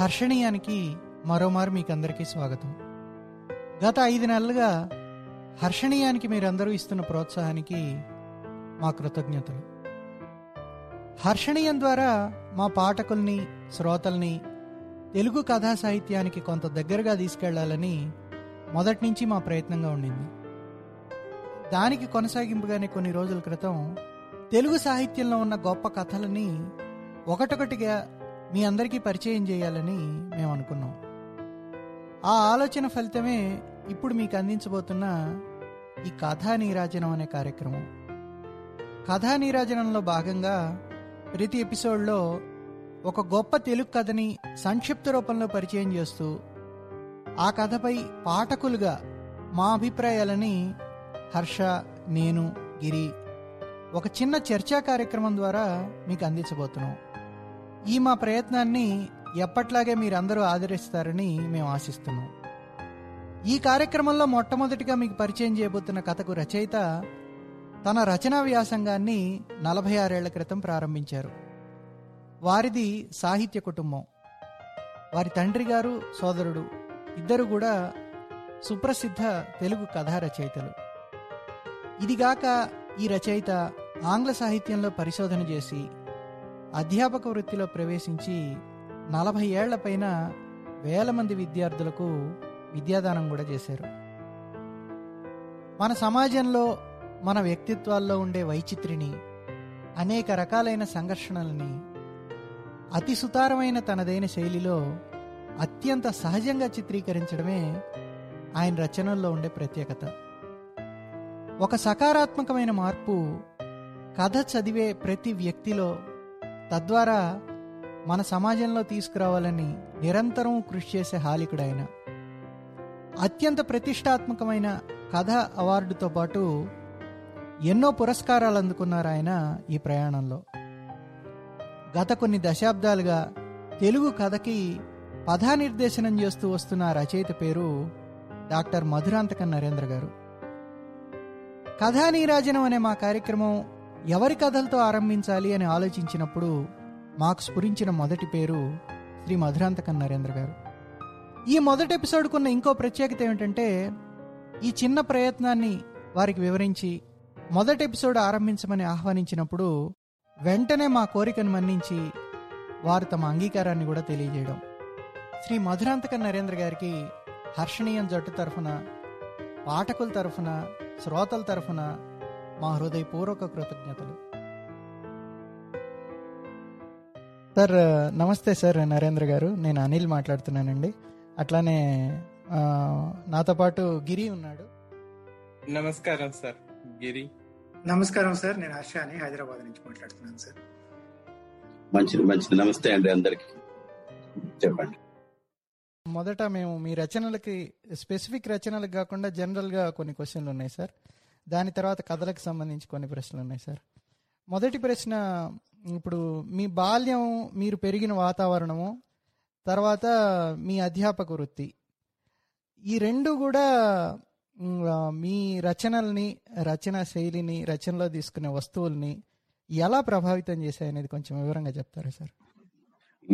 హర్షణీయానికి మరోమారు మీకు అందరికీ స్వాగతం. గత ఐదు నెలలుగా హర్షణీయానికి మీరందరూ ఇస్తున్న ప్రోత్సాహానికి మా కృతజ్ఞతలు. హర్షణీయం ద్వారా మా పాఠకుల్ని శ్రోతల్ని తెలుగు కథా సాహిత్యానికి కొంత దగ్గరగా తీసుకెళ్ళాలని మొదటి నుంచి మా ప్రయత్నంగా ఉండింది. దానికి కొనసాగింపుగానే కొన్ని రోజుల క్రితం తెలుగు సాహిత్యంలో ఉన్న గొప్ప కథలని ఒకటొకటిగా మీ అందరికీ పరిచయం చేయాలని మేము అనుకున్నాం. ఆ ఆలోచన ఫలితమే ఇప్పుడు మీకు అందించబోతున్న ఈ కథా నీరాజనం అనే కార్యక్రమం. కథా నీరాజనంలో భాగంగా ప్రతి ఎపిసోడ్లో ఒక గొప్ప తెలుగు కథని సంక్షిప్త రూపంలో పరిచయం చేస్తూ ఆ కథపై పాఠకులుగా మా అభిప్రాయాలని హర్ష నేను గిరి ఒక చిన్న చర్చా కార్యక్రమం ద్వారా మీకు అందించబోతున్నాం. ఈ మా ప్రయత్నాన్ని ఎప్పట్లాగే మీరందరూ ఆదరిస్తారని మేము ఆశిస్తున్నాం. ఈ కార్యక్రమంలో మొట్టమొదటిగా మీకు పరిచయం చేయబోతున్న కథకు రచయిత తన రచనా వ్యాసంగాన్ని నలభై ఆరేళ్ళ క్రితం ప్రారంభించారు. వారిది సాహిత్య కుటుంబం. వారి తండ్రి గారు సోదరుడు ఇద్దరు కూడా సుప్రసిద్ధ తెలుగు కథా రచయితలు. ఇదిగాక ఈ రచయిత ఆంగ్ల సాహిత్యంలో పరిశోధన చేసి అధ్యాపక వృత్తిలో ప్రవేశించి నలభై ఏళ్ళ పైన వేల మంది విద్యార్థులకు విద్యాదానం కూడా చేశారు. మన సమాజంలో మన వ్యక్తిత్వాల్లో ఉండే వైచిత్రిని అనేక రకాలైన సంఘర్షణలని అతి సుతారమైన తనదైన శైలిలో అత్యంత సహజంగా చిత్రీకరించడమే ఆయన రచనల్లో ఉండే ప్రత్యేకత. ఒక సకారాత్మకమైన మార్పు కథ చదివే ప్రతి వ్యక్తిలో తద్వారా మన సమాజంలో తీసుకురావాలని నిరంతరం కృషి చేసే హాలికుడైన ఆయన అత్యంత ప్రతిష్టాత్మకమైన కథ అవార్డుతో పాటు ఎన్నో పురస్కారాలు అందుకున్నారు ఆయన ఈ ప్రయాణంలో. గత కొన్ని దశాబ్దాలుగా తెలుగు కథకి పదానిర్దేశనం చేస్తూ వస్తున్న రచయిత పేరు డాక్టర్ మధురాంతకన్ నరేంద్ర గారు. కథానీరాజనం అనే మా కార్యక్రమం ఎవరి కథలతో ఆరంభించాలి అని ఆలోచించినప్పుడు మాకు స్ఫురించిన మొదటి పేరు శ్రీ మధురాంతకన్ నరేంద్ర గారు. ఈ మొదటి ఎపిసోడ్కున్న ఇంకో ప్రత్యేకత ఏమిటంటే ఈ చిన్న ప్రయత్నాన్ని వారికి వివరించి మొదటి ఎపిసోడ్ ఆరంభించమని ఆహ్వానించినప్పుడు వెంటనే మా కోరికను మన్నించి వారు తమ అంగీకారాన్ని కూడా తెలియజేయడం. శ్రీ మధురాంతకన్ నరేంద్ర గారికి హర్షణీయం జట్టు తరఫున పాఠకుల తరఫున శ్రోతల తరఫున మా హృదయపూర్వక కృతజ్ఞతలు. సార్ నమస్తే సార్ నరేంద్ర గారు. నేను అనిల్ మాట్లాడుతున్నానండి. అట్లానే ఆ, నాతో పాటు గిరి ఉన్నాడు. నమస్కారం సార్ గిరి. నమస్కారం సార్ నేను అని హైదరాబాద్ నుంచి మాట్లాడుతున్నాను సార్. మంచిది మంచిది. నమస్తే అండి అందరికి. చెప్పండి. మొదట మేము మీ రచనలకి స్పెసిఫిక్ రచనలకు కాకుండా జనరల్గా కొన్ని క్వశ్చన్లు ఉన్నాయి సార్. దాని తర్వాత కథలకు సంబంధించి కొన్ని ప్రశ్నలు ఉన్నాయి సార్. మొదటి ప్రశ్న ఇప్పుడు మీ బాల్యం మీరు పెరిగిన వాతావరణము తర్వాత మీ అధ్యాపక వృత్తి. ఈ రెండు కూడా మీ రచనల్ని రచన శైలిని రచనలో తీసుకునే వస్తువుల్ని ఎలా ప్రభావితం చేశాయి అనేది కొంచెం వివరంగా చెప్తారా సార్?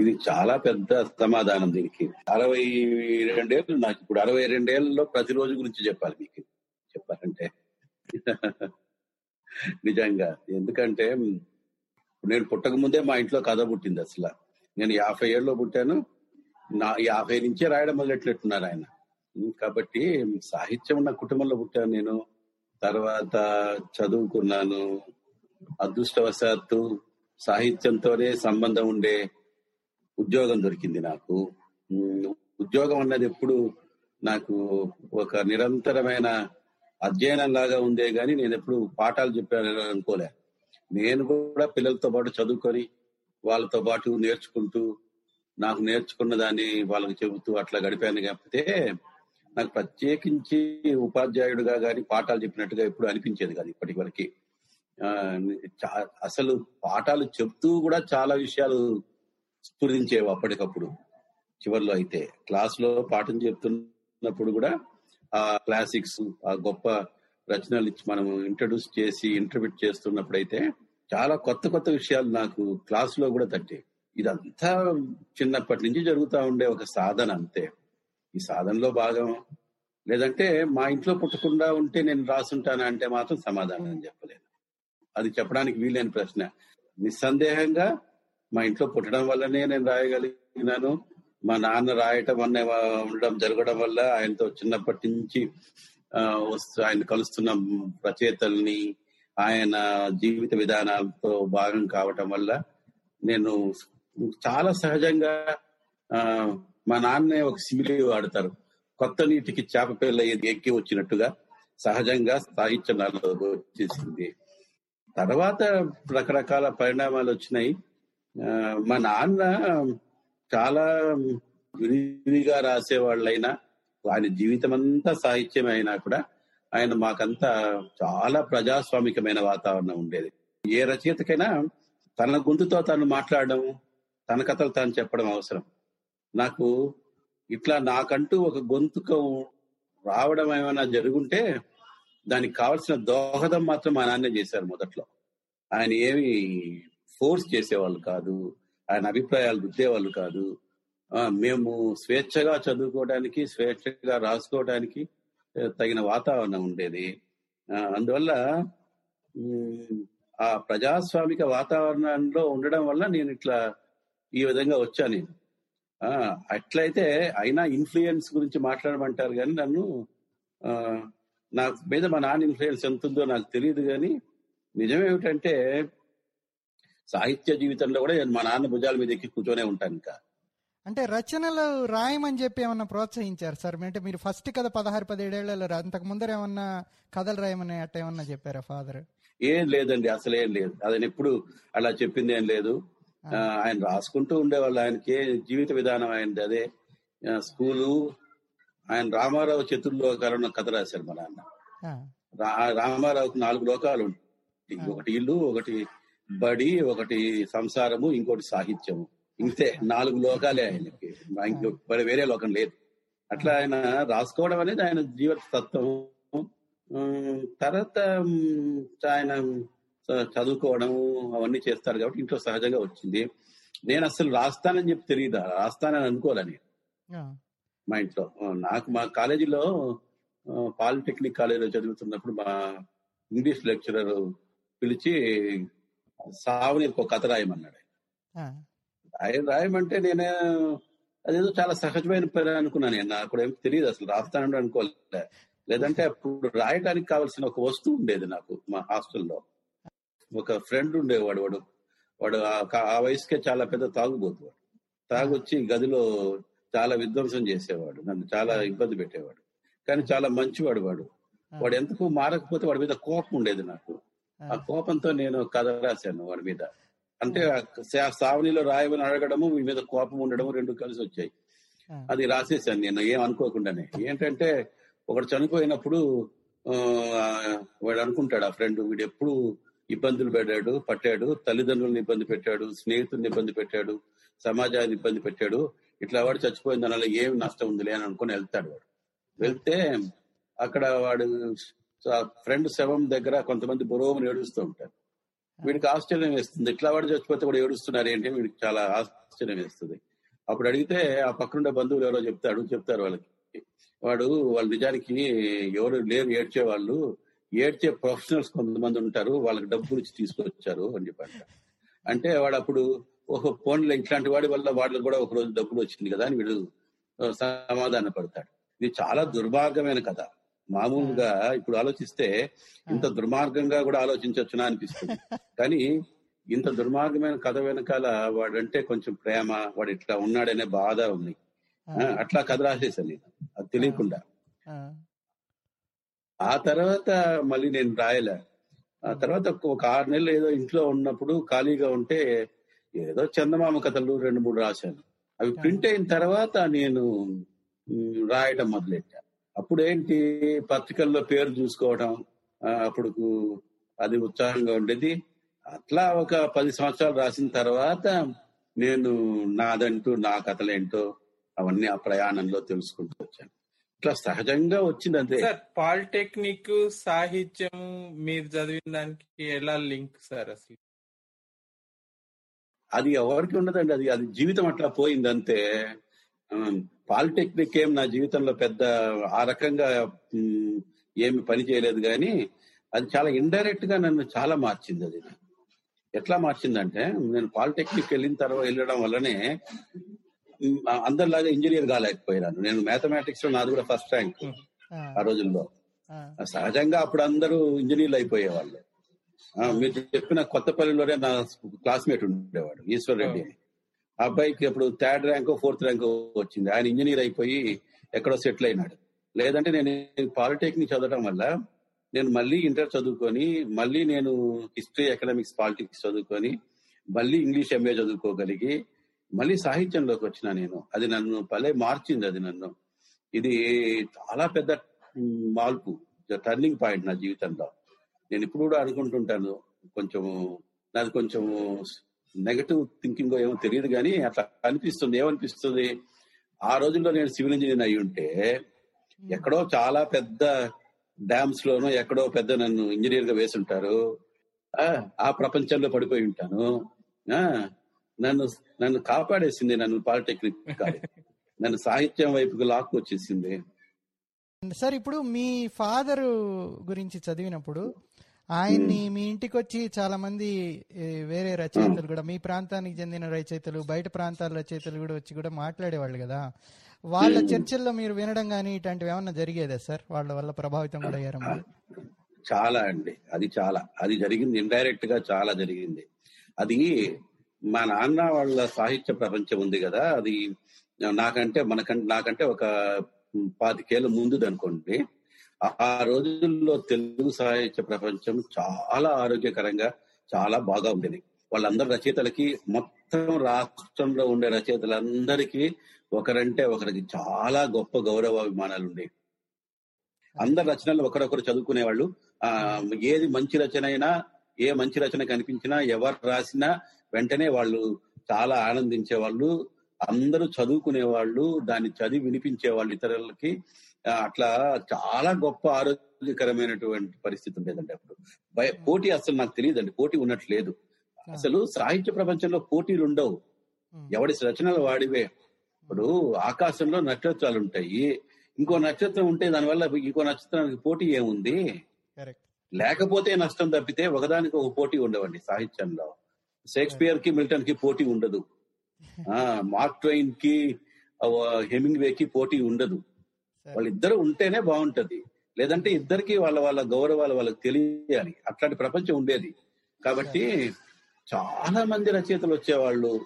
ఇది చాలా పెద్ద సమాధానం దీనికి. అరవై రెండేళ్ళు నాకు ఇప్పుడు అరవై రెండేళ్ళలో ప్రతిరోజు గురించి చెప్పాలి మీకు. చెప్పాలంటే నిజంగా. ఎందుకంటే నేను పుట్టక ముందే మా ఇంట్లో కథ పుట్టింది అసలు. నేను యాభై ఏళ్ళలో పుట్టాను. నా యాభై నుంచే రాయడం మొదలెట్లెట్టున్నారు ఆయన. కాబట్టి సాహిత్యం ఉన్న కుటుంబంలో పుట్టాను నేను. తర్వాత చదువుకున్నాను. అదృష్టవశాత్తు సాహిత్యంతోనే సంబంధం ఉండే ఉద్యోగం దొరికింది నాకు. ఉద్యోగం అన్నది ఎప్పుడు నాకు ఒక నిరంతరమైన అధ్యయనం లాగా ఉందే గాని నేను ఎప్పుడు పాఠాలు చెప్పాను అనుకోలే. నేను కూడా పిల్లలతో పాటు చదువుకొని వాళ్ళతో పాటు నేర్చుకుంటూ నాకు నేర్చుకున్న దాన్ని వాళ్ళకి చెబుతూ అట్లా గడిపాను కాకపోతే నాకు ప్రత్యేకించి ఉపాధ్యాయుడుగా గాని పాఠాలు చెప్పినట్టుగా ఎప్పుడు అనిపించేది కాదు ఇప్పటి వరకు. చా- అసలు పాఠాలు చెప్తూ కూడా చాలా విషయాలు స్ఫురించేవి అప్పటికప్పుడు. చివరిలో అయితే క్లాస్లో పాఠం చెప్తున్నప్పుడు కూడా ఆ క్లాసిక్స్ ఆ గొప్ప రచనలు ఇచ్చి మనం ఇంట్రడ్యూస్ చేసి ఇంటర్ప్రిట్ చేస్తున్నప్పుడు అయితే చాలా కొత్త కొత్త విషయాలు నాకు క్లాస్లో కూడా తట్టాయి. ఇదంతా చిన్నప్పటి నుంచి జరుగుతూ ఉండే ఒక సాధన అంతే. ఈ సాధనలో భాగం. లేదంటే మా ఇంట్లో పుట్టకుండా ఉంటే నేను రాసుంటానా అంటే మాత్రం సమాధానం చెప్పలేను. అది చెప్పడానికి వీలైన ప్రశ్న. నిస్సందేహంగా మా ఇంట్లో పుట్టడం వల్లనే నేను రాయగలిగినాను. మా నాన్న రాయటం అనే ఉండడం జరగడం వల్ల ఆయనతో చిన్నప్పటి నుంచి వస్తు ఆయన కలుస్తున్న రచయితల్ని ఆయన జీవిత విధానాలతో భాగం కావటం వల్ల నేను చాలా సహజంగా ఆ, మా నాన్నే ఒక సిమిలి వాడతారు. కొత్త నీటికి చేప పిల్ల ఎక్కి వచ్చినట్టుగా సహజంగా సాహిత్యం నాలో వచ్చేసింది. తర్వాత రకరకాల పరిణామాలు వచ్చినాయి. మా నాన్న చాలా విరివిగా రాసేవాళ్ళైనా ఆయన జీవితం అంతా సాహిత్యం అయినా కూడా ఆయన మాకంతా చాలా ప్రజాస్వామికమైన వాతావరణం ఉండేది. ఏ రచయితకైనా తన గొంతుతో తను మాట్లాడడం తన కథలు తాను చెప్పడం అవసరం. నాకు ఇట్లా నాకంటూ ఒక గొంతుక రావడం ఏమైనా జరుగుంటే దానికి కావాల్సిన దోహదం మాత్రం మా నాన్నే చేశారు మొదట్లో. ఆయన ఏమి ఫోర్స్ చేసేవాళ్ళు కాదు. ఆయన అభిప్రాయాలు రుద్దేవాళ్ళు కాదు. మేము స్వేచ్ఛగా చదువుకోవడానికి స్వేచ్ఛగా రాసుకోవడానికి తగిన వాతావరణం ఉండేది. అందువల్ల ఆ ప్రజాస్వామిక వాతావరణంలో ఉండడం వల్ల నేను ఇట్లా ఈ విధంగా వచ్చా నేను. అట్లయితే అయినా ఇన్ఫ్లుయెన్స్ గురించి మాట్లాడమంటారు కానీ నన్ను నా మీద మా నాన్న ఇన్ఫ్లుయెన్స్ ఎంత ఉందో నాకు తెలియదు కానీ నిజమేమిటంటే సాహిత్య జీవితంలో కూడా నేను మా నాన్న భుజాల మీద ఎక్కి కూర్చొనే ఉంటాను ఇంకా. అంటే రచనలు రాయమని చెప్పి ఏమన్నా ప్రోత్సహించారు సార్? అంటే మీరు ఫస్ట్ కథ పదహారు పదిహేడేళ్ళలో రా- అంతకు ముందర ఏమన్నా కథలు రాయమని అట్ట ఏమన్నా చెప్పారా ఫాదర్? ఏం లేదండి అసలు ఏం లేదు. ఆయన ఎప్పుడు అలా చెప్పింది ఏం లేదు. ఆయన రాసుకుంటూ ఉండేవాళ్ళు. ఆయనకి జీవిత విధానం ఆయనది అదే. స్కూలు ఆయన రామారావు చతుర్లోకాలను కథ రాశారు మా నాన్న. రామారావుకి నాలుగు లోకాలు ఉంటాయి. ఒకటి ఇల్లు ఒకటి బడి ఒకటి సంసారము ఇంకోటి సాహిత్యము. ఇంతే నాలుగు లోకాలే ఆయనకి. ఇంకో మరి వేరే లోకం లేదు. అట్లా ఆయన రాసుకోవడం అనేది ఆయన జీవిత తత్వం ఉమ్, తర్వాత ఆయన చదువుకోవడం అవన్నీ చేస్తారు కాబట్టి ఇంట్లో సహజంగా వచ్చింది. నేను అసలు రాస్తానని చెప్పి తెలియదు రాస్తానని అనుకోవాలని మా ఇంట్లో. నాకు మా కాలేజీలో పాలిటెక్నిక్ కాలేజీలో చదువుతున్నప్పుడు మా ఇంగ్లీష్ లెక్చరర్ పిలిచి సావనికి ఒక కథ రాయమన్నాడు ఆయన. రాయమంటే నేను అదేదో చాలా సహజమైన పని అనుకున్నాను నేను. నాకు ఏం తెలియదు అసలు రాస్తానని అనుకోలే. లేదంటే అప్పుడు రాయడానికి కావాల్సిన ఒక వస్తువు ఉండేది నాకు మా హాస్టల్లో. ఒక ఫ్రెండ్ ఉండేవాడు వాడు వాడు ఆ- వయసుకే చాలా పెద్ద తాగుబోతు వాడు తాగొచ్చి గదిలో చాలా విధ్వంసం చేసేవాడు నన్ను చాలా ఇబ్బంది పెట్టేవాడు. కానీ చాలా మంచివాడు వాడు. వాడు ఎందుకు మారకపోతే వాడి మీద కోపం ఉండేది నాకు. ఆ. కోపంతో నేను కథ రాశాను వాడి మీద. అంటే సావనిలో రాయమని అడగడము మీ మీద కోపం ఉండడము రెండు కలిసి వచ్చాయి. అది రాసేసాను నేను ఏం అనుకోకుండానే. ఏంటంటే ఒకడు చనిపోయినప్పుడు వాడు అనుకుంటాడు ఆ ఫ్రెండ్ వీడు ఎప్పుడు ఇబ్బందులు పెట్టాడు పట్టాడు తల్లిదండ్రులను ఇబ్బంది పెట్టాడు స్నేహితుల్ని ఇబ్బంది పెట్టాడు సమాజాన్ని ఇబ్బంది పెట్టాడు. ఇట్లా వాడు చచ్చిపోయిన దానివల్ల ఏం నష్టం ఉందిలే అని అనుకుని వెళ్తాడు వాడు. వెళ్తే అక్కడ వాడు ఫ్రెండ్ శవం దగ్గర కొంతమంది బురోమని ఏడుస్తూ ఉంటారు. వీడికి ఆశ్చర్యం వేస్తుంది. ఇట్లా వాడు చచ్చిపోతే కూడా ఏడుస్తున్నారు ఏంటి? వీడికి చాలా ఆశ్చర్యం వేస్తుంది. అప్పుడు అడిగితే ఆ పక్కనుండే బంధువులు ఎవరో చెప్తాడు చెప్తారు వాళ్ళకి. వాడు వాళ్ళు నిజానికి ఎవరు లేరు ఏడ్చే వాళ్ళు ఏడ్చే ప్రొఫెషనల్స్ కొంతమంది ఉంటారు వాళ్ళకి డబ్బులు ఇచ్చి తీసుకొచ్చారు అని చెప్పాడు అంటే వాడు అప్పుడు ఓహో ఫోన్లో ఇట్లాంటి వాడి వల్ల వాళ్ళకి కూడా ఒక రోజు డబ్బులు వచ్చింది కదా అని వీడు సమాధాన పడతాడు. ఇది చాలా దుర్భాగ్యమైన కథ. మామూలుగా ఇప్పుడు ఆలోచిస్తే ఇంత దుర్మార్గంగా కూడా ఆలోచించవచ్చునా అనిపిస్తుంది. కానీ ఇంత దుర్మార్గమైన కథ వెనకాల వాడంటే కొంచెం ప్రేమ వాడు ఇట్లా ఉన్నాడనే బాధ ఉంది. అట్లా కథ రాసేసాను నేను. అది తెలియకుండా. ఆ. తర్వాత మళ్ళీ నేను రాయలే. ఆ తర్వాత ఒక- ఆరు నెలలు ఏదో ఇంట్లో ఉన్నప్పుడు ఖాళీగా ఉంటే ఏదో చందమామ కథలు రెండు మూడు రాశాను. అవి ప్రింట్ అయిన తర్వాత నేను మ్, రాయటం మొదలెట్టా. అప్పుడు ఏంటి పత్రికల్లో పేరు చూసుకోవడం అప్పుడు అది ఉత్సాహంగా ఉండేది. అట్లా ఒక పది సంవత్సరాలు రాసిన తర్వాత నేను నాదంటూ నా కథలేంటో అవన్నీ ఆ ప్రయాణంలో తెలుసుకుంటూ వచ్చాను. ఇట్లా సహజంగా వచ్చింది అంతే సార్ పాలిటెక్నిక్ సాహిత్యం మీరు చదివిన దానికి ఎలా లింక్ సార్ అసలు? అది ఎవరికి ఉండదండి. అది అది జీవితం అట్లా పోయింది అంతే పాలిటెక్నిక్ ఏం నా జీవితంలో పెద్ద ఆ రకంగా ఏమి పని చేయలేదు కానీ అది చాలా ఇండైరెక్ట్గా నన్ను చాలా మార్చింది అది. ఎట్లా మార్చిందంటే నేను పాలిటెక్నిక్ వెళ్ళిన తర్వాత వెళ్ళడం వల్లనే అందరిలాగా ఇంజనీర్ కాలేకపోయినాను. నేను మ్యాథమెటిక్స్లో నాది కూడా ఫస్ట్ ర్యాంక్ ఆ, రోజుల్లో. సహజంగా అప్పుడు అందరూ ఇంజనీర్లు అయిపోయేవాళ్ళు. మీరు చెప్పిన కొత్తపల్లిలోనే నా క్లాస్మేట్ ఉండేవాడు ఈశ్వర్ రెడ్డి అని. అబ్బాయికి అప్పుడు థర్డ్ ర్యాంక్ ఫోర్త్ ర్యాంక్ వచ్చింది. ఆయన ఇంజనీర్ అయిపోయి ఎక్కడో సెటిల్ అయినాడు. లేదంటే నేను పాలిటెక్నిక్ చదవడం వల్ల నేను మళ్ళీ ఇంటర్ చదువుకొని మళ్ళీ నేను హిస్టరీ ఎకనామిక్స్ పాలిటిక్స్ చదువుకొని మళ్ళీ ఇంగ్లీష్ ఎంఏ చదువుకోగలిగి మళ్ళీ సాహిత్యంలోకి వచ్చిన నేను. అది నన్ను భలే మార్చింది అది నన్ను. ఇది చాలా పెద్ద మార్పు టర్నింగ్ పాయింట్ నా జీవితంలో. నేను ఇప్పుడు కూడా అనుకుంటుంటాను కొంచెం నాది కొంచెం నెగటివ్ థింకింగ్ ఏమో తెలియదు కానీ అట్లా అనిపిస్తుంది. ఏమనిపిస్తుంది? ఆ రోజుల్లో నేను సివిల్ ఇంజనీర్ అయి ఉంటే ఎక్కడో చాలా పెద్ద డ్యామ్స్ లోనో ఎక్కడో పెద్ద నన్ను ఇంజనీర్గా వేసుంటారు. ఆ, ఆ ప్రపంచంలో పడిపోయి ఉంటాను. నన్ను నన్ను కాపాడేసింది నన్ను పాలిటెక్నిక్ కాలేజ్. నన్ను సాహిత్యం వైపుకు లాక్కు వచ్చేసింది. సార్ ఇప్పుడు మీ ఫాదర్ గురించి చదివినప్పుడు ఆయన్ని మీ ఇంటికి వచ్చి చాలా మంది వేరే రచయితలు కూడా మీ ప్రాంతానికి చెందిన రచయితలు బయట ప్రాంతాల రచయితలు కూడా వచ్చి కూడా మాట్లాడేవాళ్ళు కదా. వాళ్ళ చర్చల్లో మీరు వినడం కానీ ఇట్లాంటివి ఏమన్నా జరిగేదా సార్? వాళ్ళ వల్ల ప్రభావితం కూడా అయ్యారా? చాలా అండి. అది చాలా. అది జరిగింది ఇండైరెక్ట్గా చాలా జరిగింది. అది మా నాన్న వాళ్ళ సాహిత్య ప్రపంచం ఉంది కదా. అది నాకంటే మనకంటే నాకంటే ఒక పాతికేళ్ళ ముందుది అనుకోండి ఆ- రోజుల్లో తెలుగు సాహిత్య ప్రపంచం చాలా ఆరోగ్యకరంగా చాలా బాగా ఉండేది. వాళ్ళందరి రచయితలకి మొత్తం రాష్ట్రంలో ఉండే రచయితలందరికీ ఒకరంటే ఒకరికి చాలా గొప్ప గౌరవాభిమానాలు ఉండేవి అందరి రచనలు ఒకరొకరు చదువుకునేవాళ్ళు. ఆ ఏది మంచి రచన అయినా ఏ మంచి రచన కనిపించినా ఎవరు రాసినా వెంటనే వాళ్ళు చాలా ఆనందించేవాళ్ళు. అందరూ చదువుకునేవాళ్ళు దాన్ని చదివి వినిపించేవాళ్ళు ఇతరులకి. అట్లా చాలా గొప్ప ఆరోగ్యకరమైనటువంటి పరిస్థితి ఉండేదండి అప్పుడు. భయ- పోటీ అసలు నాకు తెలియదండి. పోటీ ఉన్నట్లేదు. అసలు సాహిత్య ప్రపంచంలో పోటీలు ఉండవు. ఎవడి రచనలు వాడివే. ఇప్పుడు ఆకాశంలో నక్షత్రాలు ఉంటాయి. ఇంకో నక్షత్రం ఉంటే దానివల్ల ఇంకో నక్షత్రానికి పోటీ ఏముంది? లేకపోతే నష్టం తప్పితే ఒకదానికి ఒక పోటీ ఉండవండి సాహిత్యంలో. షేక్స్పియర్కి మిల్టన్కి పోటీ ఉండదు. ఆ మార్క్ ట్వైన్కి హెమింగ్ వే కి పోటీ ఉండదు. వాళ్ళిద్దరు ఉంటేనే బాగుంటది. లేదంటే ఇద్దరికి వాళ్ళ వాళ్ళ గౌరవాలు వాళ్ళకి తెలియాలి. అట్లాంటి ప్రపంచం ఉండేది. కాబట్టి చాలా మంది రచయితలు వచ్చేవాళ్ళు.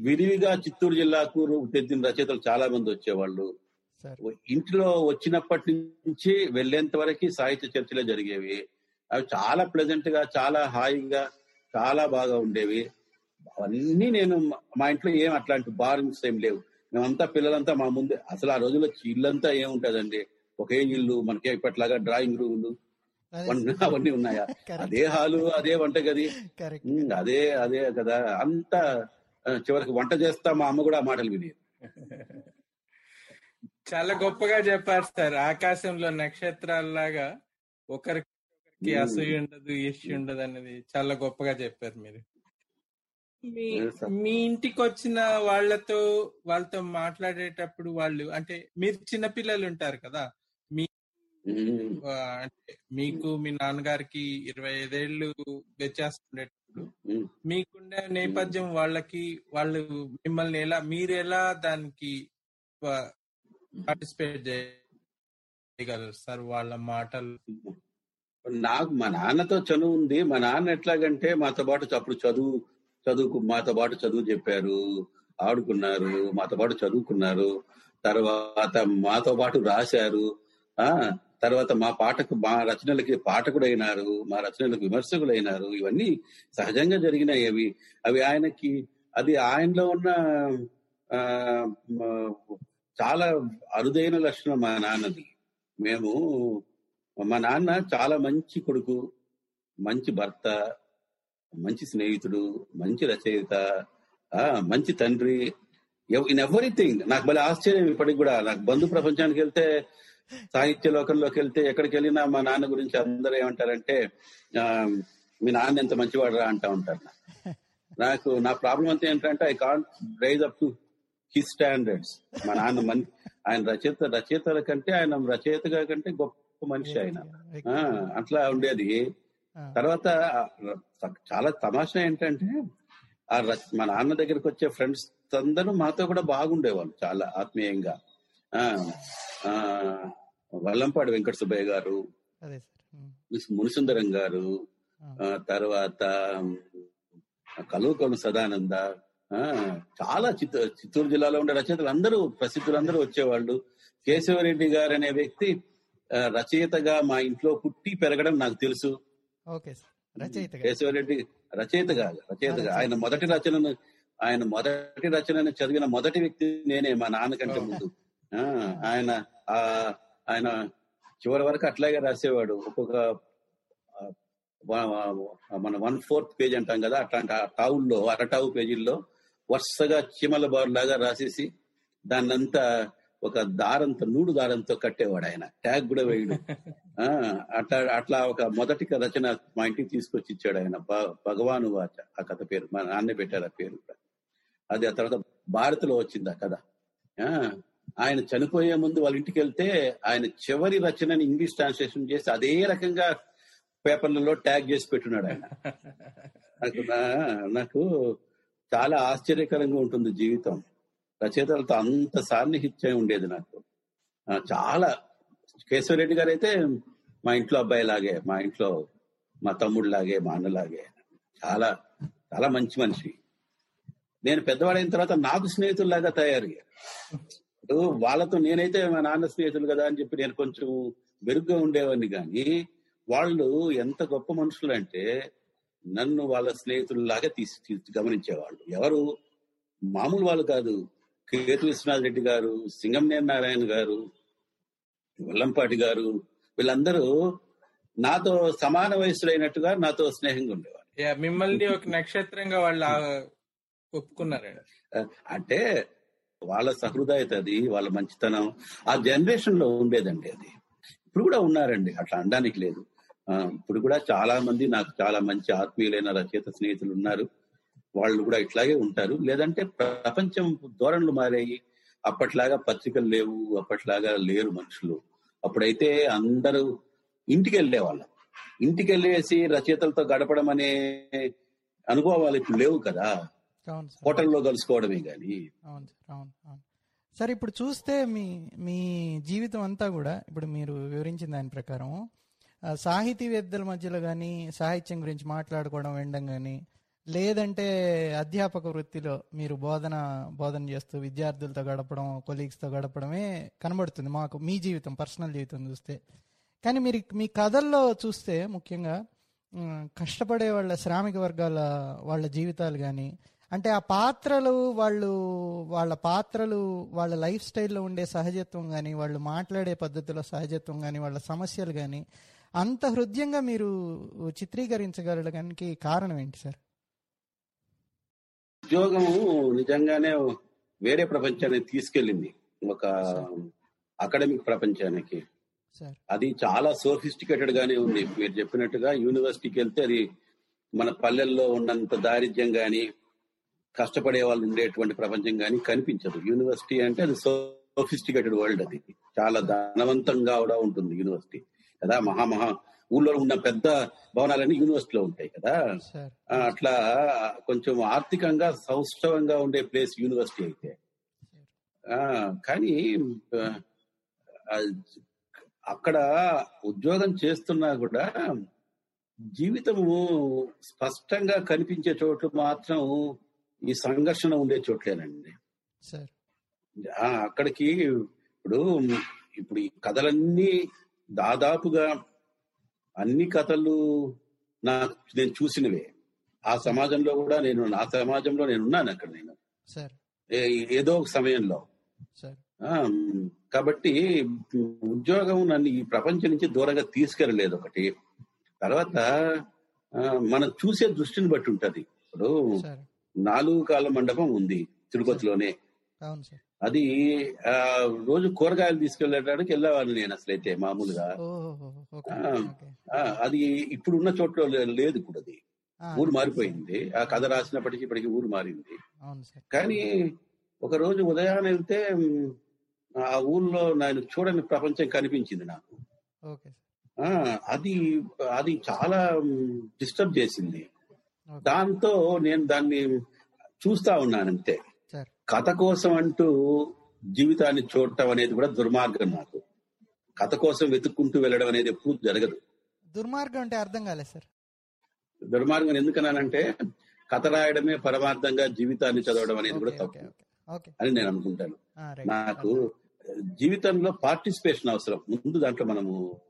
విరివిగా చిత్తూరు జిల్లాకు తెచ్చిన రచయితలు చాలా మంది వచ్చేవాళ్ళు. ఇంట్లో వచ్చినప్పటి నుంచి వెళ్ళేంత వరకు సాహిత్య చర్చలే జరిగేవి. అవి చాలా ప్లెజెంట్గా చాలా హాయిగా చాలా బాగా ఉండేవి. అవన్నీ నేను మా ఇంట్లో ఏం అట్లాంటి బారింగ్స్ ఏం లేవు. మేమంతా పిల్లలంతా మా ముందే. అసలు ఆ రోజుల్లో ఇల్లంతా ఏముంటదండి? ఒకే ఇల్లు మనకే ఇప్పట్లాగా డ్రాయింగ్ రూములు అవన్నీ ఉన్నాయా. అదే హాలు అదే వంటగది. కరెక్ట్ ఉమ్, అదే అదే కదా. అంతా చివరికి వంట చేస్తా మా అమ్మ కూడా ఆ మాటలు వినేది. చాలా గొప్పగా చెప్పారు సార్. ఆకాశంలో నక్షత్రాల్లాగా ఒకరికి. అసూయ ఉండదు ఈర్ష్య ఉండదు అనేది చాలా గొప్పగా చెప్పారు మీరు. మీ. మీ ఇంటికి వచ్చిన వాళ్ళతో వాళ్ళతో మాట్లాడేటప్పుడు వాళ్ళు అంటే మీరు చిన్నపిల్లలు ఉంటారు కదా మీ అంటే మీకు మీ నాన్నగారికి ఇరవై ఐదేళ్ళు వ్యత్యాసం ఉండేటప్పుడు ఉమ్. మీకుండే నేపథ్యం వాళ్ళకి వాళ్ళు మిమ్మల్ని ఎలా మీరు ఎలా దానికి పార్టిసిపేట్ చేయగలరు సార్ వాళ్ళ మాటలు నాకు మా నాన్నతో చదువు ఉంది మా నాన్న ఎట్లాగంటే మాతో పాటు అప్పుడు చదువు చదువుకు మాతో పాటు చదువు చెప్పారు ఆడుకున్నారు మాతో పాటు చదువుకున్నారు. తర్వాత మాతో పాటు రాశారు. ఆ తర్వాత మా పాటకు మా రచనలకి పాఠకుడు అయినారు మా రచనలకు విమర్శకులు అయినారు ఇవన్నీ సహజంగా జరిగినాయి అవి. అవి ఆయనకి అది ఆయనలో ఉన్న ఆ, చాలా అరుదైన లక్షణం మా నాన్నది. మేము మా నాన్న చాలా మంచి కొడుకు మంచి భర్త మంచి స్నేహితుడు మంచి రచయిత ఆ మంచి తండ్రి. In everything. నాకు భలే ఆశ్చర్యం ఇప్పటికి కూడా. నాకు బంధు ప్రపంచానికి వెళ్తే సాహిత్య లోకంలోకి వెళ్తే ఎక్కడికి వెళ్ళినా మా నాన్న గురించి అందరూ ఏమంటారంటే మీ నాన్న ఎంత మంచివాడు రా అంటా ఉంటారు నాకు. నా ప్రాబ్లం అంతా ఏంటంటే I can't rise up to his standards. మా నాన్న మన్ ఆయన రచయిత రచయితల కంటే ఆయన రచయితగా కంటే గొప్ప మనిషి ఆయన. అట్లా ఉండేది. తర్వాత చాలా తమాషా ఏంటంటే ఆ మా నాన్న దగ్గరికి వచ్చే ఫ్రెండ్స్ అందరూ మాతో కూడా బాగుండేవాళ్ళు చాలా ఆత్మీయంగా. ఆ ఆ, వల్లంపాడు వెంకట సుబ్బయ్య గారు మునిసుందరం గారు తర్వాత కలువకొను సదానంద ఆ చాలా చిత్తూరు చిత్తూరు జిల్లాలో ఉండే రచయితలు అందరూ ప్రసిద్ధులందరూ వచ్చేవాళ్ళు. కేశవరెడ్డి గారు అనే వ్యక్తి రచయితగా మా ఇంట్లో పుట్టి పెరగడం నాకు తెలుసు. Okay sir. రచయితగా కేశవరెడ్డి రచయితగా రచయితగా ఆయన మొదటి రచనను ఆయన మొదటి రచనను చదివిన మొదటి వ్యక్తి నేనే మా నాన్నకంటే ముందు. ఆ, ఆయన ఆ ఆయన చివరి వరకు అట్లాగే రాసేవాడు. ఒక్కొక్క మన వన్ ఫోర్త్ పేజ్ అంటాం కదా అట్లాంటి ఆ టావుల్లో అరటావు పేజీల్లో వరుసగా చిమల బారు లాగా రాసేసి దాన్నంతా ఒక దారంతో నూడు దారంతో కట్టేవాడు ఆయన. ట్యాగ్ కూడా వేయడు. ఆ, అట్లా అట్లా ఒక మొదటి రచన మా ఇంటికి తీసుకొచ్చి ఇచ్చాడు ఆయన భగవాను వాచ ఆ కథ పేరు. మా నాన్నే పెట్టారు ఆ పేరు కూడా. అది ఆ తర్వాత భారత్లో వచ్చింది ఆ కథ. ఆయన చనిపోయే ముందు వాళ్ళ ఇంటికి వెళ్తే ఆయన చివరి రచనని ఇంగ్లీష్ ట్రాన్స్లేషన్ చేసి అదే రకంగా పేపర్లలో ట్యాగ్ చేసి పెట్టున్నాడు ఆయన. నాకు నాకు చాలా ఆశ్చర్యకరంగా ఉంటుంది జీవితం. రచయితలతో అంత సాన్నిహిత్యం ఉండేది నాకు. చాలా. కేశవరెడ్డి గారు అయితే మా ఇంట్లో అబ్బాయి లాగే మా ఇంట్లో మా తమ్ముడు లాగే మా అన్నలాగే చాలా చాలా మంచి మనిషి. నేను పెద్దవాడైన తర్వాత నాకు స్నేహితుల్లాగా తయారయ్యారు. ఇప్పుడు వాళ్ళతో నేనైతే మా నాన్న స్నేహితులు కదా అని చెప్పి నేను కొంచెం మెరుగ్గా ఉండేవాడిని కానీ వాళ్ళు ఎంత గొప్ప మనుషులు అంటే నన్ను వాళ్ళ స్నేహితుల్లాగా తీసి తీసి గమనించేవాళ్ళు. ఎవరు? మామూలు వాళ్ళు కాదు. కేతు విశ్వనాథ్ రెడ్డి గారు సింగంనేని నారాయణ గారు వెల్లంపాటి గారు వీళ్ళందరూ నాతో సమాన వయసులైనట్టుగా నాతో స్నేహంగా ఉండేవారు. యా, మిమ్మల్ని ఒక నక్షత్రంగా వాళ్ళు ఆ ఒప్పుకున్నారండి అంటే వాళ్ళ సహృదయత అది వాళ్ళ మంచితనం. ఆ జనరేషన్లో ఉండేదండి అది. ఇప్పుడు కూడా ఉన్నారండి అట్లా అనడానికి లేదు. ఇప్పుడు కూడా చాలా మంది నాకు చాలా మంచి ఆత్మీయులైన రచయిత స్నేహితులు ఉన్నారు. వాళ్ళు కూడా ఇట్లాగే ఉంటారు. లేదంటే ప్రపంచం ధోరణులు మారాయి. అప్పట్లాగా పత్రికలు లేవు అప్పట్లాగా లేరు మనుషులు. అప్పుడైతే అందరూ ఇంటికి వెళ్ళేవాళ్ళం ఇంటికి వెళ్ళేసి రచయితలతో గడపడం అనే అనుభవాలు ఇప్పుడు లేవు కదా. హోటల్లో కలుసుకోవడమే గాని. అవును సార్ అవును అవును. సార్ ఇప్పుడు చూస్తే మీ మీ జీవితం అంతా కూడా ఇప్పుడు మీరు వివరించిన దాని ప్రకారం సాహితీవేత్తల మధ్యలో కానీ సాహిత్యం గురించి మాట్లాడుకోవడం వినడం కానీ లేదంటే అధ్యాపక వృత్తిలో మీరు బోధన బోధన చేస్తూ విద్యార్థులతో గడపడం కొలీగ్స్తో గడపడమే కనబడుతుంది మాకు మీ జీవితం పర్సనల్ జీవితం చూస్తే. కానీ మీరు మీ కథల్లో చూస్తే ముఖ్యంగా కష్టపడే వాళ్ళ శ్రామిక వర్గాల వాళ్ళ జీవితాలు కానీ అంటే ఆ పాత్రలు వాళ్ళు వాళ్ళ పాత్రలు వాళ్ళ లైఫ్ స్టైల్లో ఉండే సహజత్వం కానీ వాళ్ళు మాట్లాడే పద్ధతిలో సహజత్వం కానీ వాళ్ళ సమస్యలు కానీ అంత హృదయంగా మీరు చిత్రీకరించగలడానికి కారణం ఏంటి సార్? ఉద్యోగము నిజంగానే వేరే ప్రపంచానికి తీసుకెళ్ళింది. ఒక అకాడమిక్ ప్రపంచానికి. అది చాలా సోఫిస్టికేటెడ్ గానే ఉంది. మీరు చెప్పినట్టుగా యూనివర్సిటీకి వెళ్తే అది మన పల్లెల్లో ఉన్నంత దారిద్ర్యం గాని కష్టపడే వాళ్ళు ఉండేటువంటి ప్రపంచం గాని కనిపించదు. యూనివర్సిటీ అంటే అది సోఫిస్టికేటెడ్ వరల్డ్ అది. చాలా ధనవంతంగా కూడా ఉంటుంది యూనివర్సిటీ. కదా మహామహా ఊళ్ళో ఉన్న పెద్ద భవనాలన్నీ యూనివర్సిటీలో ఉంటాయి కదా. అట్లా కొంచెం ఆర్థికంగా సౌష్ఠవంగా ఉండే ప్లేస్ యూనివర్సిటీ అయితే. ఆ, కానీ అక్కడ ఉద్యోగం చేస్తున్నా కూడా జీవితము స్పష్టంగా కనిపించే చోట్లు మాత్రం ఈ సంఘర్షణ ఉండే చోట్లేనండి. అక్కడికి ఇప్పుడు ఇప్పుడు ఈ కథలన్నీ దాదాపుగా అన్ని కథలు నాకు నేను చూసినవే. ఆ సమాజంలో కూడా నేను నా సమాజంలో నేను ఉన్నాను అక్కడ నేను. ఏదో ఒక సమయంలో. ఆ, కాబట్టి ఉద్యోగం నన్ను ఈ ప్రపంచం నుంచి దూరంగా తీసుకెళ్ళలేదు ఒకటి. తర్వాత ఆ, మనం చూసే దృష్టిని బట్టి ఉంటది. ఇప్పుడు నాలుగు కాళ్ళ మండపం ఉంది తిరుపతిలోనే. అది ఆ రోజు కూరగాయలు తీసుకెళ్ళడానికి వెళ్ళేవాడిని నేను అసలైతే మామూలుగా. అది ఇప్పుడు ఉన్న చోట్ల లేదు ఇప్పుడు అది. ఊరు మారిపోయింది. ఆ కథ రాసినప్పటికీ ఇప్పటికి ఊరు మారింది. కానీ ఒక రోజు ఉదయాన్నే వెళ్తే ఆ ఊర్లో నేను చూడని ప్రపంచం కనిపించింది నాకు. అది అది చాలా డిస్టర్బ్ చేసింది. దాంతో నేను దాన్ని చూస్తా ఉన్నాను అంతే. కథ కోసం అంటూ జీవితాన్ని చూడటం అనేది కూడా దుర్మార్గం నాకు. కథ కోసం వెతుక్కుంటూ వెళ్ళడం అనేది ఎప్పుడు జరగదు. దుర్మార్గం అంటే అర్థం కాలేదు సార్. దుర్మార్గం ఎందుకన్నానంటే కథ రాయడమే పరమార్థంగా జీవితాన్ని చదవడం అనేది కూడా తప్పు అని నేను అనుకుంటాను. నాకు జీవితంలో పార్టిసిపేషన్ అవసరం. ముందు దాంట్లో మనము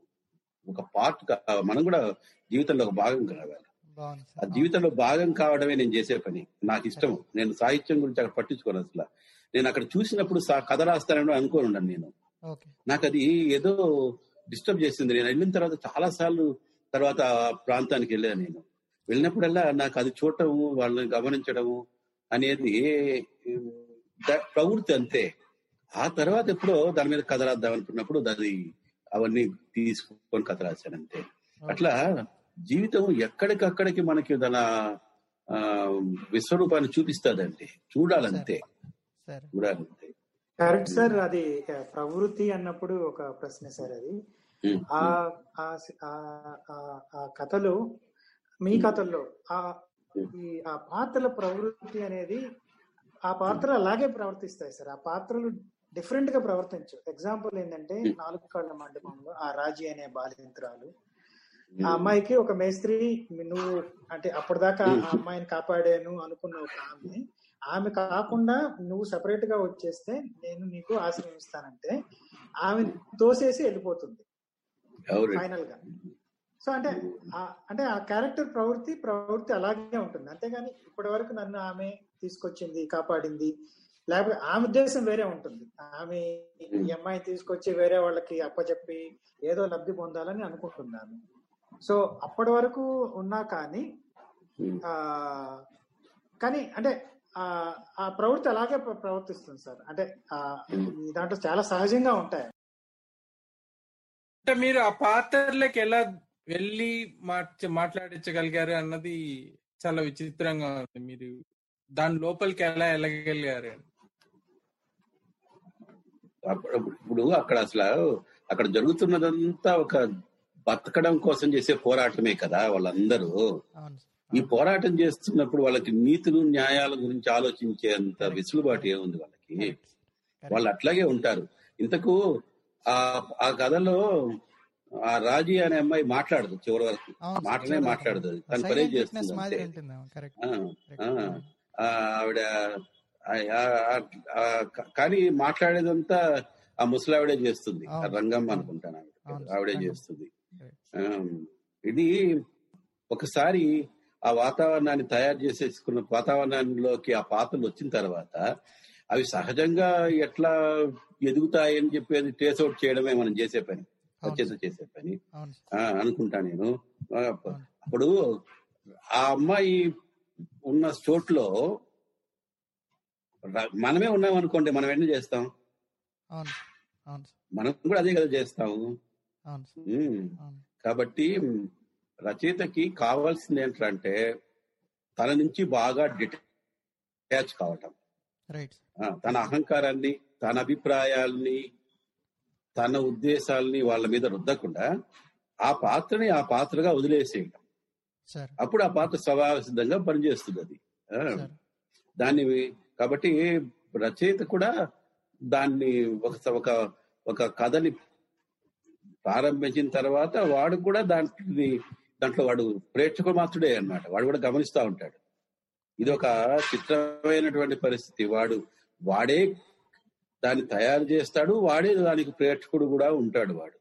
ఒక పార్ట్ మనం కూడా జీవితంలో ఒక భాగం కావాలి. ఆ జీవితంలో భాగం కావడమే నేను చేసే పని. నాకు ఇష్టం. నేను సాహిత్యం గురించి అక్కడ పట్టించుకోను అసలు. నేను అక్కడ చూసినప్పుడు కథ రాస్తానని అనుకోను ఉన్నాను నేను. నాకు అది ఏదో డిస్టర్బ్ చేసింది. నేను వెళ్ళిన తర్వాత చాలా సార్లు తర్వాత ప్రాంతానికి వెళ్ళాను నేను. వెళ్ళినప్పుడల్లా నాకు అది చూడటము వాళ్ళని గమనించడము అనేది ప్రవృత్తి అంతే. ఆ తర్వాత ఎప్పుడో దాని మీద కథ రాద్దాం అనుకున్నప్పుడు అది అవన్నీ తీసుకొని కథ రాశాను అంతే. అట్లా జీవితం ఎక్కడికక్కడికి మనకి తన ఆ, విశ్వరూపాన్ని చూపిస్తాదండి. చూడాలంతే. సార్. చూడాలంతే. కరెక్ట్ సార్ అది ప్రవృత్తి అన్నప్పుడు ఒక ప్రశ్న సార్ అది. ఆ ఆ ఆ- ఆ- ఆ కథలో మీ కథల్లో ఆ ఈ ఆ పాత్రల ప్రవృత్తి అనేది ఆ పాత్ర అలాగే ప్రవర్తిస్తాయి సార్. ఆ పాత్రలు డిఫరెంట్గా ప్రవర్తించు ఎగ్జాంపుల్ ఏంటంటే నాలుగు కళ్ళ మండపంలో ఆ రాజీ అనే బాలింత్రాలు ఆ అమ్మాయికి ఒక మేస్త్రి నువ్వు అంటే అప్పటిదాకా ఆ అమ్మాయిని కాపాడాను అనుకున్న ఒక ఆమె. ఆమె కాకుండా నువ్వు సెపరేట్గా వచ్చేస్తే నేను నీకు ఆశ్రయం ఇస్తానంటే ఆమె తోసేసి వెళ్ళిపోతుంది. ఫైనల్గా సో అంటే అంటే ఆ క్యారెక్టర్ ప్రవృత్తి ప్రవృత్తి అలాగే ఉంటుంది. అంతేగాని ఇప్పటి వరకు నన్ను ఆమె తీసుకొచ్చింది కాపాడింది. లేకపోతే ఆమె ఉద్దేశం వేరే ఉంటుంది. ఆమె ఈ అమ్మాయిని తీసుకొచ్చి వేరే వాళ్ళకి అప్పచెప్పి ఏదో లబ్ధి పొందాలని అనుకుంటుంది ఆమె సో అప్పటి వరకు ఉన్నా కానీ కానీ అంటే ఆ ఆ ప్రవృత్తి అలాగే ప్ర- ప్రవర్తిస్తుంది సార్. అంటే దాంట్లో చాలా సహజంగా ఉంటాయి. అంటే మీరు ఆ పాత్రలకు ఎలా వెళ్ళి మార్చ మాట్లాడించగలిగారు అన్నది చాలా విచిత్రంగా ఉంది. మీరు దాని లోపలికి ఎలా వెళ్ళగలిగారు? అప్పుడు ఇప్పుడు అక్కడ అసలు అక్కడ జరుగుతున్నదంతా ఒక బతకడం కోసం చేసే పోరాటమే కదా వాళ్ళందరూ. ఈ పోరాటం చేస్తున్నప్పుడు వాళ్ళకి నీతులు న్యాయాల గురించి ఆలోచించేంత వెసులుబాటు ఏముంది వాళ్ళకి? వాళ్ళు అట్లాగే ఉంటారు. ఇంతకు ఆ ఆ కథలో ఆ రాజీ అనే అమ్మాయి మాట్లాడదు చివరి వరకు. మాటనే మాట్లాడదు. తను witness చేస్తుంది ఆవిడ కానీ మాట్లాడేదంతా ఆ ముసలావిడే చేస్తుంది. రంగమ్మ అనుకుంటాను ఆవిడ. చేస్తుంది. ఇది ఒకసారి ఆ వాతావరణాన్ని తయారు చేసేసుకున్న వాతావరణంలోకి ఆ పాత్రలు వచ్చిన తర్వాత అవి సహజంగా ఎట్లా ఎదుగుతాయని చెప్పేది ట్రేస్ అవుట్ చేయడమే మనం చేసే పని. వచ్చేసి చేసే పని. అనుకుంటా నేను. అప్పుడు ఆ అమ్మాయి ఉన్న చోట్లో మనమే ఉన్నాం అనుకోండి మనం ఎన్ని చేస్తాం? మనం కూడా అదే కదా చేస్తాము కాబట్టి రచయితకి కావాల్సింది ఏంటంటే తన నుంచి బాగా డిటాచ్ కావటం. తన అహంకారాన్ని తన అభిప్రాయాల్ని తన ఉద్దేశాల్ని వాళ్ళ మీద రుద్దకుండా ఆ పాత్రని ఆ పాత్రగా వదిలేసేయటం. అప్పుడు ఆ పాత్ర స్వభావ సిద్ధంగా పనిచేస్తుంది అది. దాన్ని కాబట్టి రచయిత కూడా దాన్ని ఒక ఒక ఒక కథని ప్రారంభించిన తర్వాత వాడు కూడా దాంట్లో దాంట్లో వాడు ప్రేక్షకుడు మాత్రుడే అన్నమాట. వాడు కూడా గమనిస్తా ఉంటాడు. ఇది ఒక చిత్రమైనటువంటి పరిస్థితి. వాడు వాడే దాన్ని తయారు చేస్తాడు వాడే దానికి ప్రేక్షకుడు కూడా ఉంటాడు వాడు.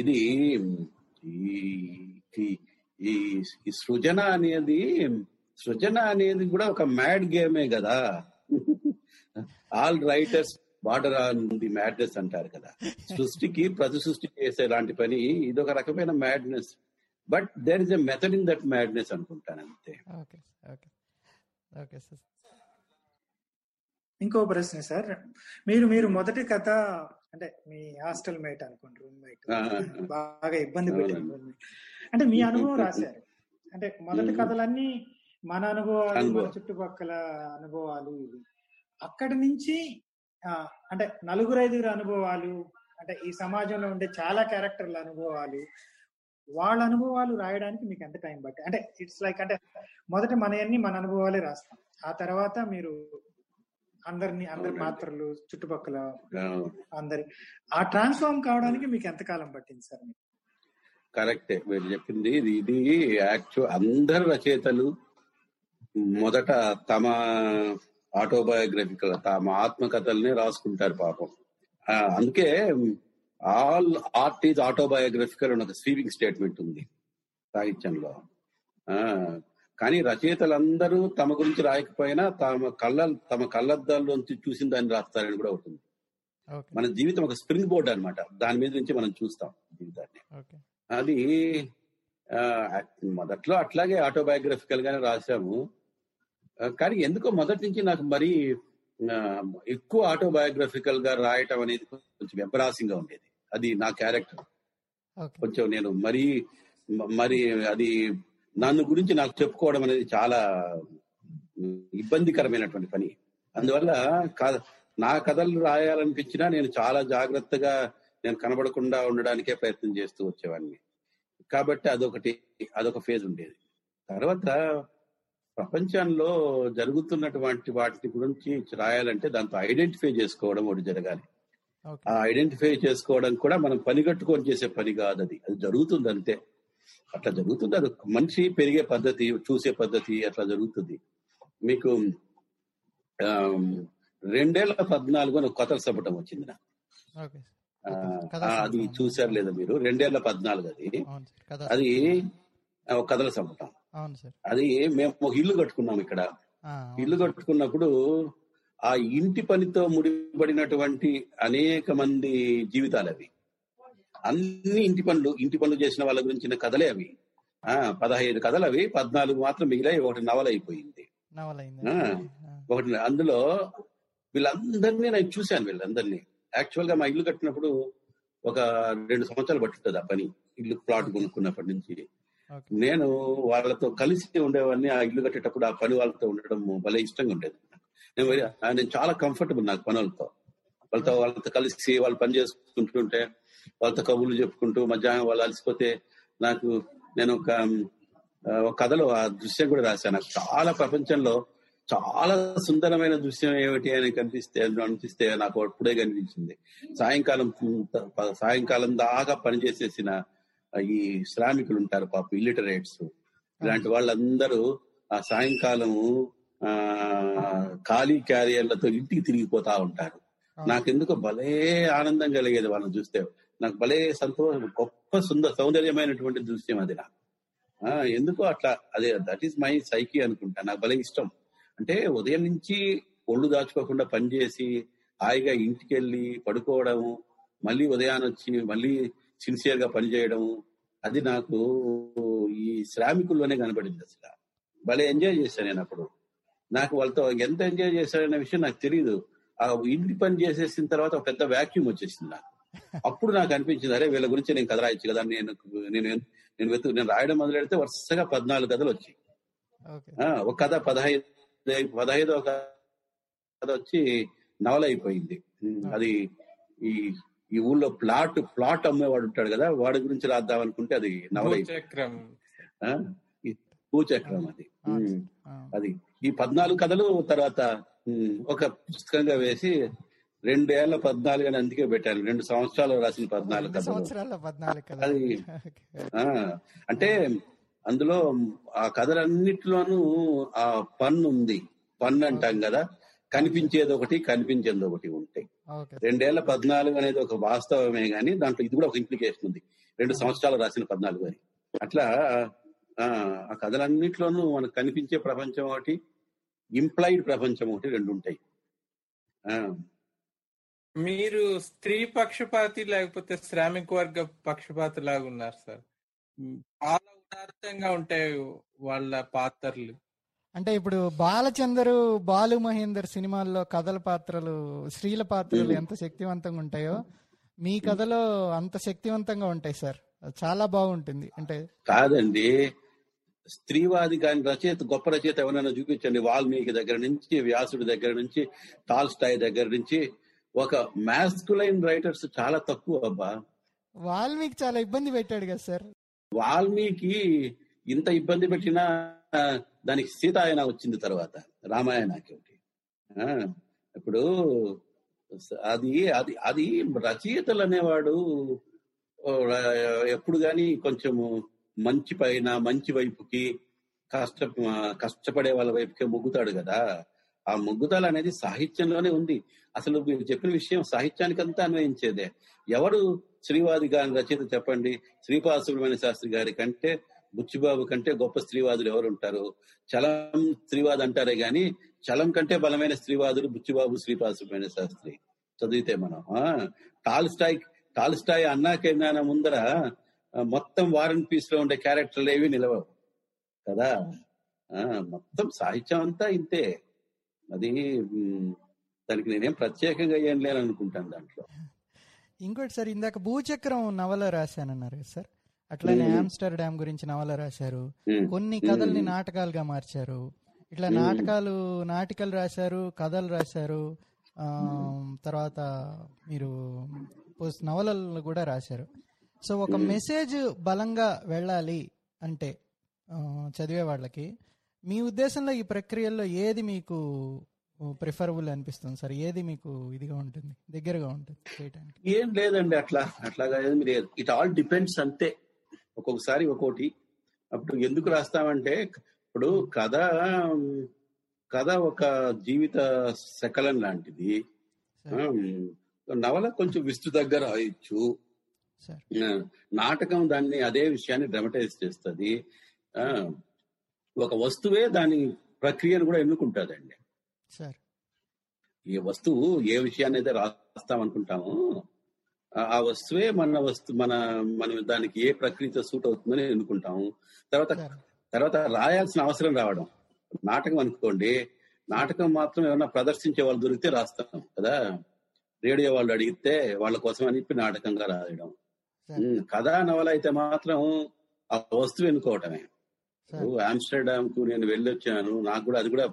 ఇది ఈ సృజన అనేది సృజన అనేది కూడా ఒక మ్యాడ్ గేమే కదా. All writers border on the madness అంటారు కదా. సృష్టికి ప్రతి సృష్టి చేసే లాంటి పని ఇది ఒక రకమైన madness. But there is a method in that madness అనుకుంటాను అంతే. Okay okay. Okay sir. ఇంకో ప్రశ్న సార్. మీరు మీరు మొదటి కథ అంటే మీ హాస్టల్ మేట్ అనుకోండి రూమ్ మేట్. బాగా ఇబ్బంది roommate. అంటే మీ అనుభవం రాశారు. అంటే మొదటి. కథలన్నీ మన అనుభవాలు మన. చుట్టుపక్కల అనుభవాలు ఇవి. అక్కడి నుంచి అంటే నలుగురు ఐదుగురు అనుభవాలు అంటే ఈ సమాజంలో ఉండే చాలా క్యారెక్టర్ల అనుభవాలు వాళ్ళ అనుభవాలు రాయడానికి మీకు ఎంత టైం పట్టి అంటే ఇట్స్ లైక్ అంటే మొదట మనయన్ని మన అనుభవాలే రాస్తాం. ఆ తర్వాత మీరు అందరిని అందరి. పాత్రలు చుట్టుపక్కల అందరి ఆ ట్రాన్స్ఫార్మ్ కావడానికి మీకు ఎంత కాలం పట్టింది సార్ మీకు? కరెక్టే. మీరు చెప్పింది ఇది ఇది యాక్చువల్ అందరు రచయితలు మొదట తమ ఆటోబయోగ్రఫికల్ తమ ఆత్మకథల్ని రాసుకుంటారు పాపం. అందుకే ఆల్ ఆర్ట్ ఈజ్ ఆటోబయోగ్రఫికల్ అని ఒక స్వీపింగ్ స్టేట్మెంట్ ఉంది సాహిత్యంలో. ఆ, కానీ రచయితలందరూ తమ గురించి రాయకపోయినా తమ కళ్ళ తమ కళ్ళద్దాల్లోంచి చూసిన దాన్ని రాస్తారని కూడా ఉంటుంది ఓకే. మన జీవితం ఒక స్ప్రింగ్ బోర్డ్ అన్నమాట. దాని మీద నుంచి మనం చూస్తాం జీవితాన్ని. అది మొదట్లో అట్లాగే ఆటోబయోగ్రఫికల్ గానే రాశాము. ఆ, కానీ ఎందుకో మొదటి నుంచి నాకు మరీ ఎక్కువ ఆటోబయోగ్రఫికల్గా రాయటం అనేది కొంచెం ఎంబరాసింగ్గా ఉండేది. అది నా క్యారెక్టర్ కొంచెం నేను మరీ మరి అది నన్ను గురించి నాకు చెప్పుకోవడం అనేది చాలా ఇబ్బందికరమైనటువంటి పని. అందువల్ల నా కథలు రాయాలనిపించినా నేను చాలా జాగ్రత్తగా నేను కనబడకుండా ఉండడానికే ప్రయత్నం చేస్తూ వచ్చేవాడిని. కాబట్టి అదొకటి అదొక ఫేజ్ ఉండేది. తర్వాత ప్రపంచంలో జరుగుతున్నటువంటి వాటి గురించి రాయాలంటే దాంతో ఐడెంటిఫై చేసుకోవడం ఒకటి జరగాలి. ఆ ఐడెంటిఫై చేసుకోవడం కూడా మనం పని కట్టుకొని చేసే పని కాదు అది. అది జరుగుతుంది అంతే. అట్లా జరుగుతుంది. అది మనిషి పెరిగే పద్ధతి చూసే పద్ధతి అట్లా జరుగుతుంది. మీకు రెండేళ్ళ పద్నాలుగు అని కథల సంపుటం వచ్చింది నాకు. ఆ, అది చూసారు లేదా మీరు? రెండేళ్ళ పద్నాలుగు అది. అది కథల సంపుటం అది మేము ఒక ఇల్లు కట్టుకున్నాం ఇక్కడ. ఇల్లు. కట్టుకున్నప్పుడు ఆ ఇంటి పనితో ముడిపడినటువంటి అనేక మంది జీవితాలు అవి. అన్ని ఇంటి పనులు ఇంటి పనులు చేసిన వాళ్ళ గురించిన కథలే అవి. ఆ పదహైదు కథలు అవి పద్నాలుగు మాత్రం మిగిలాయి ఒకటి నవల అయిపోయింది. ఒకటి అందులో వీళ్ళందరినీ నేను చూశాను వీళ్ళందరినీ. యాక్చువల్గా మా ఇల్లు కట్టినప్పుడు ఒక రెండు సంవత్సరాలు పట్టుంటది ఆ పని. ఇల్లు ప్లాట్ కొనుక్కున్నప్పటి నుంచి. నేను వాళ్ళతో కలిసి ఉండేవాడిని ఆ ఇల్లు కట్టేటప్పుడు ఆ పని వాళ్ళతో ఉండడం భలే ఇష్టంగా ఉండేది నేను చాలా కంఫర్టబుల్ నాకు పనులతో. వాళ్ళతో వాళ్ళతో కలిసి వాళ్ళు పని చేసుకుంటుంటే వాళ్ళతో కబుర్లు చెప్పుకుంటూ మధ్యాహ్నం వాళ్ళు అలసిపోతే నాకు నేను ఒక కథలో ఆ దృశ్యం కూడా రాశాను. నాకు చాలా ప్రపంచంలో చాలా సుందరమైన దృశ్యం ఏమిటి అని కనిపిస్తే అనిపిస్తే నాకు అప్పుడే కనిపించింది. సాయంకాలం సాయంకాలం దాకా పనిచేసేసిన ఈ శ్రామికులు ఉంటారు పాప ఇల్లిటరేట్స్ ఇలాంటి వాళ్ళందరూ ఆ సాయంకాలము ఆ ఖాళీ క్యారియర్లతో ఇంటికి తిరిగిపోతా ఉంటారు. నాకెందుకో భలే ఆనందం కలిగేది వాళ్ళని చూస్తే. నాకు భలే సంతోషం గొప్ప సుందర సౌందర్యమైనటువంటి దృశ్యం అది నాకు. ఆ, ఎందుకో అట్లా అదే దట్ ఈస్ మై సైకి అనుకుంటా. నాకు భలే ఇష్టం. అంటే ఉదయం నుంచి ఒళ్ళు దాచుకోకుండా పనిచేసి హాయిగా ఇంటికి వెళ్ళి పడుకోవడము మళ్ళీ ఉదయాన్ని వచ్చి మళ్ళీ సిన్సియర్గా పనిచేయడము అది నాకు ఈ శ్రామికుల్లోనే కనబడింది అసలు. భలే ఎంజాయ్ చేశాను నేను అప్పుడు. నాకు వాళ్ళతో ఎంత ఎంజాయ్ చేశాననే విషయం నాకు తెలియదు ఆ ఇంటి పని చేసేసిన తర్వాత ఒక పెద్ద వ్యాక్యూమ్ వచ్చేసింది నాకు. అప్పుడు నాకు అనిపించింది అరే వీళ్ళ గురించి నేను కథ రాయొచ్చు కదా నేను నేను నేను వెతు నేను రాయడం మొదలెడితే వరుసగా పద్నాలుగు కథలు వచ్చాయి. ఒక కథ పదహైదు పదహైదో కథ వచ్చి నవల అయిపోయింది అది ఈ ఈ ఊళ్ళో ప్లాట్ ప్లాట్ అమ్మేవాడు ఉంటాడు కదా వాడి గురించి రాద్దాం అనుకుంటే అది నవల. భూచక్రం. అది. అది. ఈ పద్నాలుగు కథలు తర్వాత ఒక పుస్తకంగా వేసి రెండేళ్ళ పద్నాలుగు అని అందుకే పెట్టాను. రెండు సంవత్సరాలు రాసిన పద్నాలుగు కథలు. అది. అంటే అందులో ఆ కథలన్నిటిలోనూ ఆ పన్ను ఉంది. పన్ను అంటాం కదా. కనిపించేది ఒకటి కనిపించేది ఒకటి ఉంటాయి రెండేళ్ళ పద్నాలుగు అనేది ఒక వాస్తవమే గాని దాంట్లో ఇది కూడా ఒక ఇంప్లికేషన్ ఉంది. రెండు సంవత్సరాలు రాసిన పద్నాలుగు అని. అట్లా ఆ ఆ కథలన్నిట్లోనూ మనకు కనిపించే ప్రపంచం ఒకటి ఇంప్లాయిడ్ ప్రపంచం ఒకటి రెండు ఉంటాయి. ఆ. మీరు స్త్రీ పక్షపాతి లేకపోతే శ్రామిక వర్గ పక్షపాతి లాగా ఉన్నారు సార్. చాలా ఉదార్థంగా ఉంటాయి వాళ్ళ పాత్రలు. అంటే ఇప్పుడు బాలచందరు బాలు మహేందర్ సినిమాల్లో కథల పాత్రలు స్త్రీల పాత్రలు ఎంత శక్తివంతంగా ఉంటాయో మీ కథలో అంత శక్తివంతంగా ఉంటాయి సార్. చాలా బాగుంటుంది. అంటే కాదండి. స్త్రీవాది కాని రచయిత గొప్ప రచయిత ఎవరైనా చూపించండి. వాల్మీకి దగ్గర నుంచి వ్యాసుడి దగ్గర నుంచి టాల్స్టాయ్ దగ్గర నుంచి. ఒక మాస్కులైన్ రైటర్స్ చాలా తక్కువ అబ్బా. వాల్మీకి చాలా ఇబ్బంది పెట్టాడు కదా సార్. వాల్మీకి ఇంత ఇబ్బంది పెట్టినా దానికి సీతాయన వచ్చింది తర్వాత రామాయణకి ఒకటి. ఆ, ఇప్పుడు అది అది అది రచయితలు అనేవాడు ఎప్పుడు గాని కొంచెము మంచి పైన మంచి వైపుకి కష్ట కష్టపడే వాళ్ళ వైపుకే మొగ్గుతాడు కదా. ఆ మొగ్గుదల అనేది సాహిత్యంలోనే ఉంది. అసలు మీరు చెప్పిన విషయం సాహిత్యానికంతా అన్వయించేదే. ఎవరు శ్రీవాది గారి రచయిత చెప్పండి? శ్రీపాద సుబ్రహ్మణ్య శాస్త్రి గారి కంటే బుచ్చిబాబు కంటే గొప్ప స్త్రీవాదులు ఎవరు ఉంటారు చలం స్త్రీవాది అంటారే గాని చలం కంటే బలమైన స్త్రీవాదులు బుచ్చిబాబు శ్రీపాద సుబ్రహ్మణ్య శాస్త్రి. చదివితే మనం టాల్ ఆ, టాల్స్టాయ్ టాల్స్టాయ్ అన్నాకైనా ముందర మొత్తం వారన్ పీస్లో ఉండే క్యారెక్టర్లు ఏవి నిలవవు. కదా? ఆ, మొత్తం సాహిత్యం అంతా ఇంతే. అది దానికి నేనేం ప్రత్యేకంగా ఏం లేననుకుంటాను దాంట్లో. ఇంకోటి సార్ ఇందాక భూచక్రం నవల రాశానన్నారు కదా సార్. అట్లానే మ్మ్. ఆమ్స్టర్ డ్యామ్ గురించి నవల రాశారు. కొన్ని కథల్ని. నాటకాలుగా మార్చారు. ఇట్లా. నాటకాలు నాటికలు రాశారు కథలు రాశారు తర్వాత మీరు నవలలు కూడా రాశారు. సో ఒక. మెసేజ్ బలంగా వెళ్ళాలి అంటే చదివే వాళ్ళకి మీ ఉద్దేశంలో ఈ ప్రక్రియల్లో ఏది మీకు ప్రిఫరబుల్ అనిపిస్తుంది సార్? ఏది మీకు ఇదిగా ఉంటుంది దగ్గరగా ఉంటుంది చేయడానికి ఏం లేదండి అట్లా అట్లాగా ఇట్ ఆల్ డిపెండ్స్ అంతే. ఒక్కొక్కసారి ఒక్కోటి. అప్పుడు ఎందుకు రాస్తామంటే ఇప్పుడు కథ కథ ఒక జీవిత శకలం లాంటిది. నవల కొంచెం విస్తృతంగా రాయొచ్చు. నాటకం దాన్ని అదే విషయాన్ని డ్రమటైజ్ చేస్తుంది. ఒక వస్తువే దాని ప్రక్రియను కూడా ఎన్నుకుంటుందండి. సార్. ఈ వస్తువు ఏ విషయాన్ని అయితే రాస్తాం అనుకుంటామో ఆ- వస్తువే మన వస్తు మన మనం దానికి ఏ ప్రక్రియతో సూట్ అవుతుందని ఎన్నుకుంటాము. తర్వాత తర్వాత రాయాల్సిన అవసరం రావడం. నాటకం అనుకోండి. నాటకం మాత్రం ఏమన్నా ప్రదర్శించే వాళ్ళు దొరికితే రాస్తాం కదా. రేడియో వాళ్ళు అడిగితే వాళ్ళ కోసం అని చెప్పి నాటకంగా రాయడం. కథా నవల అయితే మాత్రం ఆ వస్తువు ఎన్నుకోవటమే. ఆమ్స్టర్డామ్కు నేను వెళ్ళొచ్చాను. నాకు కూడా అది కూడా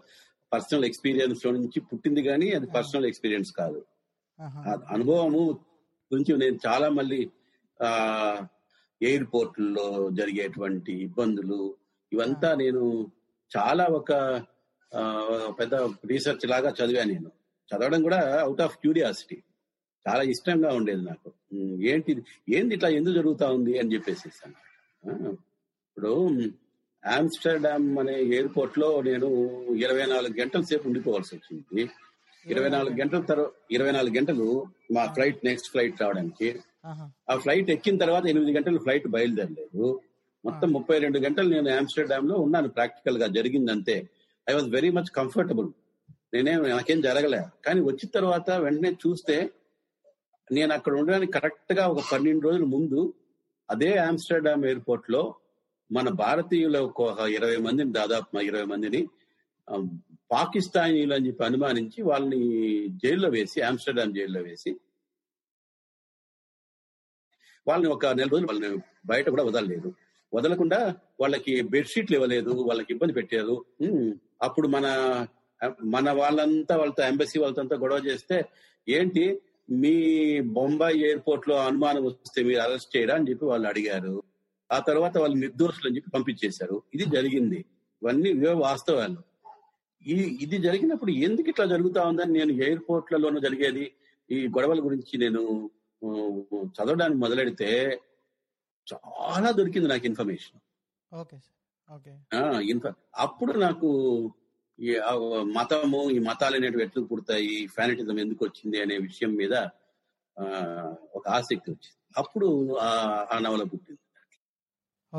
పర్సనల్ ఎక్స్పీరియన్స్లో నుంచి పుట్టింది కానీ అది పర్సనల్ ఎక్స్పీరియన్స్ కాదు. అనుభవము గురించి నేను చాలా మళ్ళీ ఆ ఎయిర్పోర్ట్లో జరిగేటువంటి ఇబ్బందులు ఇవంతా నేను చాలా ఒక పెద్ద రీసెర్చ్ లాగా చదివాను నేను. చదవడం కూడా అవుట్ ఆఫ్ క్యూరియాసిటీ చాలా ఇష్టంగా ఉండేది నాకు. ఏంటి? ఏంది ఇట్లా ఎందుకు జరుగుతా ఉంది అని చెప్పేసి ఇప్పుడు ఆమ్స్టర్డామ్ అనే ఎయిర్పోర్ట్లో నేను ఇరవై నాలుగు గంటల సేపు ఉండిపోవాల్సి వచ్చింది. ఇరవై నాలుగు గంటల తర్వాత ఇరవై నాలుగు గంటలు మా ఫ్లైట్ నెక్స్ట్ ఫ్లైట్ రావడానికి. ఆ ఫ్లైట్ ఎక్కిన తర్వాత ఎనిమిది గంటలు ఫ్లైట్ బయలుదేరలేదు. మొత్తం ముప్పై రెండు గంటలు నేను ఆమ్స్టర్డామ్లో ఉన్నాను ప్రాక్టికల్గా జరిగింది అంతే I was very much comfortable. నేనేం నాకేం జరగలే. కానీ వచ్చిన తర్వాత వెంటనే చూస్తే నేను అక్కడ ఉండడానికి కరెక్ట్గా ఒక పన్నెండు రోజుల ముందు అదే ఆమ్స్టర్డామ్ ఎయిర్పోర్ట్లో మన భారతీయుల ఒక ఇరవై మందిని దాదాపు ఇరవై మందిని పాకిస్తానీలు అని చెప్పి అనుమానించి వాళ్ళని జైల్లో వేసి ఆమ్స్టర్డామ్ జైల్లో వేసి వాళ్ళని ఒక నెల రోజులు వాళ్ళని బయట కూడా వదలలేదు. వదలకుండా వాళ్ళకి బెడ్షీట్లు ఇవ్వలేదు వాళ్ళకి ఇబ్బంది పెట్టారు. అప్పుడు మన మన వాళ్ళంతా వాళ్ళతో ఎంబసీ వాళ్ళతో గొడవ చేస్తే ఏంటి? మీ బొంబాయి ఎయిర్పోర్ట్లో అనుమానం వస్తే మీరు అరెస్ట్ చేయరా అని చెప్పి వాళ్ళు అడిగారు. ఆ తర్వాత వాళ్ళు నిర్దోషులు అని చెప్పి పంపించేశారు. ఇది జరిగింది. ఇవన్నీ ఇవే వాస్తవాలు. ఈ ఇది జరిగినప్పుడు ఎందుకు ఇట్లా జరుగుతా ఉందని నేను ఎయిర్పోర్ట్లలోనూ జరిగేది? ఈ గొడవల గురించి నేను చదవడానికి మొదలెడితే చాలా దొరికింది నాకు ఇన్ఫర్మేషన్. అప్పుడు నాకు ఈ మతము ఈ మతాలు అనేటివి ఎట్లు పుడతాయి? ఫ్యానిటిజం ఎందుకు వచ్చింది అనే విషయం మీద ఒక ఆసక్తి వచ్చింది. అప్పుడు ఆ ఆ నవల పుట్టింది.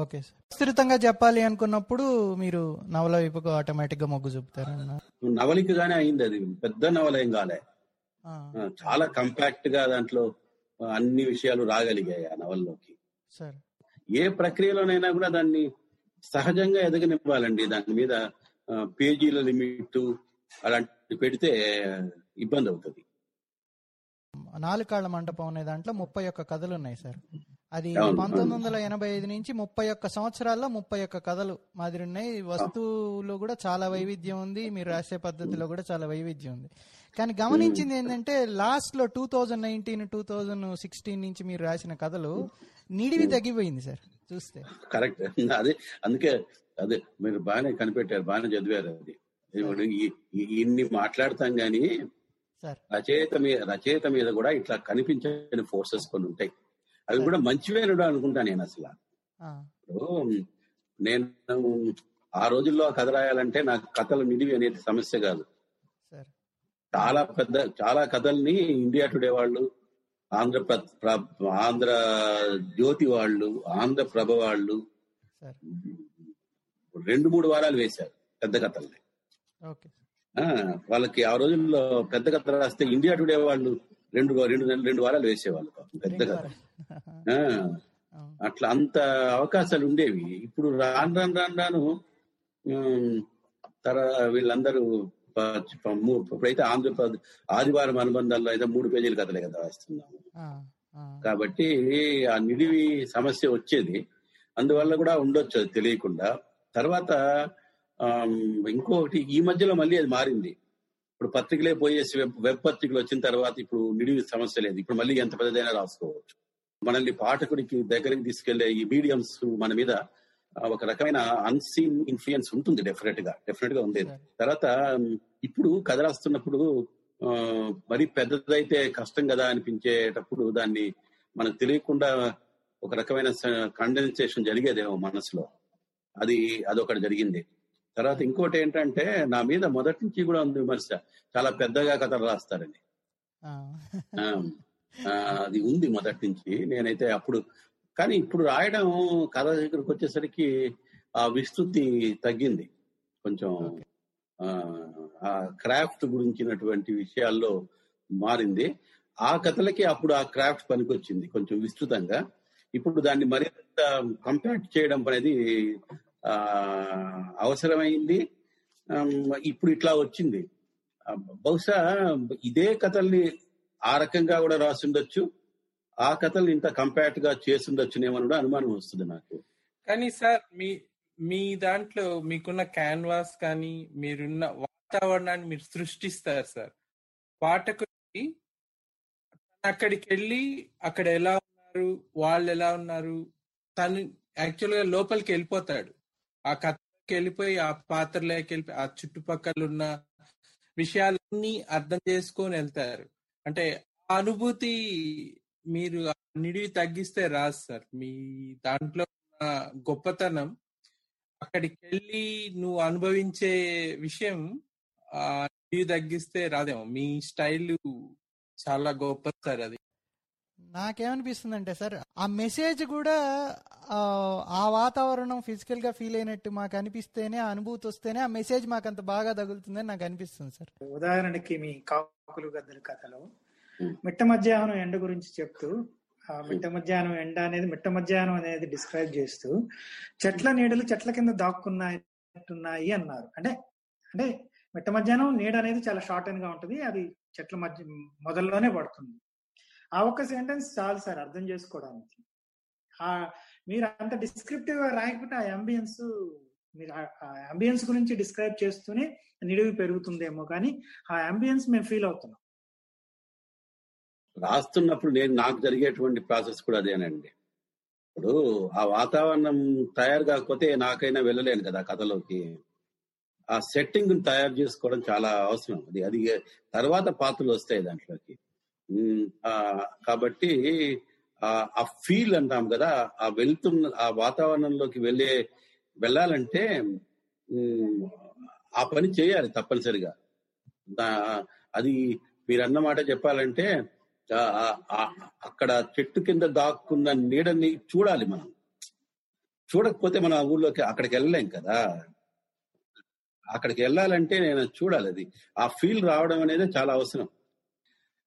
Okay sir. విస్తృతంగా చెప్పాలి అనుకున్నప్పుడు మీరు నవల వైపుకు ఆటోమేటిక్గా మొగ్గు చూపుతారన్న నవలికగానే అయింది అది. పెద్ద నవల ఏం కాలే. చాలా కంపాక్ట్గా దాంట్లో అన్ని విషయాలు రాగలిగాయి ఆ నవల్లోకి. సార్. ఏ ప్రక్రియలోనైనా కూడా దాన్ని సహజంగా ఎదగనివ్వాలండి. దాని మీద పేజీల లిమిట్ అలాంటి పెడితే ఇబ్బంది అవుతుంది. నాలుగు కాళ్ళ మంటపం అనే దాంట్లో ముప్పై ఒక్క కథలు ఉన్నాయి సార్. అది పంతొమ్మిది. వందల ఎనభై ఐదు నుంచి ముప్పై ఒక్క సంవత్సరాల్లో ముప్పై ఒక్క కథలు మాదిరి ఉన్నాయి వస్తువులో కూడా చాలా వైవిధ్యం ఉంది. మీరు రాసే పద్ధతిలో కూడా చాలా వైవిధ్యం ఉంది. కానీ గమనించింది ఏంటంటే లాస్ట్లో two thousand nineteen two thousand sixteen నుంచి మీరు రాసిన కథలు నిడివి తగ్గిపోయింది సార్ చూస్తే. కరెక్ట్. అదే అందుకే అదే మీరు బాగానే కనిపెట్టారు బాగానే చదివారు అది. ఇన్ని మాట్లాడతాం గాని సార్. రచయిత మీద రచయిత మీద కూడా ఇట్లా కనిపించని ఫోర్సెస్ కొన్ని ఉంటాయి. అవి కూడా మంచివేనడు అనుకుంటా నేను అసలు నేను ఆ రోజుల్లో కథ రాయాలంటే నాకు కథల నిడివి అనేది సమస్య కాదు. చాలా పెద్ద చాలా కథల్ని ఇండియా టుడే వాళ్ళు ఆంధ్ర ఆంధ్ర జ్యోతి వాళ్ళు ఆంధ్ర ప్రభ వాళ్ళు రెండు మూడు వారాలు వేశారు పెద్ద కథల్ని. వాళ్ళకి ఆ రోజుల్లో పెద్ద కథ రాస్తే ఇండియా టుడే వాళ్ళు రెండు రెండు నెలలు రెండు వారాలు వేసేవాళ్ళు పెద్ద కథ. అట్లా అంత అవకాశాలు ఉండేవి. ఇప్పుడు రాను రాను రాను రాను ఉమ్, తర వీళ్ళందరూ ఇప్పుడైతే ఆంధ్రప్రదేశ్ ఆదివారం అనుబంధాల్లో అయితే మూడు పేజీల కథలే కదా రాస్తున్నాము. కాబట్టి ఆ నిడివి సమస్య వచ్చేది. అందువల్ల కూడా ఉండొచ్చు అది తెలియకుండా. తర్వాత ఇంకొకటి ఈ మధ్యలో మళ్ళీ అది మారింది. ఇప్పుడు పత్రికలే పోయేసి వెబ్ వెబ్ పత్రికలు వచ్చిన తర్వాత ఇప్పుడు నిడివి సమస్య లేదు. ఇప్పుడు మళ్ళీ ఎంత పెద్దదైనా రాసుకోవచ్చు. మనల్ని పాఠకుడికి దగ్గరికి తీసుకెళ్ళే ఈ మీడియంస్ మన మీద ఒక రకమైన అన్సీన్ ఇన్ఫ్లుయెన్స్ ఉంటుంది డెఫినెట్గా. డెఫినెట్గా ఉండేది తర్వాత ఇప్పుడు కథ రాస్తున్నప్పుడు మరీ పెద్దదైతే కష్టం కదా అనిపించేటప్పుడు దాన్ని మనకు తెలియకుండా ఒక రకమైన కండెన్సేషన్ జరిగేదేమో మనసులో. అది అదొకటి జరిగింది. తర్వాత ఇంకోటి ఏంటంటే నా మీద మొదటి నుంచి కూడా ఉంది విమర్శ. చాలా పెద్దగా కథలు రాస్తారని. అది ఉంది మొదటి నుంచి. నేనైతే అప్పుడు కానీ ఇప్పుడు రాయడం కథ దగ్గరకు వచ్చేసరికి ఆ విస్తృతి తగ్గింది. కొంచెం ఆ, ఆ క్రాఫ్ట్ గురించినటువంటి విషయాల్లో మారింది. ఆ కథలకి అప్పుడు ఆ క్రాఫ్ట్ పనికొచ్చింది కొంచెం విస్తృతంగా. ఇప్పుడు దాన్ని మరింత కంపాక్ట్ చేయడం అనేది అవసరమైంది. ఇప్పుడు ఇట్లా వచ్చింది. బహుశా ఇదే కథల్ని ఆ రకంగా కూడా రాసిండొచ్చు. ఆ కథలు ఇంత కంపాక్ట్గా చేసిండొచ్చునేమని కూడా అనుమానం వస్తుంది నాకు. కానీ సార్ మీ మీ దాంట్లో మీకున్న క్యాన్వాస్ కానీ మీరున్న వాతావరణాన్ని మీరు సృష్టిస్తారు సార్. పాఠకుడికి అక్కడికి వెళ్ళి అక్కడ ఎలా ఉన్నారు వాళ్ళు ఎలా ఉన్నారు తను యాక్చువల్గా లోపలికి వెళ్ళిపోతాడు ఆ కథకి వెళ్ళిపోయి ఆ పాత్రలోకి వెళ్ళిపోయి ఆ చుట్టుపక్కల ఉన్న విషయాలన్నీ అర్థం చేసుకొని వెళ్తారు. అంటే ఆ అనుభూతి మీరు నిడివి తగ్గిస్తే రాదు సార్. మీ దాంట్లో ఉన్న గొప్పతనం అక్కడికి వెళ్ళి నువ్వు అనుభవించే విషయం ఆ నిడివి తగ్గిస్తే రాదేమో. మీ స్టైల్ చాలా గొప్ప సార్ అది. నాకేమనిపిస్తుంది అంటే సార్ ఆ మెసేజ్ కూడా ఆ, వాతావరణం ఫిజికల్గా ఫీల్ అయినట్టు మాకు అనిపిస్తేనే ఆ అనుభూతి వస్తేనే ఆ మెసేజ్ మాకు అంత బాగా తగులుతుందని నాకు అనిపిస్తుంది సార్. ఉదాహరణకి మీ కాకులు గద్దల కథలో. మిట్ట మధ్యాహ్నం ఎండ గురించి చెప్తూ ఆ మిట్ట మధ్యాహ్నం ఎండ అనేది మిట్ట మధ్యాహ్నం అనేది డిస్క్రైబ్ చేస్తూ చెట్ల నీడలు చెట్ల కింద దాక్కున్నాయి అన్నారు. అంటే అంటే మిట్ట మధ్యాహ్నం నీడ అనేది చాలా షార్ట్గా ఉంటుంది అది చెట్ల మధ్య మొదల్లోనే పడుతుంది. ఆ ఒక్క సెంటెన్స్ చాలు సార్ అర్థం చేసుకోవడానికి. ఆ మీరు అంత డిస్క్రిప్టివ్గా రాయకపోతే ఆ అంబియన్స్ మీరు ఆ అంబియన్స్ గురించి డిస్క్రైబ్ చేస్తూనే నిడివి పెరుగుతుందేమో కానీ ఆ అంబియన్స్ మేము ఫీల్ అవుతున్నాం. రాస్తున్నప్పుడు నేను నాకు జరిగేటువంటి ప్రాసెస్ కూడా అదేనండి. ఇప్పుడు ఆ వాతావరణం తయారు కాకపోతే నాకైనా వెళ్ళలేను కదా కథలోకి. ఆ సెట్టింగ్ తయారు చేసుకోవడం చాలా అవసరం. అది అది తర్వాత పాత్రలు వస్తాయి దాంట్లోకి. కాబట్టి ఆ ఫీల్ అంటాం కదా ఆ వెళ్తున్న ఆ వాతావరణంలోకి వెళ్ళే వెళ్ళాలంటే ఆ పని చేయాలి తప్పనిసరిగా. అది మీరు మాట చెప్పాలంటే అక్కడ చెట్టు కింద దాక్కున్న నీడని చూడాలి మనం. చూడకపోతే మనం ఆ ఊళ్ళోకి అక్కడికి వెళ్ళలేం కదా. అక్కడికి వెళ్ళాలంటే నేను చూడాలి అది. ఆ ఫీల్ రావడం అనేది చాలా అవసరం.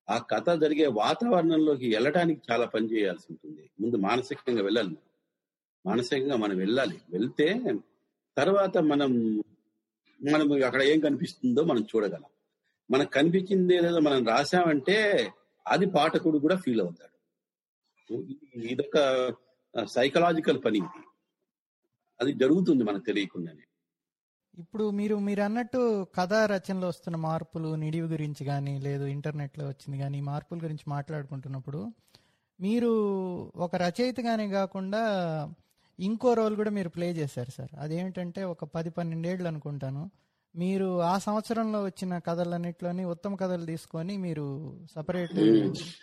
ఆ కథ జరిగే వాతావరణంలోకి వెళ్ళడానికి చాలా పని చేయాల్సి ఉంటుంది. ముందు మానసికంగా వెళ్ళాలి మనం. మానసికంగా మనం వెళ్ళాలి. వెళ్తే తర్వాత మనం మనం అక్కడ ఏం కనిపిస్తుందో మనం చూడగలం. మనకు కనిపించింది ఏదో మనం రాసామంటే అది పాఠకుడు కూడా ఫీల్ అవుతాడు. ఇదొక సైకలాజికల్ పని ఇది. అది జరుగుతుంది మనకు తెలియకుండానే. ఇప్పుడు మీరు మీరు అన్నట్టు కథా రచనలో వస్తున్న మార్పులు నిడివి గురించి కానీ లేదు ఇంటర్నెట్లో వచ్చింది కానీ ఈ మార్పుల గురించి మాట్లాడుకుంటున్నప్పుడు మీరు ఒక రచయితగానే కాకుండా ఇంకో రోల్ కూడా మీరు ప్లే చేశారు సార్. అదేమిటంటే ఒక పది పన్నెండేళ్ళు అనుకుంటాను. మీరు ఆ సంవత్సరంలో వచ్చిన కథలన్నింటిలోని ఉత్తమ కథలు తీసుకొని మీరు సపరేట్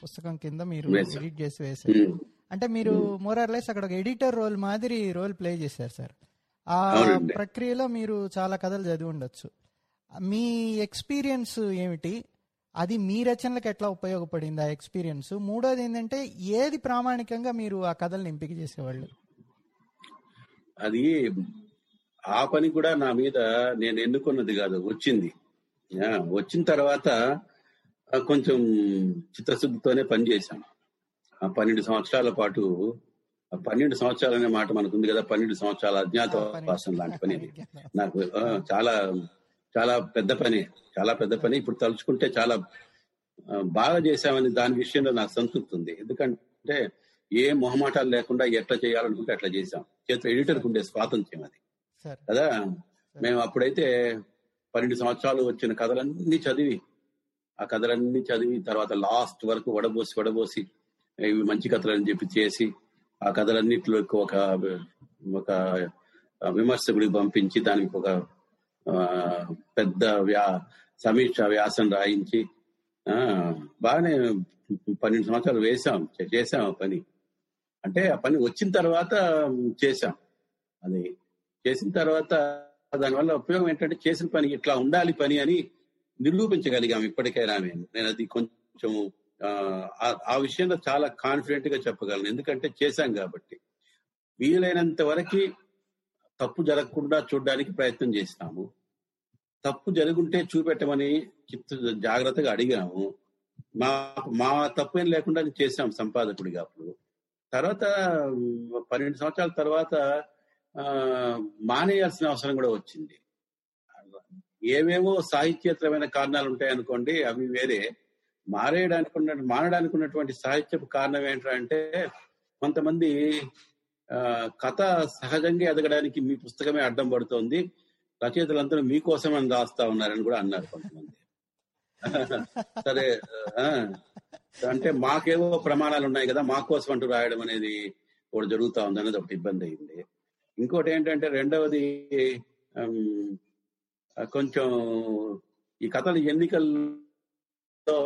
పుస్తకం కింద మీరు. ఎడిట్ చేసి వేశారు. ఉమ్. అంటే మీరు మోరార్లెస్ అక్కడ ఒక ఎడిటర్ రోల్ మాదిరి రోల్ ప్లే చేశారు సార్. ఆ. ప్రక్రియలో మీరు చాలా కథలు చదివి ఉండొచ్చు. మీ ఎక్స్పీరియన్స్ ఏమిటి? అది మీ రచనలకు ఎట్లా ఉపయోగపడింది ఆ ఎక్స్పీరియన్స్? మూడోది ఏంటంటే ఏది ప్రామాణికంగా మీరు ఆ కథల్ని ఎంపిక చేసేవాళ్ళు? అది ఆ పని కూడా నా మీద నేను ఎన్నుకున్నది కాదు వచ్చింది. వచ్చిన తర్వాత కొంచెం చిత్తశుద్ధితోనే పనిచేశాను ఆ పన్నెండు సంవత్సరాల పాటు పన్నెండు సంవత్సరాలు అనే మాట మనకు ఉంది కదా పన్నెండు సంవత్సరాల అజ్ఞాతవాసం లాంటి పని నాకు చాలా చాలా పెద్ద పని చాలా పెద్ద పని. ఇప్పుడు తలుచుకుంటే చాలా బాగా చేశామని దాని విషయంలో నాకు సంతృప్తి ఉంది. ఎందుకంటే ఏ మొహమాటాలు లేకుండా ఎట్లా చేయాలనుకుంటే అట్లా చేశాం. చేతిలో ఎడిటర్కి ఉండే స్వాతంత్ర్యం అది. కదా? మేము అప్పుడైతే పన్నెండు సంవత్సరాలు వచ్చిన కథలన్నీ చదివి ఆ కథలన్నీ చదివి తర్వాత లాస్ట్ వరకు వడబోసి వడబోసి ఇవి మంచి కథలని చెప్పి చేసి ఆ కథలన్నింటిలోకి ఒక ఒక విమర్శకుడికి పంపించి దానికి ఒక పెద్ద వ్యా సమీక్ష వ్యాసం రాయించి బాగానే పన్నెండు సంవత్సరాలు వేసాం చేసాం ఆ పని. అంటే ఆ పని వచ్చిన తర్వాత చేసాం అది చేసిన తర్వాత దానివల్ల ఉపయోగం ఏంటంటే చేసిన పని ఇట్లా ఉండాలి పని అని నిరూపించగలిగాం ఇప్పటికైనా నేను అది కొంచెం ఆ, విషయంలో చాలా కాన్ఫిడెంట్గా చెప్పగలను. ఎందుకంటే చేశాం కాబట్టి. వీలైనంత వరకు తప్పు జరగకుండా చూడడానికి ప్రయత్నం చేసినాము తప్పు జరుగుంటే చూపెట్టమని చిత్త జాగ్రత్తగా అడిగాము. మా మా తప్పు ఏం లేకుండా చేసాం సంపాదకుడిగా అప్పుడు. తర్వాత పన్నెండు సంవత్సరాల తర్వాత మానేయాల్సిన అవసరం కూడా వచ్చింది. ఏవేవో సాహిత్యేతరమైన కారణాలు ఉంటాయనుకోండి అవి వేరే. మారేయడానికి ఉన్న మారడానికి ఉన్నటువంటి సాహిత్యపు కారణం ఏంటంటే కొంతమంది ఆ, కథ సహజంగా ఎదగడానికి మీ పుస్తకమే అడ్డం పడుతోంది. రచయితలందరూ మీకోసమని రాస్తా ఉన్నారని కూడా అన్నారు కొంతమంది. సరే అంటే మాకేవో ప్రమాణాలు ఉన్నాయి కదా మా కోసం అంటూ రాయడం అనేది ఒకటి జరుగుతా ఉంది అనేది ఒకటి ఇబ్బంది అయింది. ఇంకోటి ఏంటంటే రెండవది కొంచెం ఈ కథలు ఎన్నికల్లో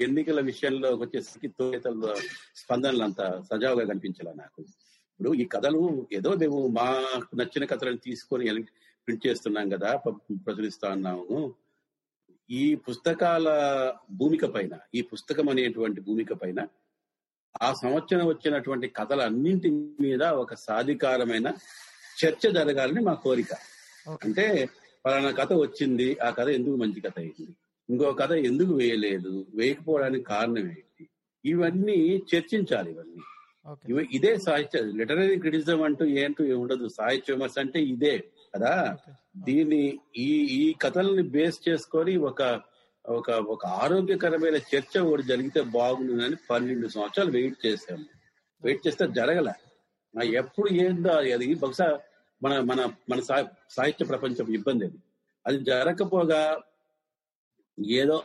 ఎన్నికల విషయంలో వచ్చేసరికి తోటల స్పందనలు అంత సజావుగా కనిపించాల నాకు. ఇప్పుడు ఈ కథలు ఏదో మేము మాకు నచ్చిన కథలను తీసుకొని ప్రింట్ చేస్తున్నాం కదా ప్రచురిస్తా ఉన్నాము ఈ పుస్తకాల భూమిక పైన ఈ పుస్తకం అనేటువంటి భూమిక పైన ఆ సంవత్సరం వచ్చినటువంటి కథలన్నింటి మీద ఒక సాధికారమైన చర్చ జరగాలని మా కోరిక. అంటే పలానా కథ వచ్చింది ఆ కథ ఎందుకు మంచి కథ అయింది? ఇంకో కథ ఎందుకు వేయలేదు? వేయకపోవడానికి కారణం ఏంటి? ఇవన్నీ చర్చించాలి ఇవన్నీ. ఇవి- ఇదే సాహిత్య. లిటరీ క్రిటిసిజం అంటూ ఏంటూ ఉండదు. సాహిత్య విమర్శ అంటే ఇదే కదా? దీన్ని ఈ ఈ కథల్ని బేస్ చేసుకొని ఒక ఒక ఒక ఆరోగ్యకరమైన చర్చ ఒకటి జరిగితే బాగుంటుందని పన్నెండు సంవత్సరాలు వెయిట్ చేశాము. వెయిట్ చేస్తే జరగల. ఎప్పుడు ఏందో అది బహుశా మన మన మన సాహిత్య ప్రపంచం ఇబ్బంది అది. అది జరగకపోగా ఏదో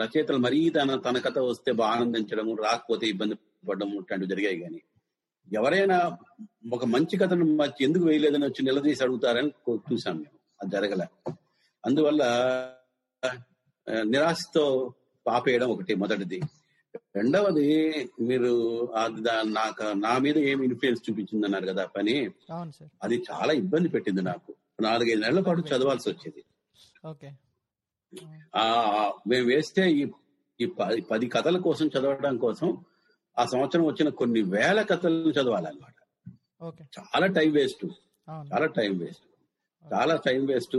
రచయితలు మరీ తన తన కథ వస్తే బాగా ఆనందించడము రాకపోతే ఇబ్బంది పడడం ఇట్లాంటివి జరిగాయి కానీ ఎవరైనా ఒక మంచి కథను ఎందుకు వేయలేదని వచ్చి నిలదీసి అడుగుతారని చూసాం మేము. అది జరగలే. అందువల్ల నిరాశతో ఆపేయడం ఒకటి మొదటిది. రెండవది మీరు నాకు నా మీద ఏమి ఇన్ఫ్లుయెన్స్ చూపించింది అన్నారు కదా పని అది చాలా ఇబ్బంది పెట్టింది నాకు. నాలుగైదు నెలల పాటు చదవాల్సి వచ్చేది. ఓకే. ఆ మేము వేస్తే ఈ ఈ పది కథల కోసం చదవడం కోసం ఆ సంవత్సరం వచ్చిన కొన్ని వేల కథలు చదవాలన్నమాట. చాలా టైం వేస్ట్. చాలా టైం వేస్ట్. చాలా టైం వేస్ట్.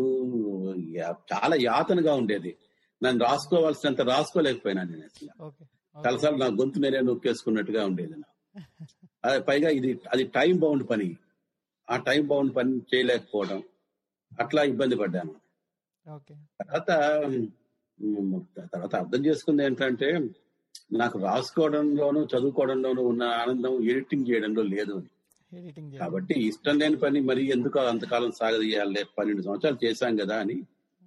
చాలా యాతనగా ఉండేది. నన్ను రాసుకోవాల్సినంత రాసుకోలేకపోయినా నేను అసలు. చాలాసార్లు నా గొంతు నేనే నొక్కేసుకున్నట్టుగా ఉండేది నాకు. అది పైగా ఇది అది టైం బౌండ్ పని. ఆ టైం బౌండ్ పని చేయలేకపోవడం. అట్లా ఇబ్బంది పడ్డాను. తర్వాత తర్వాత అర్థం చేసుకుంది ఏంటంటే నాకు రాసుకోవడంలోనూ చదువుకోవడంలోనూ ఉన్న ఆనందం ఎడిటింగ్ చేయడంలో లేదు అని. కాబట్టి ఇష్టం లేని పని మరి ఎందుకు అంతకాలం సాగదీయాలి? పన్నెండు సంవత్సరాలు చేశాం కదా అని.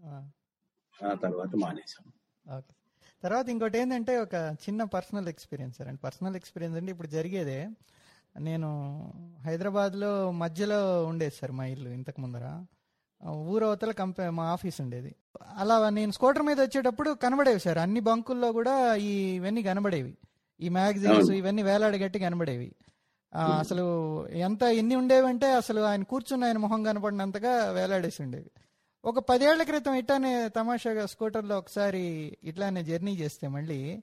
ఆ, తర్వాత మానేశాం. ఓకే. తర్వాత ఇంకోటి ఏంటంటే ఒక చిన్న పర్సనల్ ఎక్స్పీరియన్స్ అండి. పర్సనల్ ఎక్స్పీరియన్స్ అంటే ఇప్పుడు జరిగేదే నేను హైదరాబాద్లో మధ్యలో ఉండేది సార్ మా ఇల్లు ఇంతకు ముందర. ఆ, ఊరు అవతల కంపె మా ఆఫీస్ ఉండేది. అలా నేను స్కూటర్ మీద వచ్చేటప్పుడు కనబడేవి సార్. అన్ని బంకుల్లో కూడా ఈ ఇవన్నీ కనబడేవి. ఈ మ్యాగజైన్స్. ఇవన్నీ వేలాడగట్టి కనబడేవి. ఆ, అసలు ఎంత ఎన్ని ఉండేవంటే అసలు ఆయన కూర్చున్న ఆయన మొహం కనపడినంతగా వేలాడేసి ఉండేవి. ఒక పదేళ్ళ క్రితం ఇట్లానే తమాషాగా స్కూటర్లో ఒకసారి ఇట్లానే జర్నీ చేస్తే మళ్ళీ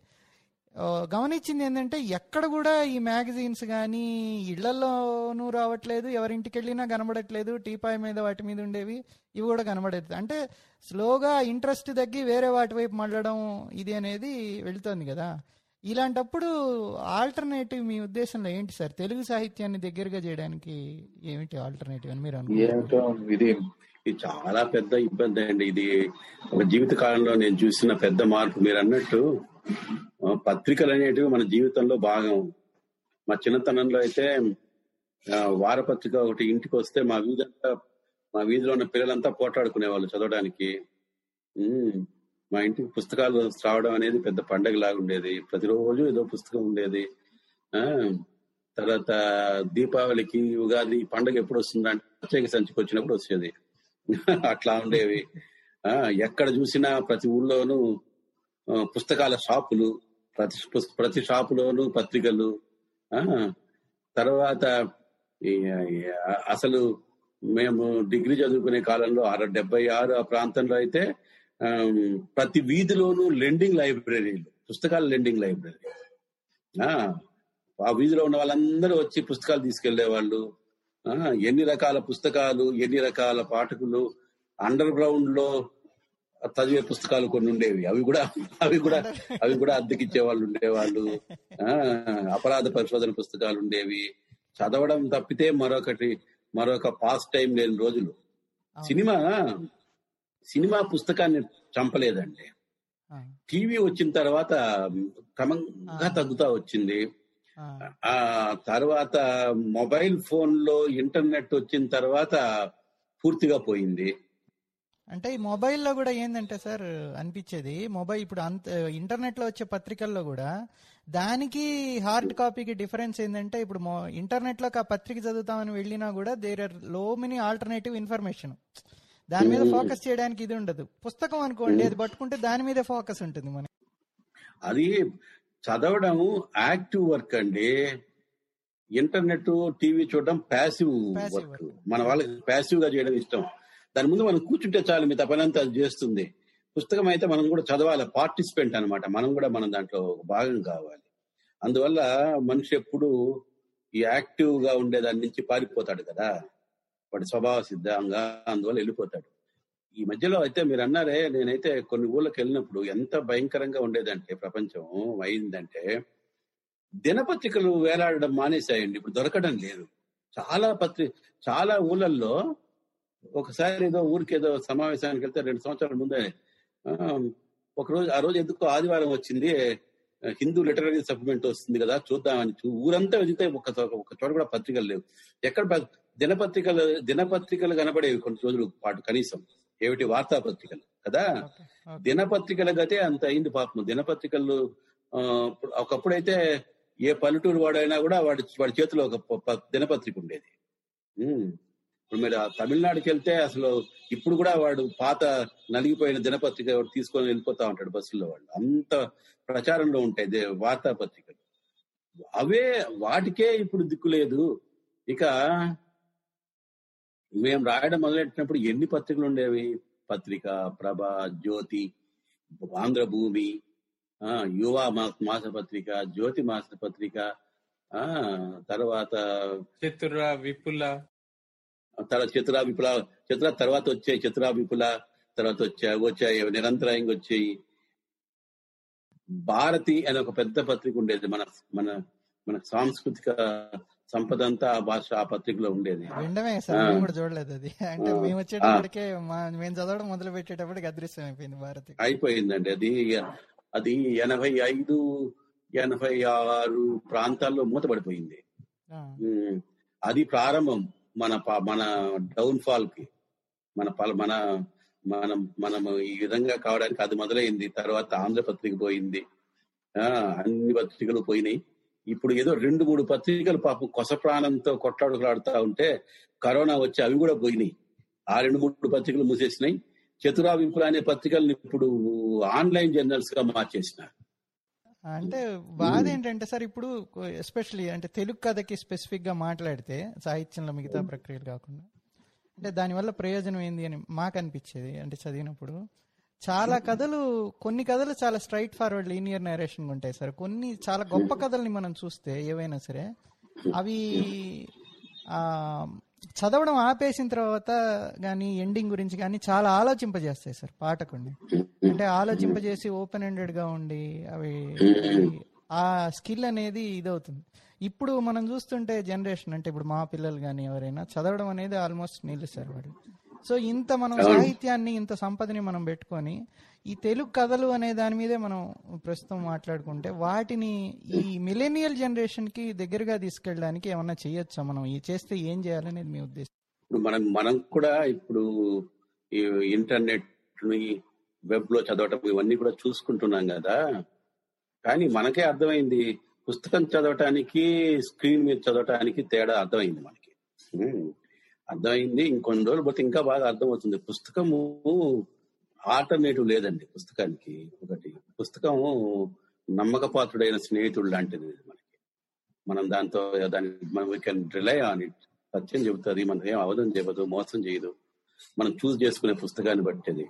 గమనించింది ఏంటంటే ఎక్కడ కూడా ఈ మ్యాగజైన్స్ కానీ ఇళ్ళలోనూ రావట్లేదు ఎవరింటికి వెళ్ళినా కనబడట్లేదు టీపాయ్ మీద వాటి మీద ఉండేవి ఇవి కూడా కనబడేది. అంటే స్లోగా ఇంట్రెస్ట్ తగ్గి వేరే వాటి వైపు మళ్ళడం ఇది అనేది వెళ్తోంది కదా. ఇలాంటప్పుడు ఆల్టర్నేటివ్ మీ ఉద్దేశంలో ఏంటి సార్? తెలుగు సాహిత్యాన్ని దగ్గరగా చేయడానికి ఏమిటి ఆల్టర్నేటివ్ అని మీరు అనుకుంటున్నారు? ఇది ఇది చాలా పెద్ద ఇబ్బంది అండి. ఇది ఒక జీవిత కాలంలో నేను చూసిన పెద్ద మార్పు. మీరు అన్నట్టు పత్రికలు అనేటివి మన జీవితంలో భాగం. మా చిన్నతనంలో అయితే వారపత్రిక ఒకటి ఇంటికి వస్తే మా వీధి మా వీధిలో ఉన్న పిల్లలంతా పోటాడుకునే వాళ్ళు చదవడానికి మా ఇంటికి పుస్తకాలు రావడం అనేది పెద్ద పండగ లాగా ఉండేది. ప్రతిరోజు ఏదో పుస్తకం ఉండేది. ఆ తర్వాత దీపావళికి ఉగాది పండగ ఎప్పుడు వస్తుందంటే ప్రత్యేక సంచికి వచ్చినప్పుడు వచ్చేది. అట్లా ఉండేవి. ఆ ఎక్కడ చూసినా ప్రతి ఊళ్ళోనూ పుస్తకాల షాపులు ప్రతి ప్రతి షాపులోనూ పత్రికలు ఆ తర్వాత అసలు మేము డిగ్రీ చదువుకునే కాలంలో ఆరు డెబ్బై ఆరు ఆ ప్రాంతంలో అయితే ప్రతి వీధిలోనూ లెండింగ్ లైబ్రరీలు పుస్తకాల లెండింగ్ లైబ్రరీ. ఆ ఆ వీధిలో ఉన్న వాళ్ళందరూ వచ్చి పుస్తకాలు తీసుకెళ్ళే వాళ్ళు ఆ, ఎన్ని రకాల పుస్తకాలు ఎన్ని రకాల పాఠకులు అండర్ గ్రౌండ్లో చదివే పుస్తకాలు కొన్ని ఉండేవి. అవి కూడా అవి కూడా అవి కూడా అద్దెకిచ్చే వాళ్ళు ఉండేవాళ్ళు. ఆ అపరాధ పరిశోధన పుస్తకాలు ఉండేవి. చదవడం తప్పితే మరొకటి మరొక పాస్ టైం లేని రోజులు. సినిమా సినిమా పుస్తకాన్ని చంపలేదండి. టీవీ వచ్చిన తర్వాత క్రమంగా తగ్గుతా వచ్చింది. ఆ. తర్వాత మొబైల్ ఫోన్లో ఇంటర్నెట్ వచ్చిన తర్వాత పూర్తిగా పోయింది. అంటే ఈ మొబైల్లో కూడా ఏంటంటే సార్ అనిపించేది మొబైల్ ఇప్పుడు అంత ఇంటర్నెట్లో వచ్చే పత్రికల్లో కూడా దానికి హార్డ్ కాపీకి డిఫరెన్స్ ఏంటంటే ఇప్పుడు మొ- ఇంటర్నెట్లో ఆ పత్రిక చదువుతామని వెళ్ళినా కూడా దేర్ ఆర్లో మెనీ ఆల్టర్నేటివ్ ఇన్ఫర్మేషన్ దాని మీద ఫోకస్ చేయడానికి ఇది ఉండదు. పుస్తకం అనుకోండి అది పట్టుకుంటే దాని మీదే ఫోకస్ ఉంటుంది మనకి. అది చదవడం యాక్టివ్ వర్క్ అండి. ఇంటర్నెట్ టీవీ చూడడం ప్యాసివ్ వర్క్. మన వాళ్ళకి ప్యాసివ్గా చేయడం ఇష్టం. దాని ముందు మనం కూర్చుంటే చాలు మీ పనంతా చేస్తుంది. పుస్తకం అయితే మనం కూడా చదవాలి పార్టిసిపెంట్ అన్నమాట. మనం కూడా మనం దాంట్లో ఒక భాగం కావాలి. అందువల్ల మనిషి ఎప్పుడు ఈ యాక్టివ్గా ఉండే దాని నుంచి పారిపోతాడు కదా. వాడి స్వభావ సిద్ధంగా అందువల్ల వెళ్ళిపోతాడు. ఈ మధ్యలో అయితే మీరు అన్నారే నేనైతే కొన్ని ఊళ్ళకి వెళ్ళినప్పుడు ఎంత భయంకరంగా ఉండేదంటే ప్రపంచం అయిందంటే దినపత్రికలు వేలాడడం మానేశాయండి. ఇప్పుడు దొరకడం లేదు. చాలా పత్రి చాలా ఊళ్ళల్లో ఒకసారి ఏదో ఊరికి ఏదో సమావేశానికి వెళ్తే రెండు సంవత్సరాల ముందే ఒక రోజు ఆ రోజు ఎందుకో ఆదివారం వచ్చింది హిందూ లిటరీ సప్లిమెంట్ వస్తుంది కదా చూద్దామని ఊరంతా వెళ్తే ఒక చోట- ఒక చోట కూడా పత్రికలు లేవు ఎక్కడ దినపత్రికలు దినపత్రికలు కనబడేవి కొన్ని రోజుల పాటు కనీసం ఏమిటి వార్తాపత్రికలు కదా. దినపత్రికల గతే అంత అయింది పాపం దినపత్రికలు ఒకప్పుడైతే ఏ పల్లెటూరు వాడైనా కూడా వాడి వాడి చేతిలో ఒక దినపత్రిక ఉండేది. ఇప్పుడు మీరు తమిళనాడుకి వెళ్తే అసలు ఇప్పుడు కూడా వాడు పాత నలిగిపోయిన దినపత్రిక తీసుకొని వెళ్ళిపోతా ఉంటాడు బస్సుల్లో వాళ్ళు. అంత ప్రచారంలో ఉంటాయి దే- వార్తాపత్రికలు. అవే వాటికే ఇప్పుడు దిక్కు లేదు. ఇక మేము రాయడం మొదలెట్టినప్పుడు ఎన్ని పత్రికలు ఉండేవి? పత్రిక ప్రభ జ్యోతి ఆంధ్రభూమి ఆ యువ మా- పత్రిక జ్యోతి మాసపత్రిక ఆ తర్వాత చతుర విపుల తర్వాత చిత్రా విపుల చిత్ర తర్వాత వచ్చాయి చిత్రా విపుల తర్వాత వచ్చాయి వచ్చాయి నిరంతరాయంగా వచ్చాయి. భారతి అనే ఒక పెద్ద పత్రిక ఉండేది మన మన మన సాంస్కృతిక సంపద అంతా ఆ భాష ఆ పత్రికలో ఉండేది. వినడమే కూడా చూడలేదు అది. అంటే. మేము వచ్చేటప్పటికే మేము చదవడం మొదలు పెట్టేటప్పటికి అదృశ్యం అయిపోయింది భారతి అయిపోయిందండి. అది అది ఎనభై ఐదు ఎనభై ఆరు ప్రాంతాల్లో మూతపడిపోయింది. అది ప్రారంభం. మన మన డౌన్ ఫాల్కి మన మన మనం మనం ఈ విధంగా కావడానికి అది మొదలైంది. తర్వాత ఆంధ్రపత్రిక పోయింది. ఆ అన్ని పత్రికలు పోయినాయి. ఇప్పుడు ఏదో రెండు మూడు పత్రికలు పాపం కొస ప్రాణంతో కొట్లాడుకులాడుతా ఉంటే కరోనా వచ్చి అవి కూడా పోయినాయి. ఆ రెండు మూడు పత్రికలు మూసేసినాయి. చతురావింపులు అనే పత్రికలను ఇప్పుడు ఆన్లైన్ జర్నల్స్గా మార్చేసినారు. అంటే బాధ ఏంటంటే సార్ ఇప్పుడు ఎస్పెషల్లీ అంటే తెలుగు కథకి స్పెసిఫిక్గా మాట్లాడితే సాహిత్యంలో మిగతా ప్రక్రియలు కాకుండా అంటే దానివల్ల ప్రయోజనం ఏంది అని మాకు అనిపించేది అంటే చదివినప్పుడు. చాలా కథలు కొన్ని కథలు చాలా స్ట్రైట్ ఫార్వర్డ్ లీనియర్ నరేషన్ ఉంటాయి సార్. కొన్ని చాలా గొప్ప కథల్ని మనం చూస్తే ఏవైనా సరే అవి చదవడం ఆపేసిన తర్వాత కానీ ఎండింగ్ గురించి కానీ చాలా ఆలోచింపజేస్తాయి సార్ పాఠకుడిని అంటే ఆలోచింపజేసి ఓపెన్ ఎండెడ్గా ఉండి అవి ఆ స్కిల్ అనేది ఇదవుతుంది. ఇప్పుడు మనం చూస్తుంటే జనరేషన్ అంటే ఇప్పుడు మా పిల్లలు కానీ ఎవరైనా చదవడం అనేది ఆల్మోస్ట్ నిలుస్తారు వాళ్ళు సో ఇంత మనం సాహిత్యాన్ని ఇంత సంపదని మనం పెట్టుకొని ఈ తెలుగు కథలు అనే దాని మీదే మనం ప్రస్తుతం మాట్లాడుకుంటే వాటిని ఈ మిలేనియల్ జనరేషన్కి దగ్గరగా తీసుకెళ్ళడానికి ఏమన్నా చేయొచ్చా? మనం ఈ చేస్తే ఏం చేయాలనేది మీ ఉద్దేశం? ఇప్పుడు మనం మనం కూడా ఇప్పుడు ఇంటర్నెట్ని వెబ్లో చదవటం ఇవన్నీ కూడా చూసుకుంటున్నాం కదా. కానీ మనకే అర్థమైంది పుస్తకం చదవటానికి స్క్రీన్ మీద చదవటానికి తేడా అర్థమైంది మనకి. అర్థమైంది. ఇంకొన్ని రోజులు పోతే ఇంకా బాగా అర్థమవుతుంది. పుస్తకము ఆల్టర్నేటివ్ లేదండి పుస్తకానికి. ఒకటి పుస్తకము నమ్మకపాత్రుడైన స్నేహితుడు లాంటిది మనకి. మనం దాంతో దాని మనం we can rely on it సత్యం చెబుతుంది మనం ఏం అవధం చేయదు మోసం చేయదు. మనం చూస్ చేసుకునే పుస్తకాన్ని బట్టేది.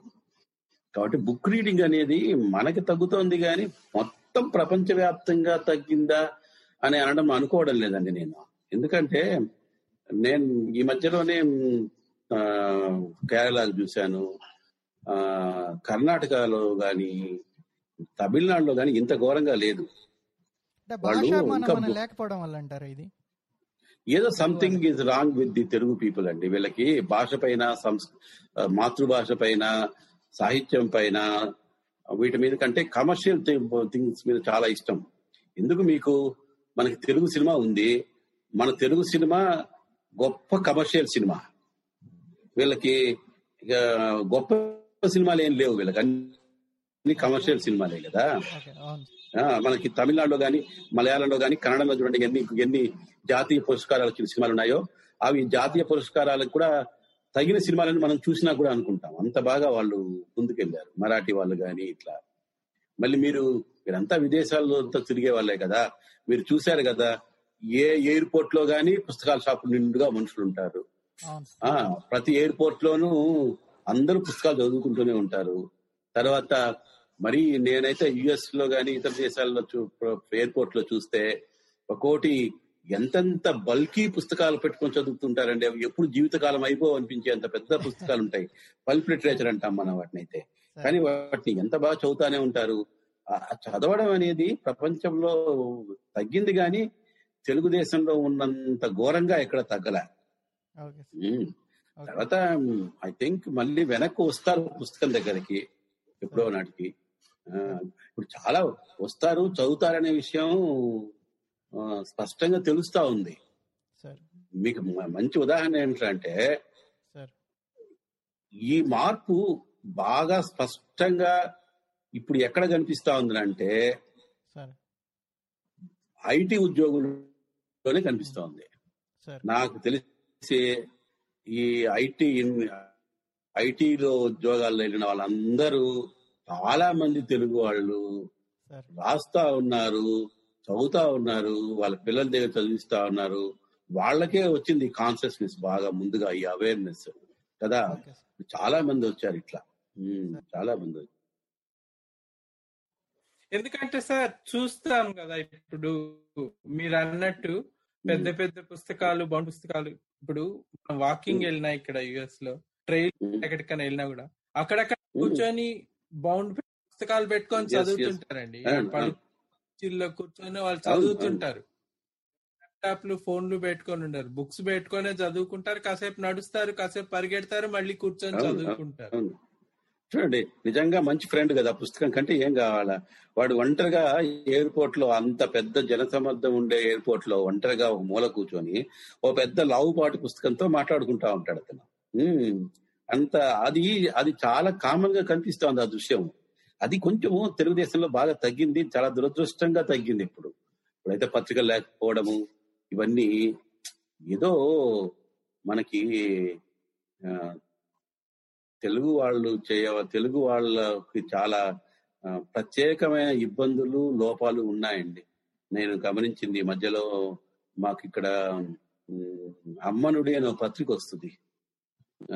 కాబట్టి బుక్ రీడింగ్ అనేది మనకి తగ్గుతోంది కానీ మొత్తం ప్రపంచవ్యాప్తంగా తగ్గిందా అని అనడం అనుకోవడం లేదండి నేను. ఎందుకంటే నేను ఈ మధ్యలోనే ఆ, కేరళకు చూశాను. ఆ, కర్ణాటకలో గాని తమిళనాడులో గాని ఇంత ఘోరంగా లేదు. లేకపోవడం వల్ల అంటారా ఇది? ఏదో something is wrong with the Telugu people అండి. వీళ్ళకి భాష పైన మాతృభాష పైన సాహిత్యం పైన వీటి మీద కంటే కమర్షియల్ థింగ్స్ మీద చాలా ఇష్టం. ఎందుకు మీకు? మనకి తెలుగు సినిమా ఉంది. మన తెలుగు సినిమా గొప్ప కమర్షియల్ సినిమా. వీళ్ళకి గొప్ప సినిమాలు ఏం లేవు వీళ్ళకి. అన్ని కమర్షియల్ సినిమాలే కదా. మనకి తమిళనాడులో గాని మలయాళంలో గాని కన్నడంలో చూడండి ఎన్ని ఎన్ని జాతీయ పురస్కారాలు వచ్చిన సినిమాలు ఉన్నాయో అవి జాతీయ పురస్కారాలకు కూడా తగిన సినిమాలను మనం చూసినా కూడా అనుకుంటాం. అంత బాగా వాళ్ళు ముందుకెళ్ళారు మరాఠీ వాళ్ళు గాని ఇట్లా. మళ్ళీ మీరు మీరంతా విదేశాల్లో అంతా తిరిగే వాళ్ళే కదా. మీరు చూశారు కదా ఏ ఎయిర్పోర్ట్లో గాని పుస్తకాల షాపులు నిండుగా మనుషులు ఉంటారు ప్రతి ఎయిర్పోర్ట్ లోనూ అందరూ పుస్తకాలు చదువుకుంటూనే ఉంటారు. తర్వాత మరి నేనైతే యుఎస్లో గాని ఇతర దేశాల్లో ఎయిర్పోర్ట్లో చూస్తే ఒక్కోటి ఎంతెంత బల్కీ పుస్తకాలు పెట్టుకొని చదువుతుంటారండి. అవి ఎప్పుడు జీవితకాలం అయిపో అనిపించే అంత పెద్ద పుస్తకాలు ఉంటాయి పల్ప్ లిటరేచర్ అంటాం మనం వాటిని అయితే కానీ వాటిని ఎంత బాగా చదువుతానే ఉంటారు. చదవడం అనేది ప్రపంచంలో తగ్గింది కానీ తెలుగుదేశంలో ఉన్నంత ఘోరంగా ఎక్కడ తగ్గలే. తర్వాత ఐ థింక్ మళ్ళీ వెనక్కి వస్తారు పుస్తకం దగ్గరికి ఎప్పుడో నాటికి. ఇప్పుడు చాలా వస్తారు చదువుతారనే విషయం స్పష్టంగా తెలుస్తా ఉంది. మీకు మంచి ఉదాహరణ ఏంటంటే సార్. ఈ మార్పు బాగా స్పష్టంగా ఇప్పుడు ఎక్కడ కనిపిస్తా ఉంది అంటే ఐటీ ఉద్యోగుల్లోనే కనిపిస్తా ఉంది సార్. నాకు తెలిసి ఈ ఐటీ ఐటీలో ఉద్యోగాల్లో వెళ్ళిన వాళ్ళందరూ చాలా మంది తెలుగు వాళ్ళు సార్. రాస్తా ఉన్నారు చదువుతా ఉన్నారు వాళ్ళ పిల్లల దగ్గర చదివిస్తా ఉన్నారు. వాళ్ళకే వచ్చింది కాన్షియస్నెస్ బాగా ముందుగా ఈ అవేర్నెస్ కదా? చాలా మంది వచ్చారు ఇట్లా. చాలా మంది. ఎందుకంటే సార్ చూస్తాం కదా ఇప్పుడు మీరు అన్నట్టు పెద్ద పెద్ద పుస్తకాలు బౌండ్ పుస్తకాలు ఇప్పుడు మనం వాకింగ్ వెళ్ళినా ఇక్కడ యుఎస్లో ట్రైన్ ఎక్కడికైనా వెళ్ళినా కూడా అక్కడక్కడ కూర్చొని బౌండ్ పుస్తకాలు పెట్టుకొని. చదువుతుంటారండి. కుర్చీల్లో కూర్చొని వాళ్ళు. చదువుతుంటారు. ల్యాప్టాప్లు ఫోన్లు పెట్టుకొని ఉండరు. బుక్స్ పెట్టుకొనే చదువుకుంటారు. కాసేపు నడుస్తారు కాసేపు పరిగెడతారు మళ్ళీ కూర్చొని చదువుకుంటారు. చూడండి నిజంగా మంచి ఫ్రెండ్ కదా పుస్తకం కంటే ఏం కావాలా? వాడు ఒంటరిగా ఎయిర్పోర్ట్లో అంత పెద్ద జనసమర్థం ఉండే ఎయిర్పోర్ట్లో ఒంటరిగా ఒక మూల కూర్చొని ఓ పెద్ద లావుపాటి పుస్తకంతో మాట్లాడుకుంటా ఉంటాడు అతను. అంత అది అది చాలా కామన్గా కనిపిస్తోంది ఆ దృశ్యం. అది కొంచెము తెలుగుదేశంలో బాగా తగ్గింది చాలా దురదృష్టంగా తగ్గింది ఇప్పుడు. ఇప్పుడైతే పత్రికలు లేకపోవడము ఇవన్నీ ఏదో మనకి ఆ, తెలుగు వాళ్ళు చేయ తెలుగు వాళ్ళకి చాలా ప్రత్యేకమైన ఇబ్బందులు లోపాలు ఉన్నాయండి. నేను గమనించింది. ఈ మధ్యలో మాకు ఇక్కడ అమ్మనుడి అనే పత్రిక వస్తుంది.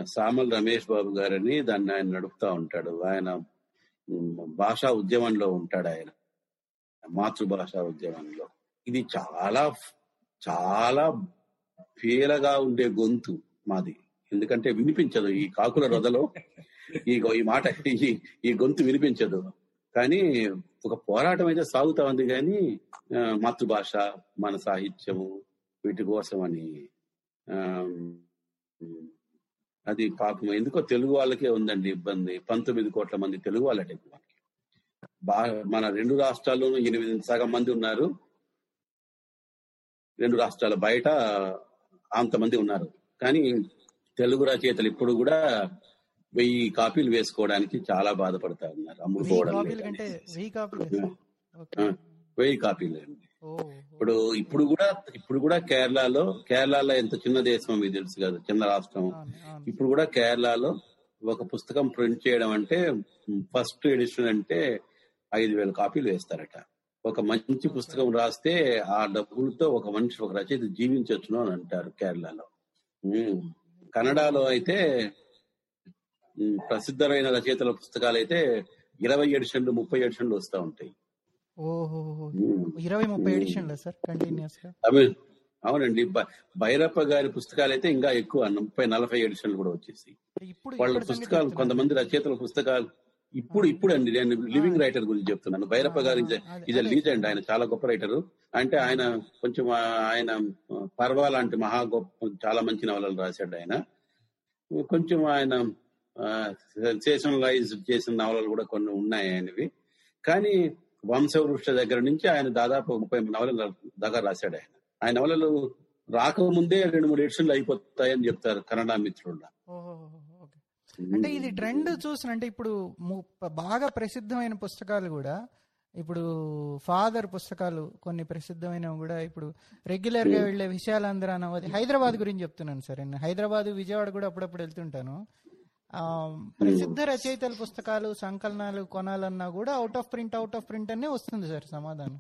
సామల్ రమేష్ బాబు గారని దాన్ని ఆయన నడుపుతా ఉంటాడు. ఆయన భాషా ఉద్యమంలో ఉంటాడు ఆయన. మాతృభాష ఉద్యమంలో. ఇది చాలా చాలా పేలగా ఉండే గొంతు మాది. ఎందుకంటే వినిపించదు ఈ కాకుల రొదలో ఈ ఈ మాట ఈ ఈ గొంతు వినిపించదు. కానీ ఒక పోరాటం అయితే సాగుతా ఉంది కానీ మాతృభాష మన సాహిత్యము వీటి కోసం అని అది పాపం ఎందుకో తెలుగు వాళ్ళకే ఉందండి ఇబ్బంది. పంతొమ్మిది కోట్ల మంది తెలుగు వాళ్ళటే మనకి. మన రెండు రాష్ట్రాల్లోనూ ఎనిమిది సగం మంది ఉన్నారు. రెండు రాష్ట్రాల బయట అంతమంది ఉన్నారు. కానీ తెలుగు రచయితలు ఇప్పుడు కూడా వెయ్యి కాపీలు వేసుకోవడానికి చాలా బాధపడతా ఉన్నారు అనేసి. వెయ్యి కాపీలు ఇప్పుడు ఇప్పుడు కూడా ఇప్పుడు కూడా కేరళలో కేరళలో ఎంత చిన్న దేశం మీకు తెలుసు కదా చిన్న రాష్ట్రం. ఇప్పుడు కూడా కేరళలో ఒక పుస్తకం ప్రింట్ చేయడం అంటే ఫస్ట్ ఎడిషన్ అంటే ఐదు వేల కాపీలు వేస్తారట. ఒక మంచి పుస్తకం రాస్తే ఆ డబ్బులతో ఒక మనిషి ఒక రచయిత జీవించవచ్చును అని అంటారు కేరళలో. కన్నడలో అయితే ప్రసిద్ధమైన రచయితల పుస్తకాలు అయితే ఇరవై ఎడిషన్లు ముప్పై ఎడిషన్లు వస్తూ ఉంటాయి. ఇరవై ముప్పై. ఎడిషన్లు సార్ కంటిన్యూస్ అవునండి భైరప్ప గారి పుస్తకాలు అయితే ఇంకా ఎక్కువ ముప్పై నలభై ఎడిషన్లు కూడా వచ్చేసి వాళ్ళ పుస్తకాలు. కొంతమంది రచయితల పుస్తకాలు ఇప్పుడు ఇప్పుడు అండి నేను లివింగ్ రైటర్ గురించి చెప్తున్నాను. భైరప్ప గారి అదే. లీజెండ్ ఆయన చాలా గొప్ప రైటరు. అంటే ఆయన కొంచెం ఆయన పర్వ లాంటి మహా గొప్ప చాలా మంచి నవలలు రాశాడు ఆయన. కొంచెం ఆయన సెన్సేషనలైజ్ చేసిన నవలలు కూడా కొన్ని ఉన్నాయి ఆయనవి. కానీ వంశవృష్ట దగ్గర నుంచి ఆయన దాదాపు ముప్పై నవలలు దాకా రాశాడు ఆయన. ఆయన నవలలు రాకముందే రెండు మూడు ఎడిషన్లు అయిపోతాయని చెప్తారు కన్నడ మిత్రుల. అంటే ఇది ట్రెండ్ చూసిన అంటే ఇప్పుడు బాగా ప్రసిద్ధమైన పుస్తకాలు కూడా ఇప్పుడు ఫాదర్ పుస్తకాలు కొన్ని ప్రసిద్ధమైనవి కూడా ఇప్పుడు రెగ్యులర్గా వెళ్ళే విషయాలందరూ అనవది హైదరాబాద్ గురించి చెప్తున్నాను సార్ నేను. హైదరాబాద్ విజయవాడ కూడా అప్పుడప్పుడు వెళ్తుంటాను. ఆ, ప్రసిద్ధ రచయితల పుస్తకాలు సంకలనాలు కొనాలన్నా కూడా out of print out of print అనే వస్తుంది సార్ సమాధానం.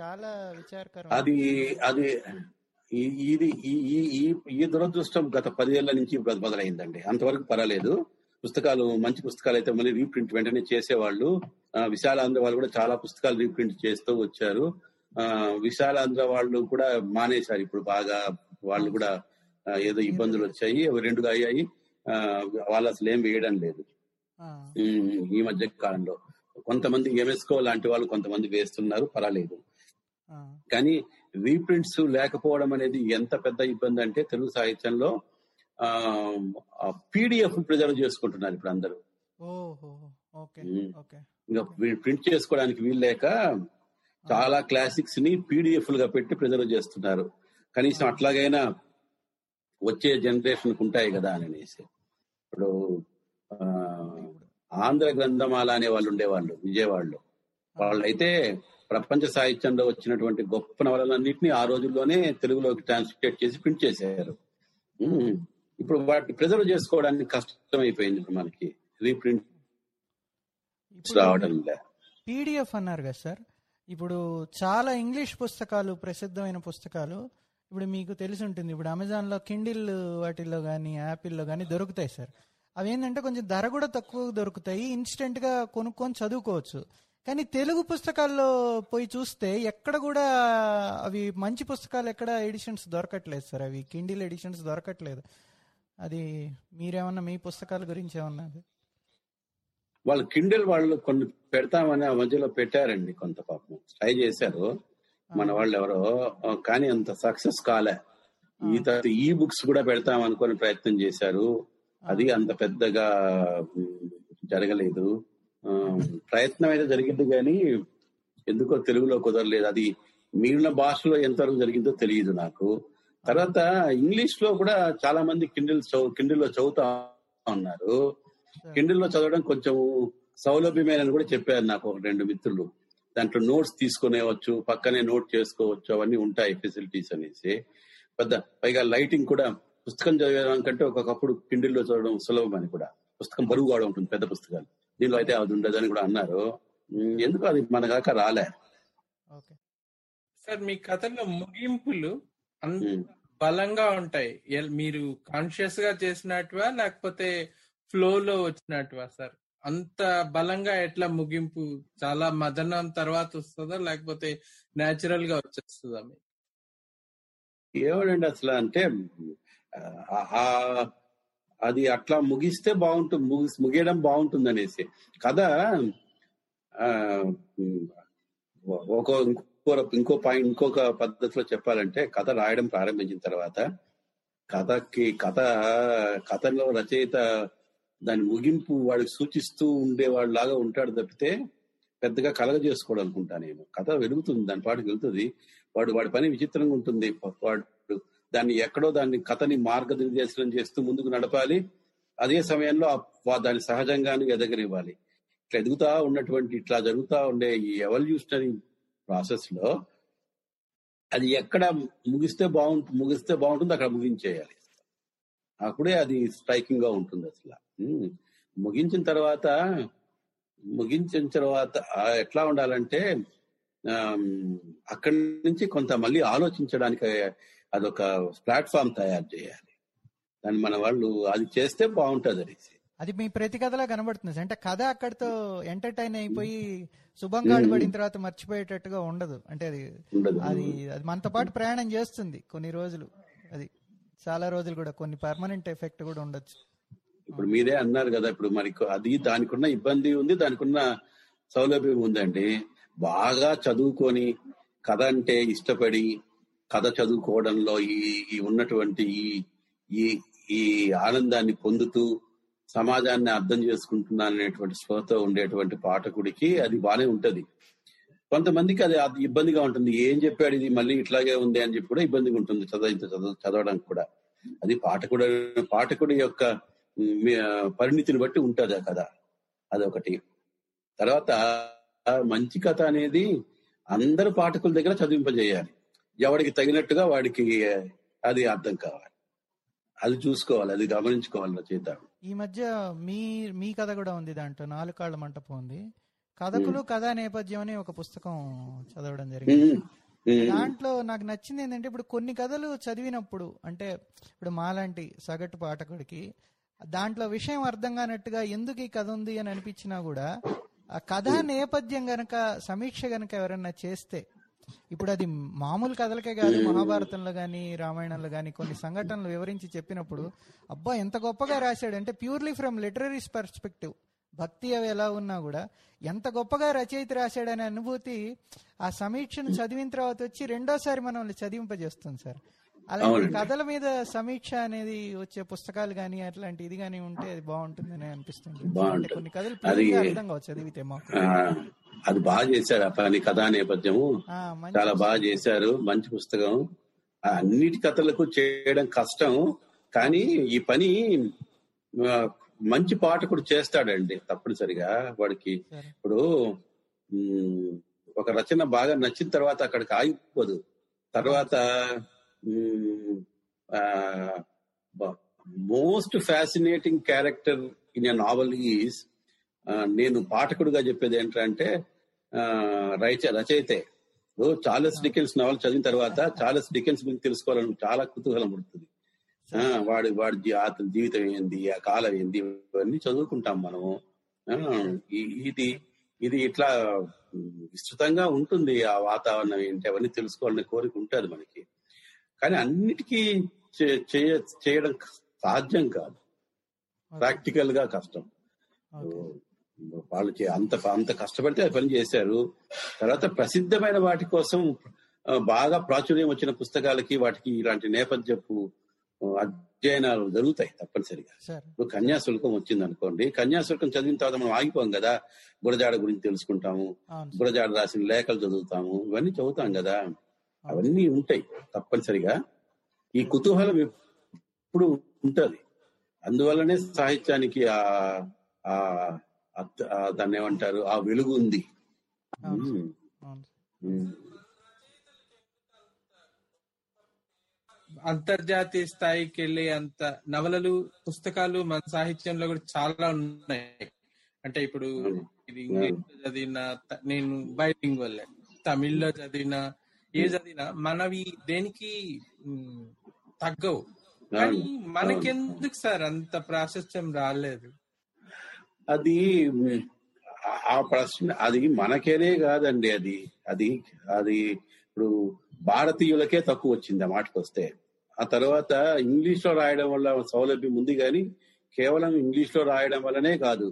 చాలా విచారకరం అది అది ఇది ఈ ఈ- ఈ దురదృష్టం గత పదేళ్ళ నుంచి మొదలైందండి. అంతవరకు పర్వాలేదు. పుస్తకాలు మంచి పుస్తకాలు అయితే మళ్ళీ రీప్రింట్ వెంటనే చేసేవాళ్ళు. విశాలాంధ్ర వాళ్ళు కూడా చాలా పుస్తకాలు రీప్రింట్ చేస్తూ వచ్చారు. ఆ, విశాలాంధ్ర వాళ్ళు కూడా మానేశారు. ఇప్పుడు బాగా వాళ్ళు కూడా ఏదో ఇబ్బందులు వచ్చాయి. రెండుగా అయ్యాయి. ఆ, వాళ్ళు అసలు ఏం వేయడం లేదు. ఈ మధ్య కాలంలో. కొంతమంది ఎంఎస్కో లాంటి వాళ్ళు కొంతమంది వేస్తున్నారు. పర్వాలేదు. కానీ రీప్రింట్స్ లేకపోవడం అనేది ఎంత పెద్ద ఇబ్బంది అంటే తెలుగు సాహిత్యంలో పీడిఎఫ్ ప్రిజర్వ్ చేసుకుంటున్నారు ఇప్పుడు అందరూ. ఇంకా ప్రింట్ చేసుకోవడానికి వీలు లేక చాలా క్లాసిక్స్ని పీడిఎఫ్ లుగా పెట్టి ప్రిజర్వ్ చేస్తున్నారు. కనీసం అట్లాగైనా వచ్చే జనరేషన్ ఉంటాయి కదా అని అనేసి. ఇప్పుడు ఆ, ఆంధ్ర గ్రంథమాల అనే వాళ్ళు ఉండేవాళ్ళు విజయవాడలో. వాళ్ళైతే ప్రపంచ సాహిత్యంలో వచ్చినటువంటి గొప్ప నవలలన్నింటినీ ఆ రోజుల్లోనే తెలుగులోకి ట్రాన్స్లేట్ చేసి ప్రింట్ చేశారు. ఇప్పుడు వాటిని ప్రిజర్వ్ చేసుకోవడానికి కష్టం అయిపోయింది ఇప్పుడు మనకి. రీప్రింట్ రావడం లే. పీడిఎఫ్ అన్నారు కదా సార్. ఇప్పుడు చాలా ఇంగ్లీష్ పుస్తకాలు ప్రసిద్ధమైన పుస్తకాలు ఇప్పుడు మీకు తెలిసి ఉంటుంది. ఇప్పుడు అమెజాన్లో కిండిల్ వాటిల్లో కానీ యాపిల్లో కానీ దొరుకుతాయి సార్. అవి ఏంటంటే కొంచెం ధర కూడా తక్కువ దొరుకుతాయి. ఇన్స్టెంట్గా కొనుక్కొని చదువుకోవచ్చు. కానీ తెలుగు పుస్తకాల్లో పోయి చూస్తే ఎక్కడ కూడా అవి మంచి పుస్తకాలు ఎక్కడ ఎడిషన్స్ దొరకట్లేదు సార్. అవి కిండిల్ ఎడిషన్స్ దొరకట్లేదు. అది మీరేమన్నా మీ పుస్తకాల గురించి ఏమన్నా వాళ్ళు కిండెల్ వాళ్ళు కొన్ని పెడతామని ఆ మధ్యలో పెట్టారండి కొంత పాపం. ట్రై చేశారు. మన వాళ్ళు ఎవరో కానీ అంత సక్సెస్ కాలే. ఈ తర్వాత ఈ బుక్స్ కూడా పెడతాం అనుకొని ప్రయత్నం చేశారు. అది అంత పెద్దగా జరగలేదు. ప్రయత్నం అయితే జరిగింది కానీ ఎందుకో తెలుగులో కుదరలేదు. అది మిగిలిన భాషలో ఎంతవరకు జరిగిందో తెలియదు నాకు. తర్వాత ఇంగ్లీష్లో కూడా చాలా మంది కిండిల్ కిండిల్లో చదువుతా ఉన్నారు. కిండిల్లో చదవడం కొంచెం సౌలభ్యమేనని కూడా చెప్పారు నాకు ఒక రెండు మిత్రులు. దాంట్లో నోట్స్ తీసుకునేవచ్చు పక్కనే నోట్ చేసుకోవచ్చు అవన్నీ ఉంటాయి ఫెసిలిటీస్ అనేసి. పెద్ద పైగా లైటింగ్ కూడా పుస్తకం చదివేదానికంటే ఒకప్పుడు కిండిల్లో చదవడం సులభం అని కూడా. పుస్తకం బరువు కూడా ఉంటుంది పెద్ద పుస్తకాలు. దీనిలో అయితే అది ఉండదని కూడా అన్నారు. ఉమ్, ఎందుకు అది మన దాకా రాలే? ఓకే. సార్ మీ కథలో ముగింపులు అంత ఉమ్. బలంగా ఉంటాయి. మీరు కాన్షియస్గా చేసినట్టువా లేకపోతే ఫ్లో లో వచ్చినట్టువా సార్? అంత బలంగా ఎట్లా ముగింపు? చాలా మదనం తర్వాత వస్తుందా లేకపోతే నేచురల్గా వచ్చేస్తుందా మీకు? ఏమనండి అసలు అంటే ఆ, అది అట్లా ముగిస్తే బాగుంటుంది ముగి ముగియడం బాగుంటుంది అనేసి కథ ఒక ఇంకో ఇంకో పాయింట్ ఇంకొక పద్ధతిలో చెప్పాలంటే కథ రాయడం ప్రారంభించిన తర్వాత కథకి కథ కథలో రచయిత దాని ముగింపు వాడికి సూచిస్తూ ఉండేవాడు లాగా ఉంటాడు తప్పితే పెద్దగా కలగ చేసుకోవడం అనుకుంటా నేను. కథ వెలుగుతుంది దాని పాటికి వెళ్తుంది. వాడు వాడి పని విచిత్రంగా ఉంటుంది. వాడు దాన్ని ఎక్కడో దాన్ని కథని మార్గనిర్దేశనం చేస్తూ ముందుకు నడపాలి. అదే సమయంలో దాన్ని సహజంగానే ఎదగనివ్వాలి. ఇట్లా ఎదుగుతా ఉన్నటువంటి ఇట్లా జరుగుతా ఉండే ఈ ఎవల్యూషనరీ ప్రాసెస్లో అది ఎక్కడ ముగిస్తే బాగుంటుంది ముగిస్తే బాగుంటుంది అక్కడ ముగించేయాలి. అప్పుడే అది స్ట్రైకింగ్గా ఉంటుంది అసలు. ముగించిన తర్వాత ముగించిన తర్వాత ఎట్లా ఉండాలంటే అక్కడి నుంచి కొంత మళ్ళీ ఆలోచించడానికి అదొక ప్లాట్ఫామ్ తయారు చేయాలి. దాన్ని మన వాళ్ళు అది చేస్తే బాగుంటది అనేసి అది మీ ప్రతి కథలో కనబడుతుంది. అంటే కథ అక్కడితో ఎంటర్టైన్ అయిపోయి శుభంగాడు పడిన తర్వాత మర్చిపోయేటట్టుగా ఉండదు. అంటే అది అది అది మనతో పాటు ప్రయాణం చేస్తుంది కొన్ని రోజులు. అది చాలా రోజులు కూడా కొన్ని పర్మనెంట్ ఎఫెక్ట్ కూడా ఉండొచ్చు. ఇప్పుడు మీరే అన్నారు కదా ఇప్పుడు మరి అది దానికున్న ఇబ్బంది ఉంది దానికున్న సౌలభ్యం ఉందండి. బాగా చదువుకొని కథ అంటే ఇష్టపడి కథ చదువుకోవడంలో ఈ ఈ ఉన్నటువంటి ఈ ఈ ఈ ఆనందాన్ని పొందుతూ సమాజాన్ని అర్థం చేసుకుంటున్నాను అనేటువంటి స్పృహతో ఉండేటువంటి పాఠకుడికి అది బానే ఉంటది. కొంతమందికి అది ఇబ్బందిగా ఉంటుంది. ఏం చెప్పాడు ఇది? మళ్ళీ ఇట్లాగే ఉంది అని చెప్పి కూడా ఇబ్బందిగా ఉంటుంది చదవ చదవడానికి కూడా. అది పాఠకుడు పాఠకుడి యొక్క పరిణితిని బట్టి ఉంటుంది ఆ కథ. అదొకటి. తర్వాత మంచి కథ అనేది అందరు పాఠకుల దగ్గర చదివింపజేయాలి. ఎవడికి తగినట్టుగా వాడికి అది అర్థం కావాలి. అది చూసుకోవాలి అది గమనించుకోవాలి రచయిత ఈ మధ్య మీ మీ కథ కూడా ఉంది దాంట్లో నాలుగు కాళ్ళ మంటపం ఉంది. కథకులు కథా నేపథ్యం అని ఒక పుస్తకం చదవడం జరిగింది. దాంట్లో నాకు నచ్చింది ఏంటంటే ఇప్పుడు కొన్ని కథలు చదివినప్పుడు అంటే ఇప్పుడు మాలాంటి సగటు పాఠకుడికి దాంట్లో విషయం అర్థం కానట్టుగా ఎందుకు ఈ కథ ఉంది అని అనిపించినా కూడా ఆ కథా నేపథ్యం గనక సమీక్ష గనక ఎవరన్నా చేస్తే ఇప్పుడు అది మామూలు కథలకే కాదు మహాభారతంలో గాని రామాయణంలో గాని కొన్ని సంఘటనలు వివరించి చెప్పినప్పుడు అబ్బా ఎంత గొప్పగా రాశాడు అంటే ప్యూర్లీ ఫ్రమ్ లిటరరీస్ పర్స్పెక్టివ్. భక్తి అవి ఎలా ఉన్నా కూడా ఎంత గొప్పగా రచయిత రాశాడనే అనుభూతి ఆ సమీక్షను చదివిన తర్వాత వచ్చి రెండోసారి మనల్ని చదివింపజేస్తుంది సార్. అలాంటి అవునండి. కథల మీద సమీక్ష అనేది వచ్చే పుస్తకాలు కానీ అట్లాంటి ఇది కానీ ఉంటే అది బాగుంటుందని అనిపిస్తుంది. కొన్ని కథలు అర్థం కావచ్చు చదివితే మాకు. అది బాగా చేశారు ఆ పని కథా నేపథ్యము. చాలా బాగా చేశారు మంచి పుస్తకం. ఆ, అన్నిటి కథలకు చేయడం కష్టం కానీ ఈ పని మంచి పాఠకుడు చేస్తాడండి తప్పనిసరిగా వాడికి. ఇప్పుడు ఒక రచన బాగా నచ్చిన తర్వాత అక్కడికి ఆగిపోదు. తర్వాత most fascinating character in a novel is నేను పాఠకుడిగా చెప్పేది ఏంటంటే ఆ, రచ రచయితే. చార్లెస్ డికెన్స్ నవల్ చదివిన తర్వాత చార్లెస్ డికెన్స్ గురించి తెలుసుకోవాలని చాలా కుతూహలం పుడుతుంది. ఆ, వాడి వాడి అతని జీవితం ఏంది ఆ కాలం ఏంది ఇవన్నీ చదువుకుంటాం మనము. ఇది ఇది ఇట్లా విస్తృతంగా ఉంటుంది ఆ వాతావరణం ఏంటి అవన్నీ తెలుసుకోవాలనే కోరిక ఉంటుంది మనకి. కానీ అన్నిటికీ చేయడం సాధ్యం కాదు. ప్రాక్టికల్గా కష్టం. ఓకే. వాళ్ళకి అంత అంత కష్టపడితే పని చేశారు. తర్వాత ప్రసిద్ధమైన వాటి కోసం బాగా ప్రాచుర్యం వచ్చిన పుస్తకాలకి వాటికి ఇలాంటి నేపథ్యపు అధ్యయనాలు జరుగుతాయి తప్పనిసరిగా. సార్. ఇప్పుడు కన్యాశుల్కం వచ్చింది అనుకోండి కన్యాశుల్కం చదివిన తర్వాత మనం ఆగిపోం కదా. గురజాడ గురించి తెలుసుకుంటాము. గురజాడ రాసిన లేఖలు చదువుతాము. ఇవన్నీ చదువుతాం కదా. అవన్నీ ఉంటాయి తప్పనిసరిగా. ఈ కుతూహలం ఎప్పుడు ఉంటది. అందువల్లనే సాహిత్యానికి ఆ ఆ అత్- ఆ దాన్ని ఏమంటారు? ఆ వెలుగు ఉంది. అంతర్జాతీయ స్థాయికి వెళ్ళే అంత నవలలు పుస్తకాలు మన సాహిత్యంలో కూడా చాలా ఉన్నాయి. అంటే ఇప్పుడు. ఇది ఇంగ్లీష్లో చదివిన నేను బైలింగ్ వల్ల తమిళ్ళో చదివిన ఏ చదివినా మనవి దేనికి తగ్గవు. కానీ. మనకెందుకు సార్ అంత ప్రాశస్త్యం రాలేదు? అది ఆ ప్రశ్న అది మనకేనే కాదండి అది. అది అది ఇప్పుడు భారతీయులకే తక్కువ వచ్చింది ఆ మాటకు వస్తే ఆ తర్వాత ఇంగ్లీష్లో రాయడం వల్ల సౌలభ్యం ఉంది కానీ కేవలం ఇంగ్లీష్లో రాయడం వల్లనే కాదు.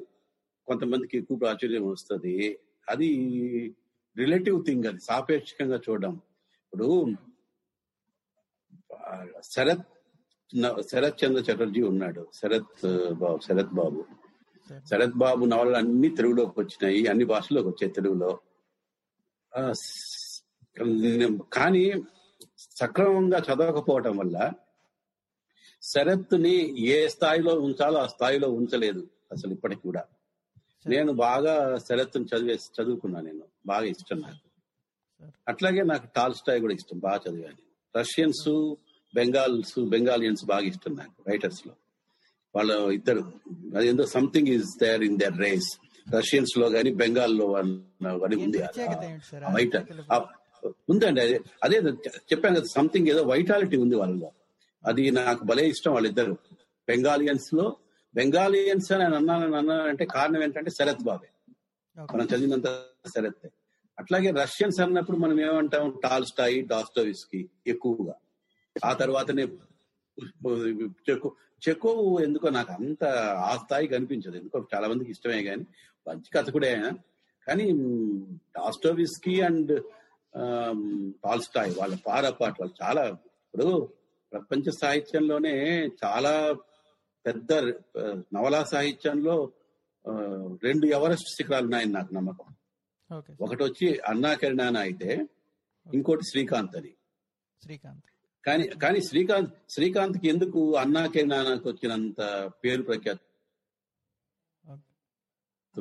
కొంతమందికి ఎక్కువ ప్రాచుర్యం వస్తుంది. అది రిలేటివ్ థింగ్ అది సాపేక్షకంగా చూడడం. ఇప్పుడు శరత్ శరత్ చంద్ర చటర్జీ ఉన్నాడు. శరత్ బాబు శరత్ బాబు. శరత్. బాబు నవలలు అన్ని తెలుగులోకి వచ్చినాయి అన్ని భాషల్లోకి వచ్చాయి తెలుగులో. కానీ సక్రమంగా చదవకపోవటం వల్ల శరత్ని ఏ స్థాయిలో ఉంచాలో ఆ స్థాయిలో ఉంచలేదు అసలు ఇప్పటికి కూడా. నేను బాగా శరత్ చదివే చదువుకున్నా నేను. బాగా ఇష్టం నాకు. అట్లాగే నాకు టాల్ స్టాయ్ కూడా ఇష్టం బాగా చదివాను. రష్యన్స్ బెంగాల్స్ బెంగాలియన్స్ బాగా ఇష్టం నాకు రైటర్స్లో. వాళ్ళ ఇద్దరు. అదేందో something is there in their race రష్యన్స్లో గాని బెంగాల్లో అని ఉంది ప్రత్యేకత ఏంటి సార్? ఆ వైట్ ప్రత్యేకత ఆ ఉందండి అదే అదే చెప్పాను కదా సంథింగ్ ఏదో వైటాలిటీ ఉంది వాళ్ళలో. అది నాకు భలే ఇష్టం వాళ్ళిద్దరు. బెంగాలియన్స్లో బెంగాలియన్స్ అని అన్నాను అన్నానంటే కారణం ఏంటంటే శరత్ బాబే. మనం చదివినంత శరత్ అట్లాగే రష్యన్స్ అన్నప్పుడు మనం ఏమంటాం? టాల్స్టాయి డాస్టోవిస్కి ఎక్కువగా. ఆ తర్వాతనే చెకో చెకో ఎందుకో నాకు అంత ఆ స్థాయి కనిపించదు. ఎందుకో చాలా మందికి ఇష్టమే కానీ మంచి కథ కూడా కానీ డాస్టోవిస్కి అండ్ టాల్స్టాయ్ వాళ్ళ పారపాటు వాళ్ళు చాలా ఇప్పుడు ప్రపంచ సాహిత్యంలోనే చాలా పెద్ద నవలా సాహిత్యంలో రెండు ఎవరెస్ట్ శిఖరాలు ఉన్నాయని నాకు నమ్మకం. ఒకటి వచ్చి అన్నా కిరణాన అయితే ఇంకోటి శ్రీకాంత్ అని శ్రీకాంత్. కానీ కానీ శ్రీకాంత్ శ్రీకాంత్కి ఎందుకు అన్నా కిరణానికి వచ్చినంత పేరు ప్రఖ్యాతులు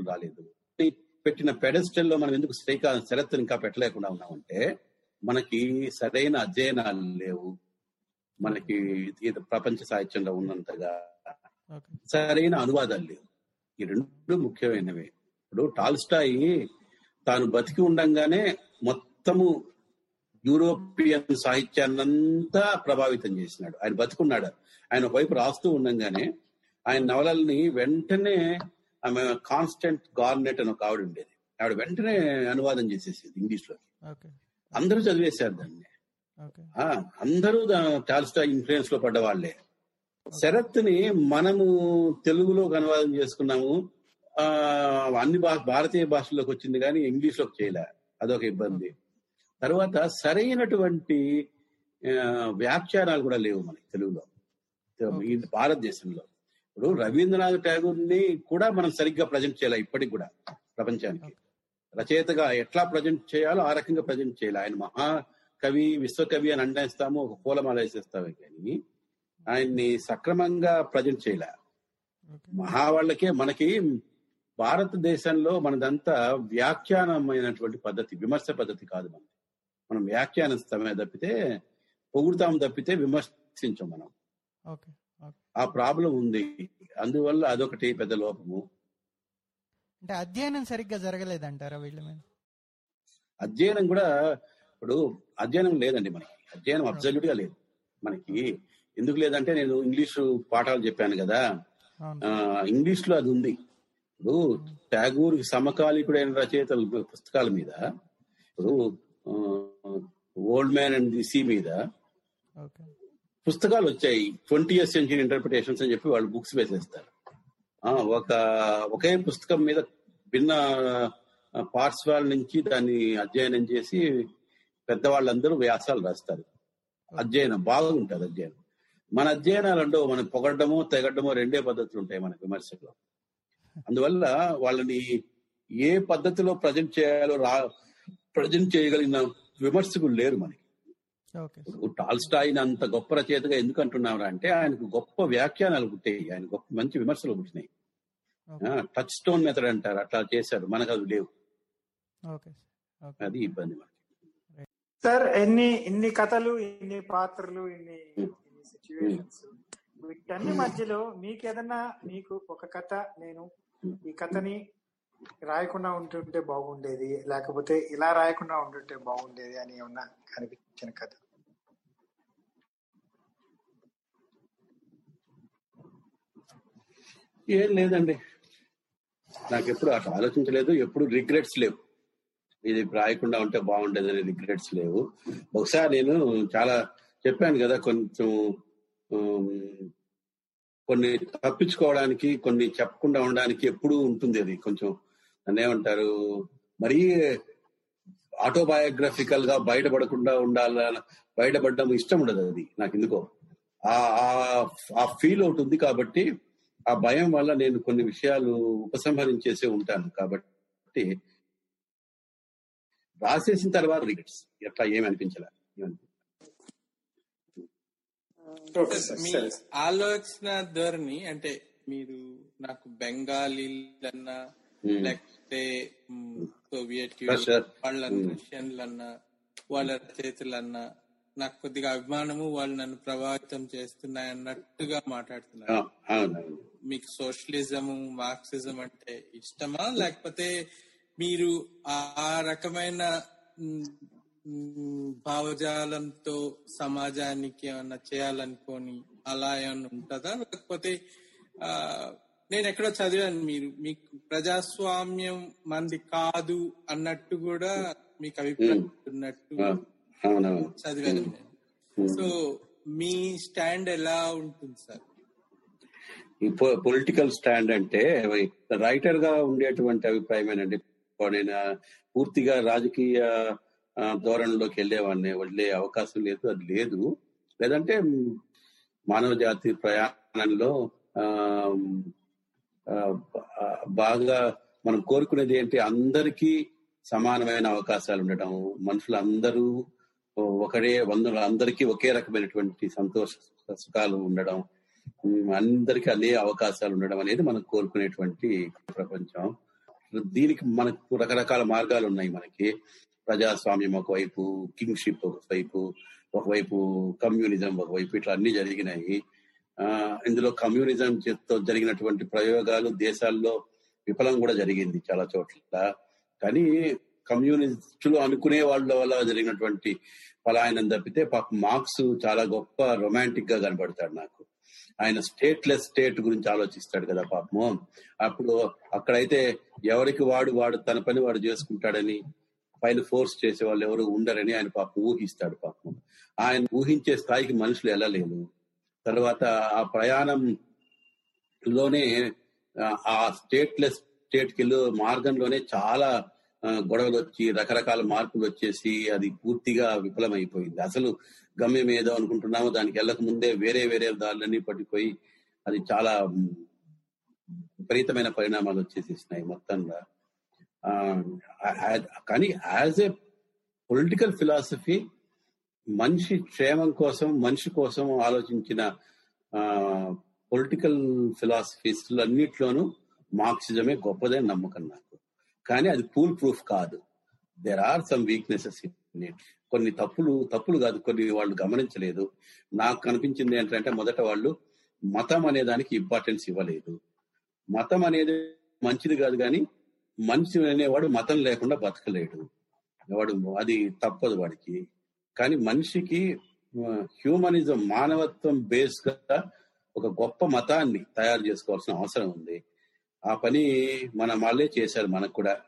రాలేదు. పెట్టిన పెడస్టల్లో మనం ఎందుకు శ్రీకాంత్ శరత్ ఇంకా పెట్టలేకుండా ఉన్నామంటే మనకి సరైన అధ్యయనాలు లేవు. మనకి ప్రపంచ సాహిత్యంలో ఉన్నంతగా సరైన అనువాదాలు లేవు. ఈ రెండు ముఖ్యమైనవి. ఇప్పుడు టాల్స్టాయి తాను బతికి ఉండంగానే మొత్తము యూరోపియన్ సాహిత్యాన్నంతా ప్రభావితం చేసినాడు. ఆయన బతికున్నాడు. ఆయన ఒకవైపు రాస్తూ ఉండంగానే ఆయన నవలల్ని వెంటనే ఆమె కాన్స్టెంట్ గార్నెట్ అని ఒక ఆవిడ ఉండేది. ఆవిడ వెంటనే అనువాదం చేసేసేది ఇంగ్లీష్లో అందరూ చదివేశారు దాన్ని. అందరూ టాల్స్టా ఇన్ఫ్లుయెన్స్లో పడ్డవాళ్ళే. శరత్ని మనము తెలుగులో అనువాదం చేసుకున్నాము. అన్ని భారతీయ భాషల్లోకి వచ్చింది కానీ ఇంగ్లీష్లోకి చేయలే. అదొక ఇబ్బంది. తర్వాత సరైనటువంటి వ్యాఖ్యానాలు కూడా లేవు మనకి తెలుగులో. ఈ భారతదేశంలో. ఇప్పుడు రవీంద్రనాథ్ ఠాగూర్ని కూడా మనం సరిగ్గా ప్రజెంట్ చేయాలి ఇప్పటికి కూడా ప్రపంచానికి. రచయితగా ఎట్లా ప్రజెంట్ చేయాలో ఆ రకంగా ప్రజెంట్ చేయాలి. ఆయన మహాకవి విశ్వకవి అని అండేస్తాము ఒక పూలమాల వేసేస్తామే కానీ ఆయన్ని. సక్రమంగా ప్రజెంట్ చేయలే. మహా వాళ్ళకే మనకి భారతదేశంలో మనదంతా వ్యాఖ్యానమైనటువంటి పద్ధతి విమర్శ పద్ధతి కాదు మనది. మనం వ్యాఖ్యానిస్తామే తప్పితే పొగుడుతాం తప్పితే విమర్శించం మనం. ఆ ప్రాబ్లం ఉంది. అందువల్ల అదొకటి పెద్ద లోపము. అంటే అధ్యయనం సరిగ్గా జరగలేదంటారా వీళ్ళ మీద? అధ్యయనం కూడా ఇప్పుడు అధ్యయనం లేదండి మనకి. అధ్యయనం అబ్జల్యూట్గా లేదు మనకి. ఎందుకు లేదంటే నేను ఇంగ్లీషు పాఠాలు చెప్పాను కదా. ఇంగ్లీష్లో అది ఉంది. ఇప్పుడు ట్యాగూర్ సమకాలీకుడైన రచయితల పుస్తకాల మీద ఇప్పుడు old man and the sea మీద పుస్తకాలు వచ్చాయి. ట్వంటీ ఇయర్ సెంచరీ ఇంటర్ప్రిటేషన్స్ అని చెప్పి వాళ్ళు బుక్స్ వేసేస్తారు. ఆ, ఒక ఒకే పుస్తకం మీద భిన్న పార్ట్స్ వాళ్ళ నుంచి దాన్ని అధ్యయనం చేసి పెద్దవాళ్ళందరూ వ్యాసాలు రాస్తారు. అధ్యయనం బాగుంటుంది అధ్యయనం. మన అధ్యయనాలలో మనం పొగడ్డమో తెగడ్డమో రెండే పద్ధతులు ఉంటాయి మన విమర్శలో అందువల్ల వాళ్ళని ఏ పద్ధతిలో ప్రజెంట్ చేయాలో రా ప్రజెంట్ చేయగలిగిన విమర్శకులు లేరు మనకి. ఓకే టాల్స్టాయిన్ అంత గొప్ప రచయితగా ఎందుకు అంటున్నారా అంటే ఆయనకు గొప్ప వ్యాఖ్యానాలు పుట్టాయి. ఆయన గొప్ప మంచి విమర్శలు పుట్టినాయి. టచ్ స్టోన్ మెథడ్ అంటారు. అట్లా చేశారు. మనకు అవి లేవు. అది ఇబ్బంది మనకి. సార్ ఎన్ని ఇన్ని కథలు ఇన్ని పాత్రలు ఇన్ని ఇన్ని సిచ్యువేషన్స్ వీటన్ని మధ్యలో మీకు ఏదన్నా మీకు ఒక కథ నేను ఈ కథని రాయకుండా ఉంటుంటే బాగుండేది లేకపోతే ఇలా రాయకుండా ఉంటుంటే బాగుండేది అని ఏమన్నా కనిపించిన కథ? ఏం లేదండి. నాకు ఎప్పుడు అట్లా ఆలోచించలేదు ఎప్పుడు రిగ్రెట్స్ లేవు. ఇది రాయకుండా ఉంటే బాగుండేదని రిగ్రెట్స్ లేవు. బహుశా నేను చాలా చెప్పాను కదా కొంచెం కొన్ని తప్పించుకోవడానికి కొన్ని చెప్పకుండా ఉండడానికి ఎప్పుడూ ఉంటుంది అది. కొంచెం దాన్ని ఏమంటారు మరీ ఆటోబయోగ్రఫికల్గా బయటపడకుండా ఉండాల బయటపడడం ఇష్టం ఉండదు అది. నాకు ఎందుకో. ఆ ఆ- ఫీల్ ఒకటి ఉంది కాబట్టి ఆ భయం వల్ల నేను కొన్ని విషయాలు ఉపసంహరించేసే ఉంటాను. కాబట్టి రాసేసిన తర్వాత రిగ్రెట్స్ ఎట్లా ఏమి అనిపించలే మీ ఆలోచన ధోరణి అంటే మీరు నాకు బెంగాలీలన్నా Hmm. లేకపోతే మ్, సోవియట్ వాళ్ళన్న Hmm. రష్యన్లన్నా వాళ్ళ రచయితలన్నా నాకు కొద్దిగా అభిమానము వాళ్ళు నన్ను ప్రభావితం చేస్తున్నాయి అన్నట్టుగా మాట్లాడుతున్నారు అవునవును. మీకు సోషలిజము మార్క్సిజం అంటే ఇష్టమా? లేకపోతే మీరు ఆ రకమైన భావజాలంతో సమాజానికి ఏమన్నా చేయాలనుకొని అలా ఏమన్నా ఉంటుందా? లేకపోతే ఆ నేను ఎక్కడో చదివాను మీరు మీకు ప్రజాస్వామ్యం మంది కాదు అన్నట్టు కూడా మీకు అభిప్రాయం ఉన్నట్టు చదివాను సో మీ స్టాండ్ ఎలా ఉంటుంది సార్? ఈ పొలిటికల్ స్టాండ్ అంటే రైటర్గా ఉండేటువంటి అభిప్రాయమేనండి. ఇప్పుడు నేను పూర్తిగా రాజకీయ ధోరణిలోకి వెళ్ళేవాడిని వెళ్ళే అవకాశం లేదు అది లేదు. లేదంటే మానవ జాతి ప్రయాణంలో ఆ, బాగా మనం కోరుకునేది ఏంటి? అందరికీ సమానమైన అవకాశాలు ఉండడం మనుషులందరూ ఒకడే వందలు అందరికీ ఒకే రకమైనటువంటి సంతోష సుఖాలు ఉండడం. అందరికీ అదే అవకాశాలు ఉండడం అనేది మనం కోరుకునేటువంటి ప్రపంచం. దీనికి మనకు రకరకాల మార్గాలు ఉన్నాయి మనకి. ప్రజాస్వామ్యం ఒకవైపు కింగ్షిప్ ఒకవైపు ఒకవైపు కమ్యూనిజం ఒకవైపు ఇట్లా అన్ని జరిగినాయి. ఆ ఇందులో కమ్యూనిజం చేత్తో జరిగినటువంటి ప్రయోగాలు దేశాల్లో విఫలం కూడా జరిగింది చాలా చోట్ల. కానీ కమ్యూనిస్టులు అనుకునే వాళ్ళ వల్ల జరిగినటువంటి పలాయనం తప్పితే పాప మార్క్స్ చాలా గొప్ప రొమాంటిక్గా కనబడతాడు నాకు. ఆయన స్టేట్లెస్ స్టేట్ గురించి ఆలోచిస్తాడు కదా పాపము. అప్పుడు అక్కడైతే ఎవరికి వాడు వాడు తన పని వాడు చేసుకుంటాడని పైన ఫోర్స్ చేసే వాళ్ళు ఎవరు ఉండరని ఆయన పాపం ఊహిస్తాడు పాపం. ఆయన ఊహించే స్థాయికి మనుషులు వెళ్ళలేదు తర్వాత ఆ ప్రయాణం లోనే ఆ, స్టేట్లెస్ స్టేట్కి మార్గంలోనే చాలా గొడవలు వచ్చి రకరకాల మార్పులు వచ్చేసి అది పూర్తిగా విఫలమైపోయింది. అసలు గమ్యం ఏదో అనుకుంటున్నామో దానికి వెళ్ళక ముందే వేరే వేరే దారులన్నీ పట్టిపోయి అది చాలా విపరీతమైన పరిణామాలు వచ్చేసేసినాయి మొత్తంగా. Um, కానీ యాజ్ ఏ పొలిటికల్ ఫిలాసఫీ మనిషి క్షేమం కోసం మనిషి కోసం ఆలోచించిన పొలిటికల్ ఫిలాసఫీస్ అన్నిట్లోనూ మార్క్సిజమే గొప్పదని నమ్మకం నాకు. కానీ అది పూల్ ప్రూఫ్ కాదు. There are some weaknesses in it కొన్ని తప్పులు తప్పులు కాదు. కొన్ని వాళ్ళు గమనించలేదు. నాకు కనిపించింది ఏంటంటే మొదట వాళ్ళు మతం అనే దానికి ఇంపార్టెన్స్ ఇవ్వలేదు. మతం అనేది మంచిది కాదు కానీ మనిషి అనేవాడు మతం లేకుండా బతకలేడు. వాడు అది తప్పదు వాడికి. కానీ మనిషికి హ్యూమనిజం మానవత్వం బేస్గా ఒక గొప్ప మతాన్ని తయారు చేసుకోవాల్సిన అవసరం ఉంది. ఆ పని మన వాళ్ళే చేశారు మనకు కూడా.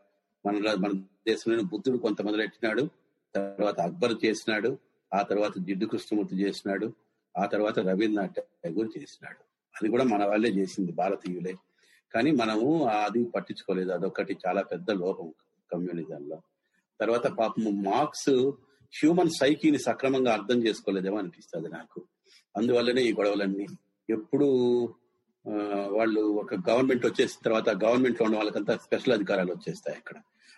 మన మన దేశంలోని బుద్ధుడు కొంతమంది పెట్టినాడు తర్వాత అక్బర్ చేసినాడు ఆ తర్వాత జిడ్డు కృష్ణమూర్తి చేసినాడు ఆ తర్వాత రవీంద్రనాథ్ ఠాగూర్ చేసినాడు. అది కూడా మన వాళ్ళే చేసింది భారతీయులే. కానీ మనము అది పట్టించుకోలేదు. అదొకటి చాలా పెద్ద లోపం కమ్యూనిజంలో. తర్వాత పాపం మార్క్స్ హ్యూమన్ సైకిని సక్రమంగా అర్థం చేసుకోలేదేమో అనిపిస్తుంది నాకు. అందువల్లనే ఈ గొడవలన్నీ. ఎప్పుడు ఆ, వాళ్ళు ఒక గవర్నమెంట్ వచ్చేసిన తర్వాత గవర్నమెంట్లో ఉన్న వాళ్ళకంతా స్పెషల్ అధికారాలు వచ్చేస్తాయి అక్కడ.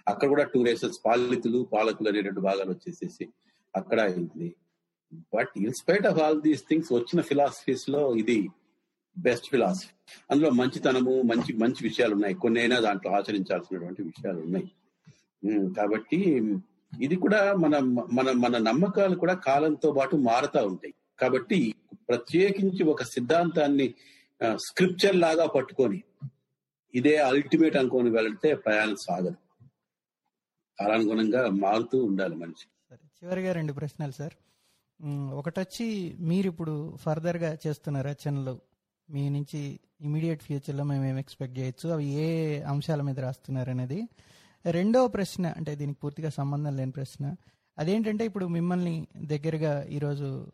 అక్కడ కూడా టూ రేసెస్ పాలితులు పాలకులు అనే రెండు భాగాలు వచ్చేసేసి అక్కడ అయింది. But in spite of all these things వచ్చిన ఫిలాసఫీస్లో ఇది బెస్ట్ ఫిలాసఫీ అందులో మంచితనము మంచి మంచి విషయాలు ఉన్నాయి కొన్ని అయినా దాంట్లో ఆచరించాల్సినటువంటి విషయాలు ఉన్నాయి కాబట్టి ఇది కూడా మన మన మన నమ్మకాలు కూడా కాలంతో పాటు మారుతా ఉంటాయి. కాబట్టి ప్రత్యేకించి ఒక సిద్ధాంతాన్ని స్క్రిప్చర్ లాగా పట్టుకొని ఇదే అల్టిమేట్ అనుకొని వెళ్తే ప్రయాణం సాగదు. కాలానుగుణంగా మారుతూ ఉండాలి మనిషి. సరే చివరిగా రెండు ప్రశ్నలు సార్. ఒకటొచ్చి మీరు ఇప్పుడు ఫర్దర్గా చేస్తున్న రచనలు మీ నుంచి ఇమీడియట్ ఫ్యూచర్లో మేము ఏం ఎక్స్పెక్ట్ చేయొచ్చు? అవి ఏ అంశాల మీద రాస్తున్నారు అనేది రెండవ ప్రశ్న అంటే దీనికి పూర్తిగా సంబంధం లేని ప్రశ్న. అదేంటంటే ఇప్పుడు మిమ్మల్ని దగ్గరగా ఈరోజు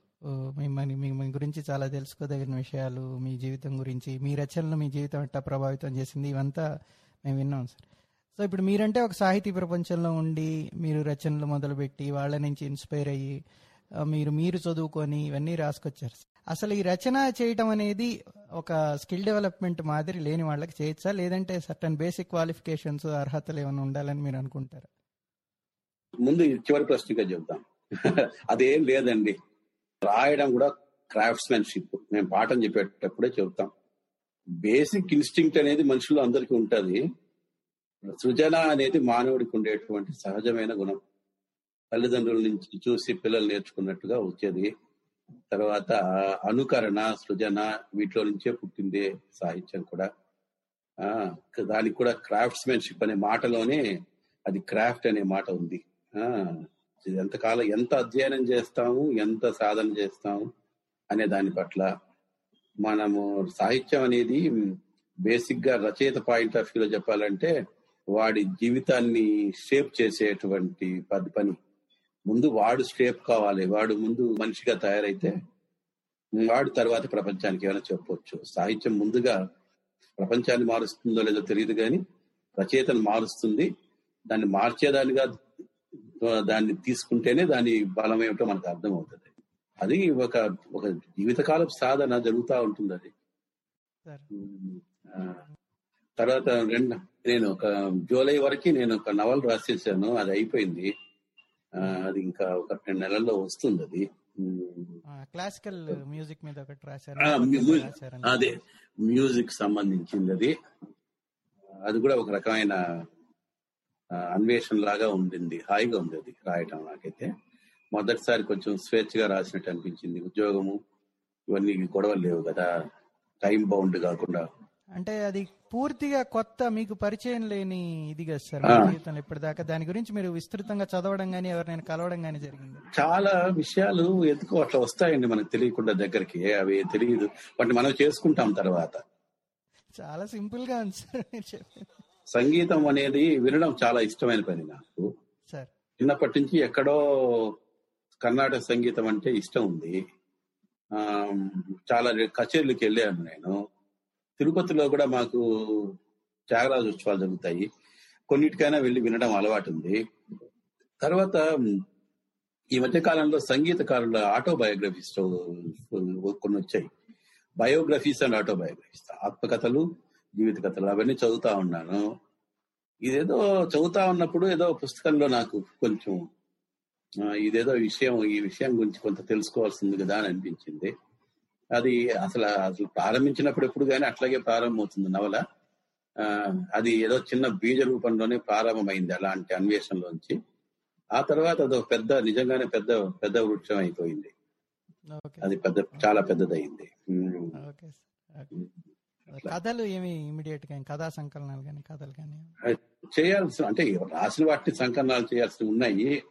మిమ్మల్ని మిమ్మల్ని మీ గురించి చాలా తెలుసుకోదగిన విషయాలు మీ జీవితం గురించి మీ రచనలు మీ జీవితం ఎట్లా ప్రభావితం చేసింది ఇవంతా మేము విన్నాం సార్. సో ఇప్పుడు మీరంటే ఒక సాహితీ ప్రపంచంలో ఉండి మీరు రచనలు మొదలుపెట్టి వాళ్ళ నుంచి ఇన్స్పైర్ అయ్యి మీరు మీరు చదువుకొని ఇవన్నీ రాసుకొచ్చారు. అసలు ఈ రచన చేయటం అనేది ఒక స్కిల్ డెవలప్మెంట్ మాదిరి లేని వాళ్ళకి చేయొచ్చా? లేదంటే సర్టన్ బేసిక్ క్వాలిఫికేషన్స్ అర్హతలు ఏమైనా ఉండాలని మీరు అనుకుంటారా? ముందు చివరి ప్రశ్నగా చెబుతాం అదేం లేదండి. రాయడం కూడా క్రాఫ్ట్స్మెన్షిప్. మేము పాఠం చెప్పేటప్పుడే చెబుతాం. బేసిక్ ఇన్స్టింక్ట్ అనేది మనుషులు అందరికీ ఉంటది. సృజన అనేది మానవుడికి ఉండేటువంటి సహజమైన గుణం. తల్లిదండ్రుల నుంచి చూసి పిల్లలు నేర్చుకున్నట్టుగా వచ్చేది. తర్వాత అనుకరణ సృజన వీటిలో నుంచే పుట్టిందే సాహిత్యం కూడా. ఆ దానికి కూడా క్రాఫ్ట్స్మెన్షిప్ అనే మాటలోనే అది క్రాఫ్ట్ అనే మాట ఉంది. ఆ ఎంతకాలం ఎంత అధ్యయనం చేస్తాము ఎంత సాధన చేస్తాము అనే దాని పట్ల మనము సాహిత్యం అనేది బేసిక్గా రచయిత పాయింట్ ఆఫ్ వ్యూలో చెప్పాలంటే వాడి జీవితాన్ని షేప్ చేసేటువంటి పది పని. ముందు వాడు షేప్ కావాలి వాడు ముందు మనిషిగా తయారైతే వాడు తర్వాత ప్రపంచానికి ఏమైనా చెప్పవచ్చు సాహిత్యం ముందుగా ప్రపంచాన్ని మారుస్తుందో లేదో తెలియదు కానీ రచయితను మారుస్తుంది. దాన్ని మార్చేదానిగా దాన్ని తీసుకుంటేనే దాని బలం ఏమిటో మనకు అర్థమవుతుంది. అది ఒక ఒక జీవితకాలపు సాధన జరుగుతూ ఉంటుంది అది తర్వాత రెండు నేను ఒక జూలై వరకు నేను ఒక నవల రాసేసాను అది అయిపోయింది. అది ఇంకా ఒక రెండు నెలల్లో వస్తుంది అది. క్లాసికల్ మ్యూజిక్ మీద ఒకటి రాశారు. అదే మ్యూజిక్ సంబంధించింది అది. అది కూడా ఒక రకమైన అన్వేషణ లాగా ఉండింది. హాయిగా ఉంది అది రాయటం నాకైతే. మొదటిసారి కొంచెం స్వేచ్ఛగా రాసినట్టు అనిపించింది. ఉద్యోగము ఇవన్నీ గొడవలు లేవు కదా. టైం బౌండ్ కాకుండా. అంటే అది పూర్తిగా కొత్త మీకు పరిచయం లేని ఇది కదా సార్. మీ జీవితంలో ఇప్పటిదాకా. దాని గురించి మీరు విస్తృతంగా చదవడం కానీ ఎవరినైనా కలవడం కానీ జరిగింది? చాలా విషయాలు ఎందుకో అట్లా వస్తాయండి మనకు తెలియకుండా దగ్గరికి. అవి తెలియదు వాటిని మనం చేసుకుంటాం తర్వాత. చాలా సింపుల్గా ఉంది సార్ సంగీతం అనేది వినడం చాలా ఇష్టమైన పని నాకు. సార్. చిన్నప్పటి నుంచి ఎక్కడో కర్ణాటక సంగీతం అంటే ఇష్టం ఉంది. చాలా కచేరీలకు వెళ్ళాను నేను. తిరుపతిలో కూడా మాకు త్యాగరాజ ఉత్సవాలు జరుగుతాయి. కొన్నిటికైనా వెళ్ళి వినడం అలవాటు ఉంది తర్వాత ఈ మధ్య కాలంలో సంగీతకారుల ఆటోబయోగ్రఫీస్ కొన్ని వచ్చాయి బయోగ్రఫీస్ అండ్ ఆటోబయోగ్రఫీస్ ఆత్మకథలు జీవిత కథలు అవన్నీ చదువుతా ఉన్నాను. ఇదేదో చదువుతా ఉన్నప్పుడు ఏదో పుస్తకంలో నాకు కొంచెం ఇదేదో విషయం ఈ విషయం గురించి కొంత తెలుసుకోవాల్సింది కదా అని అనిపించింది. అది అసలు అసలు ప్రారంభించినప్పుడు ఎప్పుడు కానీ అట్లాగే ప్రారంభమవుతుంది నవల. ఆ, అది ఏదో చిన్న బీజ రూపంలోనే ప్రారంభమైంది అలాంటి అన్వేషణలోంచి. ఆ తర్వాత అదొక పెద్ద నిజంగానే పెద్ద పెద్ద వృక్షం అయిపోయింది. అది పెద్ద చాలా ఓకే. కథలు ఏమి ఇమీడియట్గా కథా సంకలనాలు కానీ కథలు కానీ చేయాల్సిన అంటే రాసిన వాటిని సంకలనాలు చేయాల్సి ఉన్నాయి.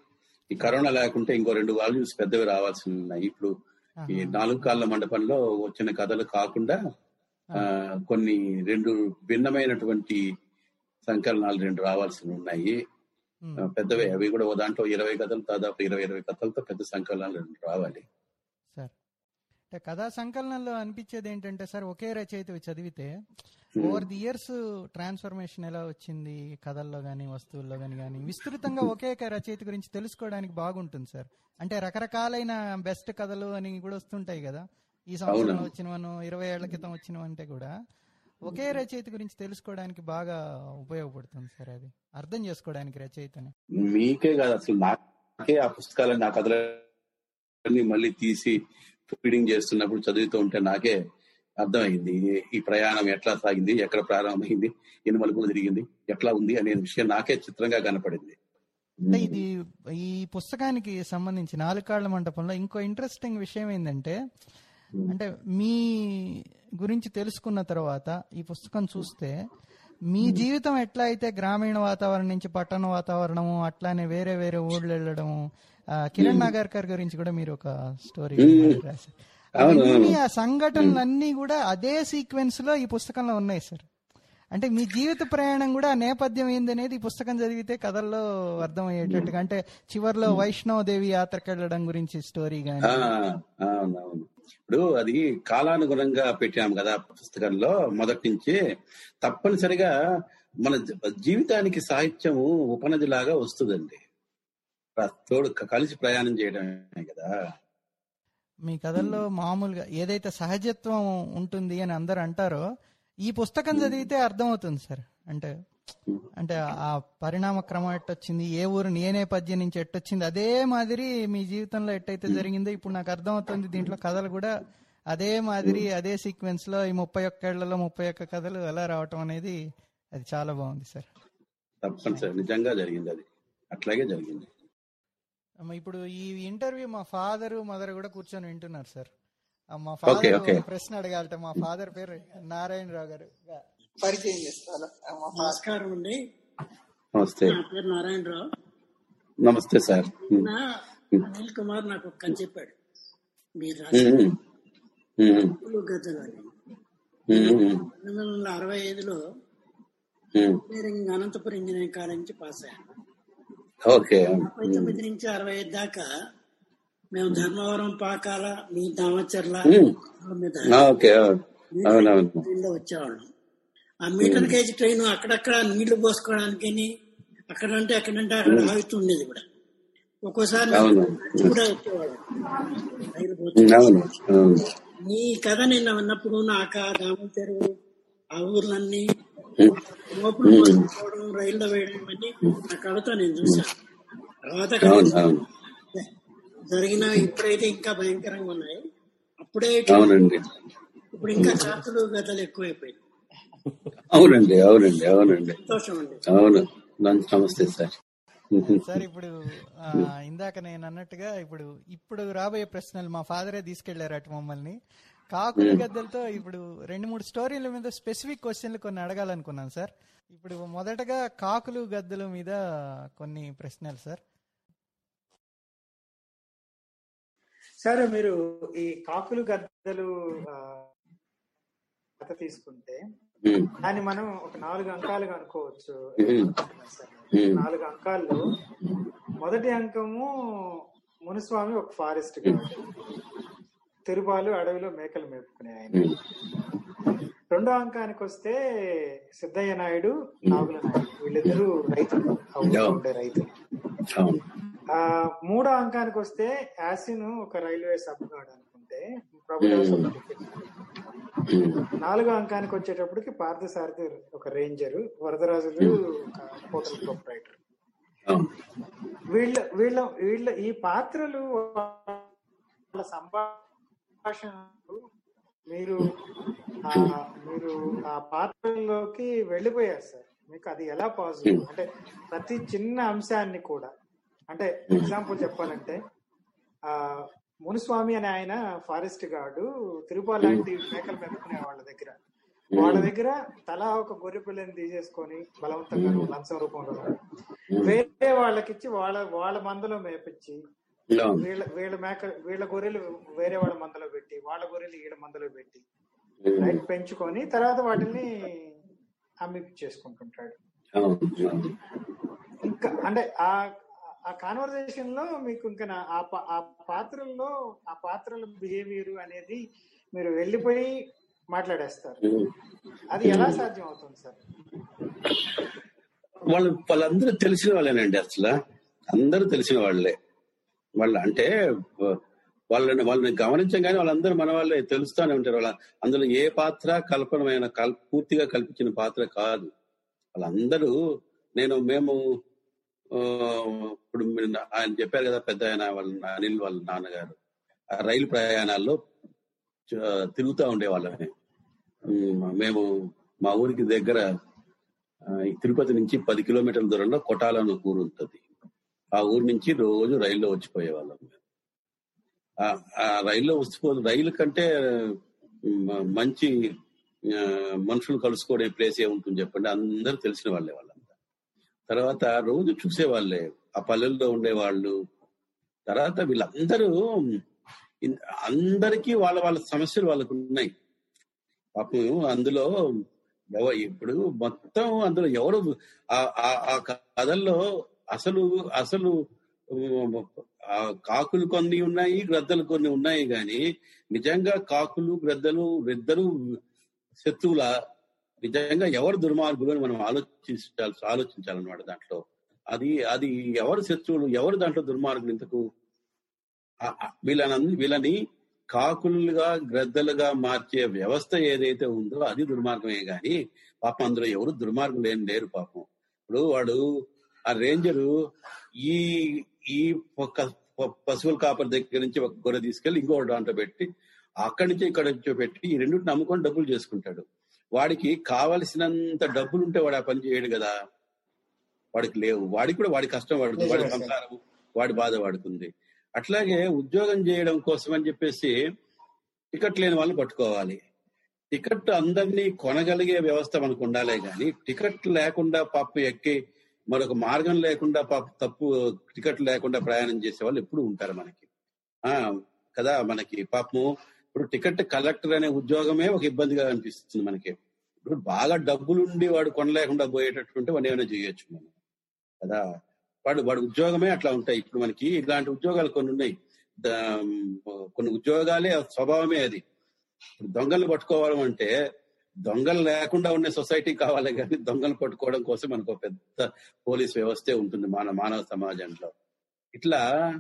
ఈ కరోనా లేకుంటే ఇంకో రెండు వాల్యూమ్స్ పెద్దవి రావాల్సి ఉన్నాయి. ఇప్పుడు ఈ నాలుగు కాళ్ళ మండపంలో వచ్చిన కథలు కాకుండా ఆ, కొన్ని రెండు భిన్నమైనటువంటి సంకలనాలు రెండు రావాల్సి ఉన్నాయి. పెద్దవే. అవి కూడా ఓ దాంట్లో ఇరవై కథలు దాదాపు ఇరవై ఇరవై కథలతో పెద్ద సంకలనాలు రెండు రావాలి. అంటే కథా సంకలనంలో అనిపించేది ఏంటంటే సార్ ఒకే రచయిత చదివితే ఓవర్ ది ఇయర్స్ ట్రాన్స్ఫర్మేషన్ ఎలా వచ్చింది? కథల్లో కానీ వస్తువుల్లో కానీ కానీ విస్తృతంగా ఒకే రచయిత గురించి తెలుసుకోవడానికి బాగుంటుంది సార్. అంటే రకరకాలైన బెస్ట్ కథలు అని కూడా వస్తుంటాయి కదా. ఈ సంవత్సరం. వచ్చినవను ఇరవై ఏళ్ళ క్రితం వచ్చినవంటే కూడా ఒకే రచయిత గురించి తెలుసుకోవడానికి బాగా ఉపయోగపడుతుంది సార్ అది. అర్థం చేసుకోవడానికి రచయితని. మీకే కాదు అసలు నాకే ఆ పుస్తకాలన్నీ ఆ కథలన్నీ మళ్ళీ తీసి ఫీడింగ్ చేస్తున్నప్పుడు చదువుతూ ఉంటే నాకే అర్థమైంది ఈ ప్రయాణం ఎట్లా సాగింది ఎక్కడ ప్రారంభమైంది ఎన్ని మలుపులు తిరిగింది ఎట్లా ఉంది అనే విషయం నాకే చిత్రంగా కనపడింది. అంటే ఇది ఈ పుస్తకానికి సంబంధించి నాలుగు కాళ్ళ మంటపంలో ఇంకో ఇంట్రెస్టింగ్ విషయం ఏంటంటే అంటే మీ గురించి తెలుసుకున్న తర్వాత ఈ పుస్తకం చూస్తే మీ జీవితం ఎట్లా అయితే గ్రామీణ వాతావరణం నుంచి పట్టణ వాతావరణము అట్లానే వేరే వేరే ఊళ్ళు వెళ్ళడము కిరణ్ నాగర్కర్ గురించి కూడా మీరు ఒక స్టోరీ రాశారు. అవన్నీ ఆ సంఘటనలన్నీ కూడా అదే సీక్వెన్స్లో ఈ పుస్తకంలో ఉన్నాయి సార్ అంటే మీ జీవిత ప్రయాణం కూడా నేపథ్యం ఏందనేది ఈ పుస్తకం చదివితే కథల్లో అర్థమయ్యేటట్టుగా అంటే చివర్లో వైష్ణవదేవి యాత్రకు వెళ్ళడం గురించి స్టోరీ గానీ. ఇప్పుడు అది కాలానుగుణంగా పెట్టాము కదా పుస్తకంలో మొదటి నుంచి. తప్పనిసరిగా మన జీవితానికి సాహిత్యము ఉపనది లాగా వస్తుందండి. తోడు కలిసి ప్రయాణం చేయడమే కదా. మీ కథల్లో మామూలుగా ఏదైతే సహజత్వం ఉంటుంది అని అందరు అంటారో ఈ పుస్తకం చదివితే అర్థమవుతుంది సార్. అంటే అంటే ఆ పరిణామ క్రమం ఎట్టొచ్చింది ఏ ఊరు ఏ నేపథ్యం నుంచి ఎట్టొచ్చింది అదే మాదిరి మీ జీవితంలో ఎట్టయితే జరిగిందో ఇప్పుడు నాకు అర్థమవుతుంది దీంట్లో కథలు కూడా అదే మాదిరి అదే సీక్వెన్స్లో ఈ ముప్పై ఒక్కేళ్ళలో ముప్పై ఒక్క కథలు ఎలా రావటం అనేది అది చాలా బాగుంది సార్. తప్పనిసరి నిజంగా జరిగింది అది. అట్లాగే జరిగింది. ఇప్పుడు ఈ ఇంటర్వ్యూ మా ఫాదర్ మదర్ కూడా కూర్చొని వింటున్నారు సార్. మా ఫాదర్. ప్రశ్న అడగాలట. మా ఫాదర్ పేరు నారాయణరావు గారు. పరిచయం చేస్తాను నమస్కారం అండి. నమస్తే. నా పేరు నారాయణరావు. నమస్తే సార్. అనిల్ కుమార్ నాకు ఒక కథ చెప్పాడు. మీరు రాసిన అని పంతొమ్మిది వందల అరవై ఐదులో. ఇంజనీరింగ్ అనంతపురం ఇంజనీరింగ్ కాలేజ్ నుంచి పాస్ అయ్యాను. ఓకే. తొమ్మిది నుంచి అరవై ఐదు దాకా మేము ధర్మవరం పాకాల మీ దామచర్ల ఆ, ట్రైన్లో వచ్చేవాళ్ళం. ఆ మీటర్ గేజ్ ట్రైన్ అక్కడక్కడ నీళ్ళు పోసుకోవడానికి అక్కడంటే అక్కడంటే అక్కడ ఆగుతుండేది కూడా. ఒక్కోసారి. కూడా వచ్చేవాళ్ళం. నీ కథ నిన్న విన్నప్పుడు నాక దామం చెరువు ఆ ఊర్లన్నీ లోపల పోసుకోవడం రైల్లో వేయడం ఇవన్నీ నా కళతో నేను చూశాను. తర్వాత జరిగిన ఇప్పుడైతే ఇంకా భయంకరంగా ఉన్నాయి. అప్పుడే ఇప్పుడు ఇంకా కాకులు గతలు ఎక్కువైపోయింది అవునండి అవునండి అవునండి. అవును నమస్తే సార్. సార్ ఇప్పుడు ఇందాక నేను అన్నట్టుగా ఇప్పుడు ఇప్పుడు రాబోయే ప్రశ్నలు మా ఫాదరే తీసుకెళ్ళారు అటు మమ్మల్ని. కాకులు గద్దలతో ఇప్పుడు రెండు మూడు స్టోరీల మీద స్పెసిఫిక్ క్వశ్చన్లు కొన్ని అడగాలనుకున్నాను సార్. ఇప్పుడు మొదటగా కాకులు గద్దల మీద కొన్ని ప్రశ్నలు సార్. సరే మీరు ఈ కాకులు గద్దలు కథ తీసుకుంటే దాన్ని మనం ఒక నాలుగు అంకాలుగా అనుకోవచ్చు. నాలుగు అంకాల్లో మొదటి అంకము మునుస్వామి ఒక ఫారెస్ట్ గార్డ్ తిరుపాలు అడవిలో మేకలు మేపుకునే ఆయన. రెండో అంకానికి వస్తే సిద్ధయ్య నాయుడు నాగుల నాయుడు. వీళ్ళిద్దరూ రైతులు ఉండే రైతులు. ఆ మూడో అంకానికి వస్తే యాసిన్ ఒక రైల్వే సబ్ గార్డ్ అనుకుంటే ఉమ్, నాలుగో అంకానికి వచ్చేటప్పటికి పార్థసారథి ఒక రేంజర్ వరదరాజులు ఒక హోటల్ ప్రొపరైటర్. వీళ్ళ వీళ్ళ వీళ్ళ ఈ పాత్రలు వాళ్ళ సంభాషణలు మీరు ఆ మీరు ఆ పాత్రల్లోకి వెళ్ళిపోయారు సార్. మీకు అది ఎలా పాసిబుల్ అంటే ప్రతి చిన్న అంశాన్ని కూడా. అంటే ఎగ్జాంపుల్ చెప్పాలంటే ఆ మునుస్వామి అనే ఆయన ఫారెస్ట్ గార్డు తిరుపతి లాంటి మేకలు పెట్టుకునే వాళ్ళ దగ్గర. వాళ్ళ దగ్గర తలా ఒక గొర్రె పిల్లని తీసేసుకొని బలవంతంగా లంచం రూపంలో వేరే వాళ్ళకిచ్చి వాళ్ళ వాళ్ళ మందలో మేపించి వీళ్ళ వీళ్ళ మేక వీళ్ళ గొర్రెలు వేరే వాళ్ళ మందలో పెట్టి వాళ్ళ గొర్రెలు వీళ్ళ మందలో పెట్టి రైట్ పెంచుకొని తర్వాత వాటిని అమ్మి చేసుకుంటుంటాడు. ఇంకా అంటే ఆ ఆ కాన్వర్జేషన్లో మీకు ఇంకా ఆ పాత్రల్లో ఆ పాత్రల బిహేవియర్ అనేది మీరు వెళ్ళిపోయి మాట్లాడేస్తారు. అది ఎలా సాధ్యం అవుతుంది సార్? వాళ్ళు వాళ్ళందరూ తెలిసిన వాళ్ళేనండి అసలు. అందరూ తెలిసిన వాళ్ళే. వాళ్ళ అంటే వాళ్ళని వాళ్ళని గమనించగానే వాళ్ళందరూ మన వాళ్ళే తెలుస్తూనే ఉంటారు. వాళ్ళ అందులో ఏ పాత్ర కల్పనమైన కల్ పూర్తిగా కల్పించిన పాత్ర కాదు. వాళ్ళందరూ నేను మేము ఆ, ఇప్పుడు మీరు ఆయన చెప్పారు కదా పెద్ద ఆయన వాళ్ళ అనిల్ వాళ్ళ నాన్నగారు. రైలు ప్రయాణాల్లో తిరుగుతూ ఉండేవాళ్ళని మేము మా ఊరికి దగ్గర తిరుపతి నుంచి పది కిలోమీటర్ల దూరంలో కొటాలను ఊరు ఉంటుంది. ఆ ఊరు నుంచి రోజు రైల్లో వచ్చిపోయేవాళ్ళం మేము. ఆ రైల్లో వచ్చిపో రైలు కంటే మంచి మనుషులు కలుసుకోవడే ప్లేస్ ఏముంటుంది చెప్పండి? అందరూ తెలిసిన వాళ్ళే వాళ్ళంతా. తర్వాత రోజు చూసేవాళ్ళే ఆ పల్లెల్లో ఉండేవాళ్ళు. తర్వాత వీళ్ళందరూ అందరికీ వాళ్ళ వాళ్ళ సమస్యలు వాళ్ళకు ఉన్నాయి. పాపం అందులో ఎవ ఇప్పుడు మొత్తం అందులో ఎవరు ఆ- ఆ- ఆ కథల్లో అసలు అసలు ఆ కాకులు కొన్ని ఉన్నాయి గ్రద్దలు కొన్ని ఉన్నాయి గాని నిజంగా కాకులు గ్రద్దలు ఇద్దరు శత్రువుల నిజంగా ఎవరు దుర్మార్గులు అని మనం ఆలోచించాలి ఆలోచించాలన్నమాట దాంట్లో. అది అది ఎవరు శత్రువులు ఎవరు దాంట్లో దుర్మార్గులు ఇంతకు? వీళ్ళని వీళ్ళని కాకులుగా గ్రద్దలుగా మార్చే వ్యవస్థ ఏదైతే ఉందో అది దుర్మార్గమే గాని పాపం అందులో ఎవరు దుర్మార్గులు ఏం లేరు పాపం. ఇప్పుడు వాడు ఆ రేంజరు ఈ ఈ ఒక పశువుల కాపర్ దగ్గర నుంచి ఒక గొర్రె తీసుకెళ్ళి ఇంకో దాంట్లో పెట్టి అక్కడి నుంచి ఇక్కడ నుంచి పెట్టి ఈ రెండింటిని నమ్ముకొని డబ్బులు చేసుకుంటాడు. వాడికి కావలసినంత డబ్బులు ఉంటే వాడు ఆ పని చేయడు కదా. వాడికి లేవు. వాడికి కూడా వాడి కష్టం వాడుతుంది. వాడి. సంసారం వాడి బాధ వాడుతుంది. అట్లాగే ఉద్యోగం చేయడం కోసం అని చెప్పేసి టికెట్ లేని వాళ్ళు పట్టుకోవాలి. టికెట్ అందరినీ కొనగలిగే వ్యవస్థ మనకు ఉండాలే గాని టికెట్ లేకుండా పప్పు ఎక్కి మరొక మార్గం లేకుండా తప్పు టికెట్ లేకుండా ప్రయాణం చేసే వాళ్ళు ఎప్పుడు ఉంటారు మనకి. ఆ కదా మనకి పాపము. ఇప్పుడు టికెట్ కలెక్టర్ అనే ఉద్యోగమే ఒక ఇబ్బందిగా అనిపిస్తుంది మనకి. ఇప్పుడు బాగా డబ్బులుండి వాడు కొనలేకుండా పోయేటటువంటి వాడు ఏమైనా చేయొచ్చు మనం. కదా? వాడు వాడు ఉద్యోగమే అట్లా ఉంటాయి. ఇప్పుడు మనకి ఇలాంటి ఉద్యోగాలు కొన్ని ఉన్నాయి. దా- కొన్ని ఉద్యోగాలే స్వభావమే అది. దొంగలు పట్టుకోవడం అంటే దొంగలు లేకుండా ఉండే సొసైటీ కావాలి కానీ దొంగలు పట్టుకోవడం కోసం మనకు ఒక పెద్ద పోలీస్ వ్యవస్థే ఉంటుంది మన మానవ సమాజంలో. ఇట్లా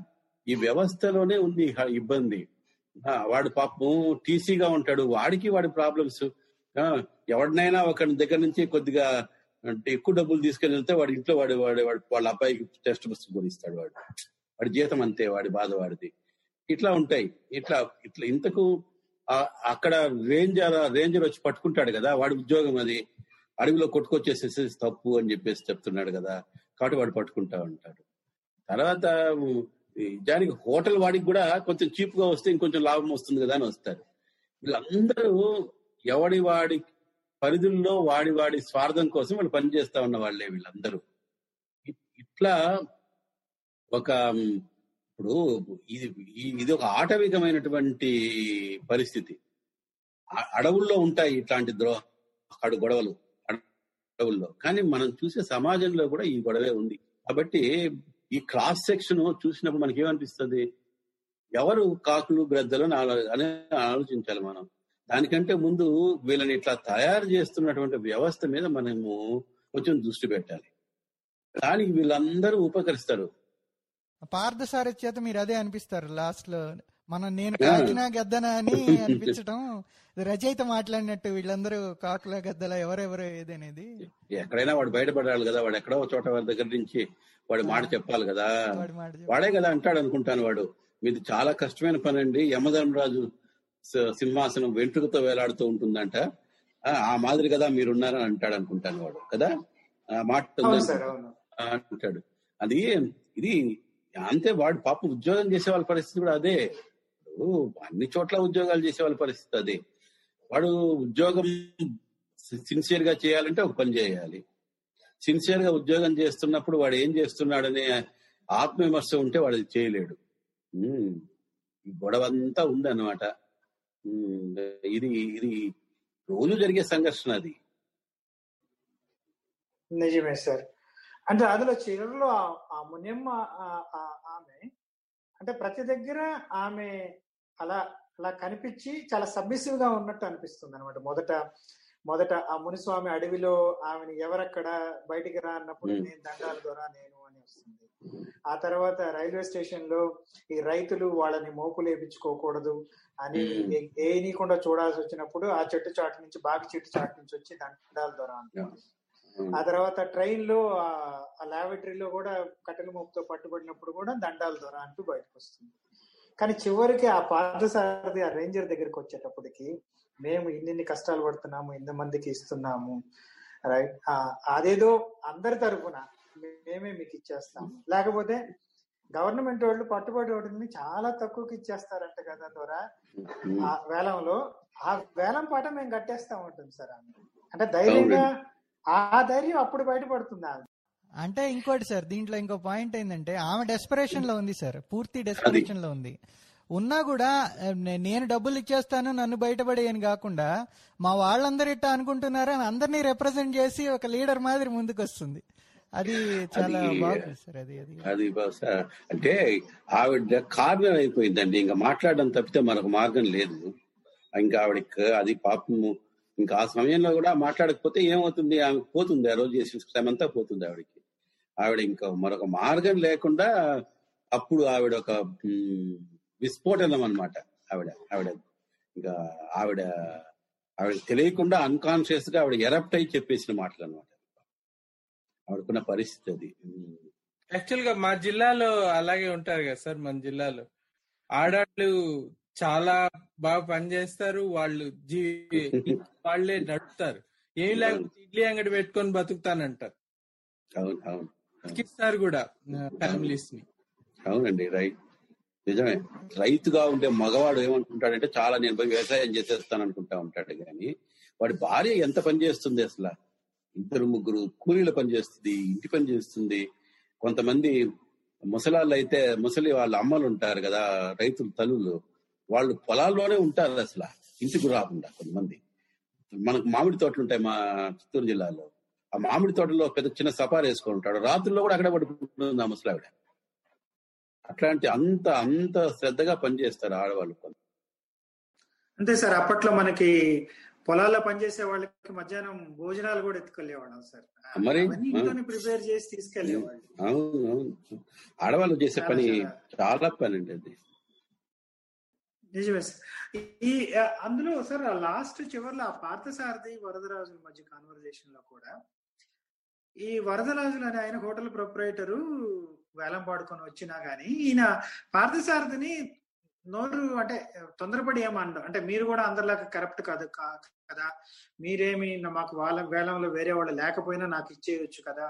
ఈ వ్యవస్థలోనే ఉంది ఇబ్బంది. ఆ, వాడు పాపం టీసీగా ఉంటాడు. వాడికి వాడి ప్రాబ్లమ్స్. ఎవరినైనా ఒకరి దగ్గర నుంచి కొద్దిగా అంటే ఎక్కువ డబ్బులు తీసుకెళ్ళి వెళ్తే వాడి ఇంట్లో వాడు వాడు వాడు వాళ్ళ అబ్బాయికి టెస్ట్ పుస్తకం కొనిస్తాడు వాడు. వాడి జీతం అంతే వాడి బాధ వాడిది. ఇట్లా ఉంటాయి. ఇట్లా ఇట్లా ఇంతకు అక్కడ రేంజర్ రేంజర్ వచ్చి పట్టుకుంటాడు కదా వాడి ఉద్యోగం అది. అడవిలో కొట్టుకొచ్చేసేసి తప్పు అని చెప్పేసి చెప్తున్నాడు కదా కాబట్టి వాడు పట్టుకుంటా ఉంటాడు. తర్వాత ఉమ్, నిజానికి హోటల్ వాడికి కూడా కొంచెం చీప్గా వస్తే ఇంకొంచెం లాభం వస్తుంది కదా అని వస్తారు. వీళ్ళందరూ ఎవడి వాడి పరిధుల్లో వాడి వాడి స్వార్థం కోసం వాళ్ళు పనిచేస్తా ఉన్న వాళ్ళే వీళ్ళందరూ ఇట్లా ఒక ఇప్పుడు ఇది ఇది ఒక ఆటవికమైనటువంటి పరిస్థితి. అడవుల్లో ఉంటాయి ఇట్లాంటి ద్రో అడు గొడవలు అడవుల్లో. కానీ మనం చూసే సమాజంలో కూడా ఈ గొడవే ఉంది. కాబట్టి ఈ క్రాస్ సెక్షన్ చూసినప్పుడు మనకి ఏమనిపిస్తుంది ఎవరు కాకులు గ్రద్దలు అని ఆలోచించాలి మనం. దానికంటే ముందు వీళ్ళని ఇట్లా తయారు చేస్తున్నటువంటి వ్యవస్థ మీద మనము కొంచెం దృష్టి పెట్టాలి. దానికి వీళ్ళందరూ ఉపకరిస్తారు. పార్థసారి చేత మీరు అదే అనిపిస్తారు లాస్ట్లో మనం నేను కాకినా గద్దనా అని అనిపించటం రచయిత మాట్లాడినట్టు వీళ్ళందరూ కాకుల గద్దల ఎవరెవరు ఏదనేది. ఎక్కడైనా వాడు బయటపడాలి కదా వాడు ఎక్కడో చోట వాడి దగ్గర నుంచి వాడి మాట చెప్పాలి కదా. వాడి కదా అంటాడు అనుకుంటాను వాడు. మీది చాలా కష్టమైన పని అండి యమధర్మరాజు సింహాసనం వెంట్రుకతో వేలాడుతూ ఉంటుందంట. ఆ, ఆ మాదిరి కదా మీరున్నారని అంటాడు అనుకుంటాను వాడు కదా? మాట అంటాడు. అది ఇది అంతే వాడు పాప ఉద్యోగం చేసే వాళ్ళ పరిస్థితి కూడా అదే. అన్ని చోట్ల ఉద్యోగాలు చేసే వాళ్ళ పరిస్థితి అదే. వాడు ఉద్యోగం సిన్సియర్గా చేయాలంటే ఒక పని చేయాలి. సిన్సియర్గా ఉద్యోగం చేస్తున్నప్పుడు వాడు ఏం చేస్తున్నాడనే ఆత్మవిమర్శ ఉంటే వాడు చేయలేడు. ఉమ్, ఈ గొడవ అంతా ఉంది అనమాట ఇది ఇది రోజు జరిగే సంఘర్షణ అది. నిజమే సార్. అంటే అందులో చివరిలో ఆ- మునియమ్మ ఆమె అంటే ప్రతి దగ్గర ఆమె అలా అలా కనిపించి చాలా సబ్మిసివ్గా ఉన్నట్టు అనిపిస్తుంది అనమాట మొదట మొదట ఆ మునిస్వామి అడవిలో ఆమెను ఎవరక్కడ బయటికి రా అన్నప్పుడు. నేను దండాల ద్వారా నేను అని వస్తుంది. ఆ తర్వాత రైల్వే స్టేషన్లో ఈ రైతులు వాళ్ళని మోపులు వేయించుకోకూడదు అని ఏనీయకుండా చూడాల్సి వచ్చినప్పుడు ఆ చెట్టు చాటు నుంచి బాగి చెట్టు చాటు నుంచి వచ్చి దండాల ద్వారా అంటుంది ఆ తర్వాత ట్రైన్లో ఆ- లాబొరేటరీలో కూడా కట్టెల మోపుతో పట్టుబడినప్పుడు కూడా దండాల ద్వారా అంటూ బయటకు వస్తుంది కానీ చివరికి ఆ పార్థసారథి ఆ రేంజర్ దగ్గరికి వచ్చేటప్పటికి మేము ఇన్ని కష్టాలు పడుతున్నాము ఇన్ని మందికి ఇస్తున్నాము రైట్? అదేదో అందరి తరపున మేమే మీకు ఇచ్చేస్తాము. లేకపోతే గవర్నమెంట్ వాళ్ళు పట్టుబడి వాటిని చాలా తక్కువకి ఇచ్చేస్తారంట కదా ద్వారా ఆ వేలంలో ఆ వేలం పాట మేము కట్టేస్తా ఉంటుంది సార్. అంటే ధైర్యంగా ఆ ధైర్యం అప్పుడు బయటపడుతుంది? ఆమె అంటే ఇంకోటి సార్ దీంట్లో ఇంకో పాయింట్ ఏంటంటే ఆమె డెస్పరేషన్లో ఉంది సార్ పూర్తి డెస్పరేషన్లో ఉంది. ఉన్నా కూడా నేను డబ్బులు ఇచ్చేస్తాను నన్ను బయటపడేయని కాకుండా మా వాళ్ళందరూ ఇట్టా అనుకుంటున్నారు అని అందరినీ రిప్రజెంట్ చేసి ఒక లీడర్ మాదిరి ముందుకు వస్తుంది అది చాలా బాగుంది సార్ అది అది. అది బహుశా అంటే ఆవిడ కార్నర్ అయిపోయిందండి. ఇంకా మాట్లాడడం తప్పితే మరొక మార్గం లేదు. ఇంకా ఆవిడకి అది పాపము ఇంకా ఆ సమయంలో కూడా మాట్లాడకపోతే ఏమవుతుంది? ఆమె పోతుంది ఆ రోజు చేసిన శ్రమ అంతా పోతుంది ఆవిడకి. ఆవిడ ఇంకా మరొక మార్గం లేకుండా అప్పుడు ఆవిడ ఒక విస్ఫోటనం అన్నమాట ఆవిడ ఆవిడ. ఇంకా ఆవిడ ఆవిడ తెలియకుండా అన్కాన్షియస్గా ఆవిడ ఎరప్ట్ అయి చెప్పేసిన మాటలు అనమాట ఆవిడకున్న పరిస్థితి అది. యాక్చువల్గా మా జిల్లాలో అలాగే ఉంటారు కదా సార్ మన జిల్లాలో. ఆడాళ్ళు చాలా బాగా పనిచేస్తారు. వాళ్ళు జీ వాళ్ళే నడుపుతారు. ఏం లేకపోతే ఇడ్లీ అంగడి పెట్టుకొని బతుకుతానంటారు. ఇస్తారు కూడా ఫ్యామిలీస్ని. అవునండి రైట్. నిజమే. రైతుగా ఉండే మగవాడు ఏమనుకుంటాడంటే చాలా నేను పోయి వ్యవసాయం చేసేస్తాను అనుకుంటా ఉంటాడు కానీ వాడి భార్య ఎంత పని చేస్తుంది అసలు? ఇద్దరు ముగ్గురు కూలీల పని చేస్తుంది ఇంటి పని చేస్తుంది. కొంతమంది ముసలాళ్ళు అయితే ముసలి వాళ్ళ అమ్మలు ఉంటారు కదా రైతులు తల్లులు. వాళ్ళు పొలాల్లోనే ఉంటారు అసలు ఇంటికి రాకుండా కొంతమంది. మనకు మామిడి తోటలు ఉంటాయి మా చిత్తూరు జిల్లాలో. ఆ మామిడి తోటలో పెద్ద చిన్న సపార్ వేసుకొని ఉంటాడు. రాత్రుల్లో కూడా అక్కడ పడుకుంటుంది ఆ ముసలావిడ. అట్లాంటి అంత అంత శ్రద్ధగా పనిచేస్తారు ఆడవాళ్ళు అంతే సార్ అప్పట్లో మనకి పొలాల్లో పనిచేసే వాళ్ళకి మధ్యాహ్నం భోజనాలు కూడా ఎత్తుకెళ్ళేవాళ్ళం సార్. మరి? ప్రిపేర్ చేసి తీసుకెళ్ళేవాళ్ళు అవును అవును. ఆడవాళ్ళు చేసే పని చాలా. పని అండి అది. నిజమే సార్. ఈ అందులో సార్ లాస్ట్ చివరిలో ఆ పార్థసారథి వరదరాజుల మధ్య కాన్వర్జేషన్లో కూడా ఈ వరదరాజులు అనే ఆయన హోటల్ ప్రొపరేటరు వేలం పాడుకొని వచ్చినా గానీ ఈయన పార్థసారథిని నోరు అంటే తొందరపడి ఏమన్నా అంటే మీరు కూడా అందరిలాగా కరప్ట్ కాదు కదా? మీరేమి మాకు వాళ్ళ వేలంలో వేరే వాళ్ళు లేకపోయినా నాకు ఇచ్చేయచ్చు కదా?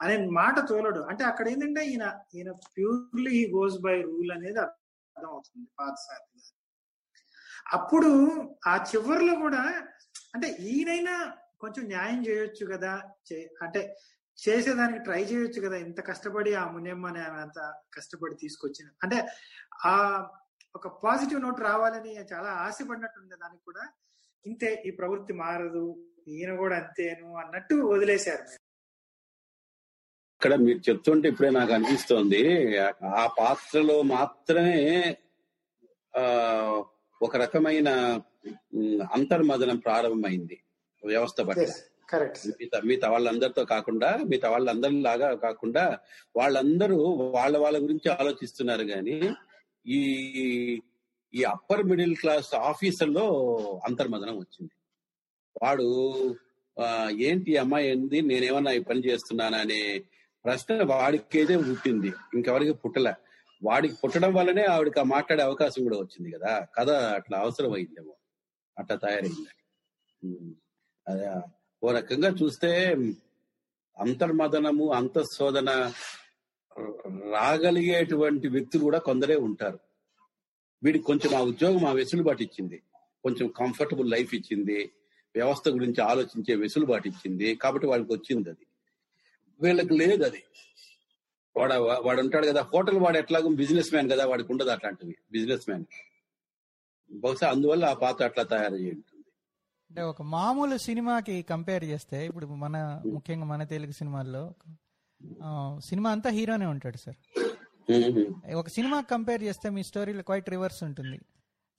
అనే మాట తోలడు. అంటే అక్కడ ఏంటంటే ఈయన ఈయన ప్యూర్లీ గోస్ బై రూల్ అనేది అర్థం అవుతుంది గారు అప్పుడు ఆ చివర్లో కూడా అంటే ఈయనైనా కొంచెం న్యాయం చేయొచ్చు కదా చే- అంటే చేసేదానికి ట్రై చేయొచ్చు కదా ఇంత కష్టపడి ఆ మునియమ్మ అంత కష్టపడి తీసుకొచ్చిన. అంటే ఆ ఒక పాజిటివ్ నోట్ రావాలని చాలా ఆశపడినట్టుంది దానికి కూడా ఇంతే ఈ ప్రవృత్తి మారదు ఈయన కూడా అంతేను అన్నట్టు వదిలేశారు. ఇక్కడ మీరు చెప్తుంటే ఇప్పుడే నాకు అనిపిస్తోంది. ఆ పాత్రలో మాత్రమే ఆ ఒక రకమైన అంతర్మదనం ప్రారంభమైంది వ్యవస్థ పట్ల. మిగతా మిగతా వాళ్ళందరితో కాకుండా మిగతా వాళ్ళందరిలాగా కాకుండా వాళ్ళందరూ వాళ్ళ వాళ్ళ గురించి ఆలోచిస్తున్నారు కానీ ఈ ఈ అప్పర్ మిడిల్ క్లాస్ ఆఫీసర్లో అంతర్మదనం వచ్చింది. వాడు ఏంటి అమ్మాయి ఏంది? నేనేమన్నా ఈ పని చేస్తున్నానా అనే ప్రశ్న వాడికేదే పుట్టింది. ఇంకెవరికి పుట్టలే. వాడికి పుట్టడం వల్లనే ఆవిడకి ఆ మాట్లాడే అవకాశం కూడా వచ్చింది కదా. కథ అట్లా అవసరం అయిందేమో అట్లా తయారైంది. అదే ఓ రకంగా చూస్తే అంతర్మదనము అంతఃశోధన రాగలిగేటువంటి వ్యక్తులు కూడా కొందరే ఉంటారు. వీడికి కొంచెం ఆ ఉద్యోగం ఆ వెసులుబాటు ఇచ్చింది. కొంచెం కంఫర్టబుల్ లైఫ్ ఇచ్చింది. వ్యవస్థ గురించి ఆలోచించే వెసులుబాటు ఇచ్చింది. కాబట్టి వాళ్ళకి వచ్చింది అది. వీళ్ళకి లేదు అది. వాడు వాడు ఉంటాడు కదా హోటల్ వాడు ఎట్లాగో బిజినెస్ మ్యాన్ కదా వాడికి ఉండదు అట్లాంటివి బిజినెస్ మ్యాన్. బహుశా అందువల్ల ఆ పాత్ర అట్లా తయారు ఉంటుంది. అంటే ఒక మామూలు సినిమాకి కంపేర్ చేస్తే ఇప్పుడు మన ముఖ్యంగా మన తెలుగు సినిమాల్లో సినిమా అంతా హీరోనే ఉంటాడు సార్. ఒక సినిమా కంపేర్ చేస్తే మీ స్టోరీలో క్వైట్ రివర్స్ ఉంటుంది.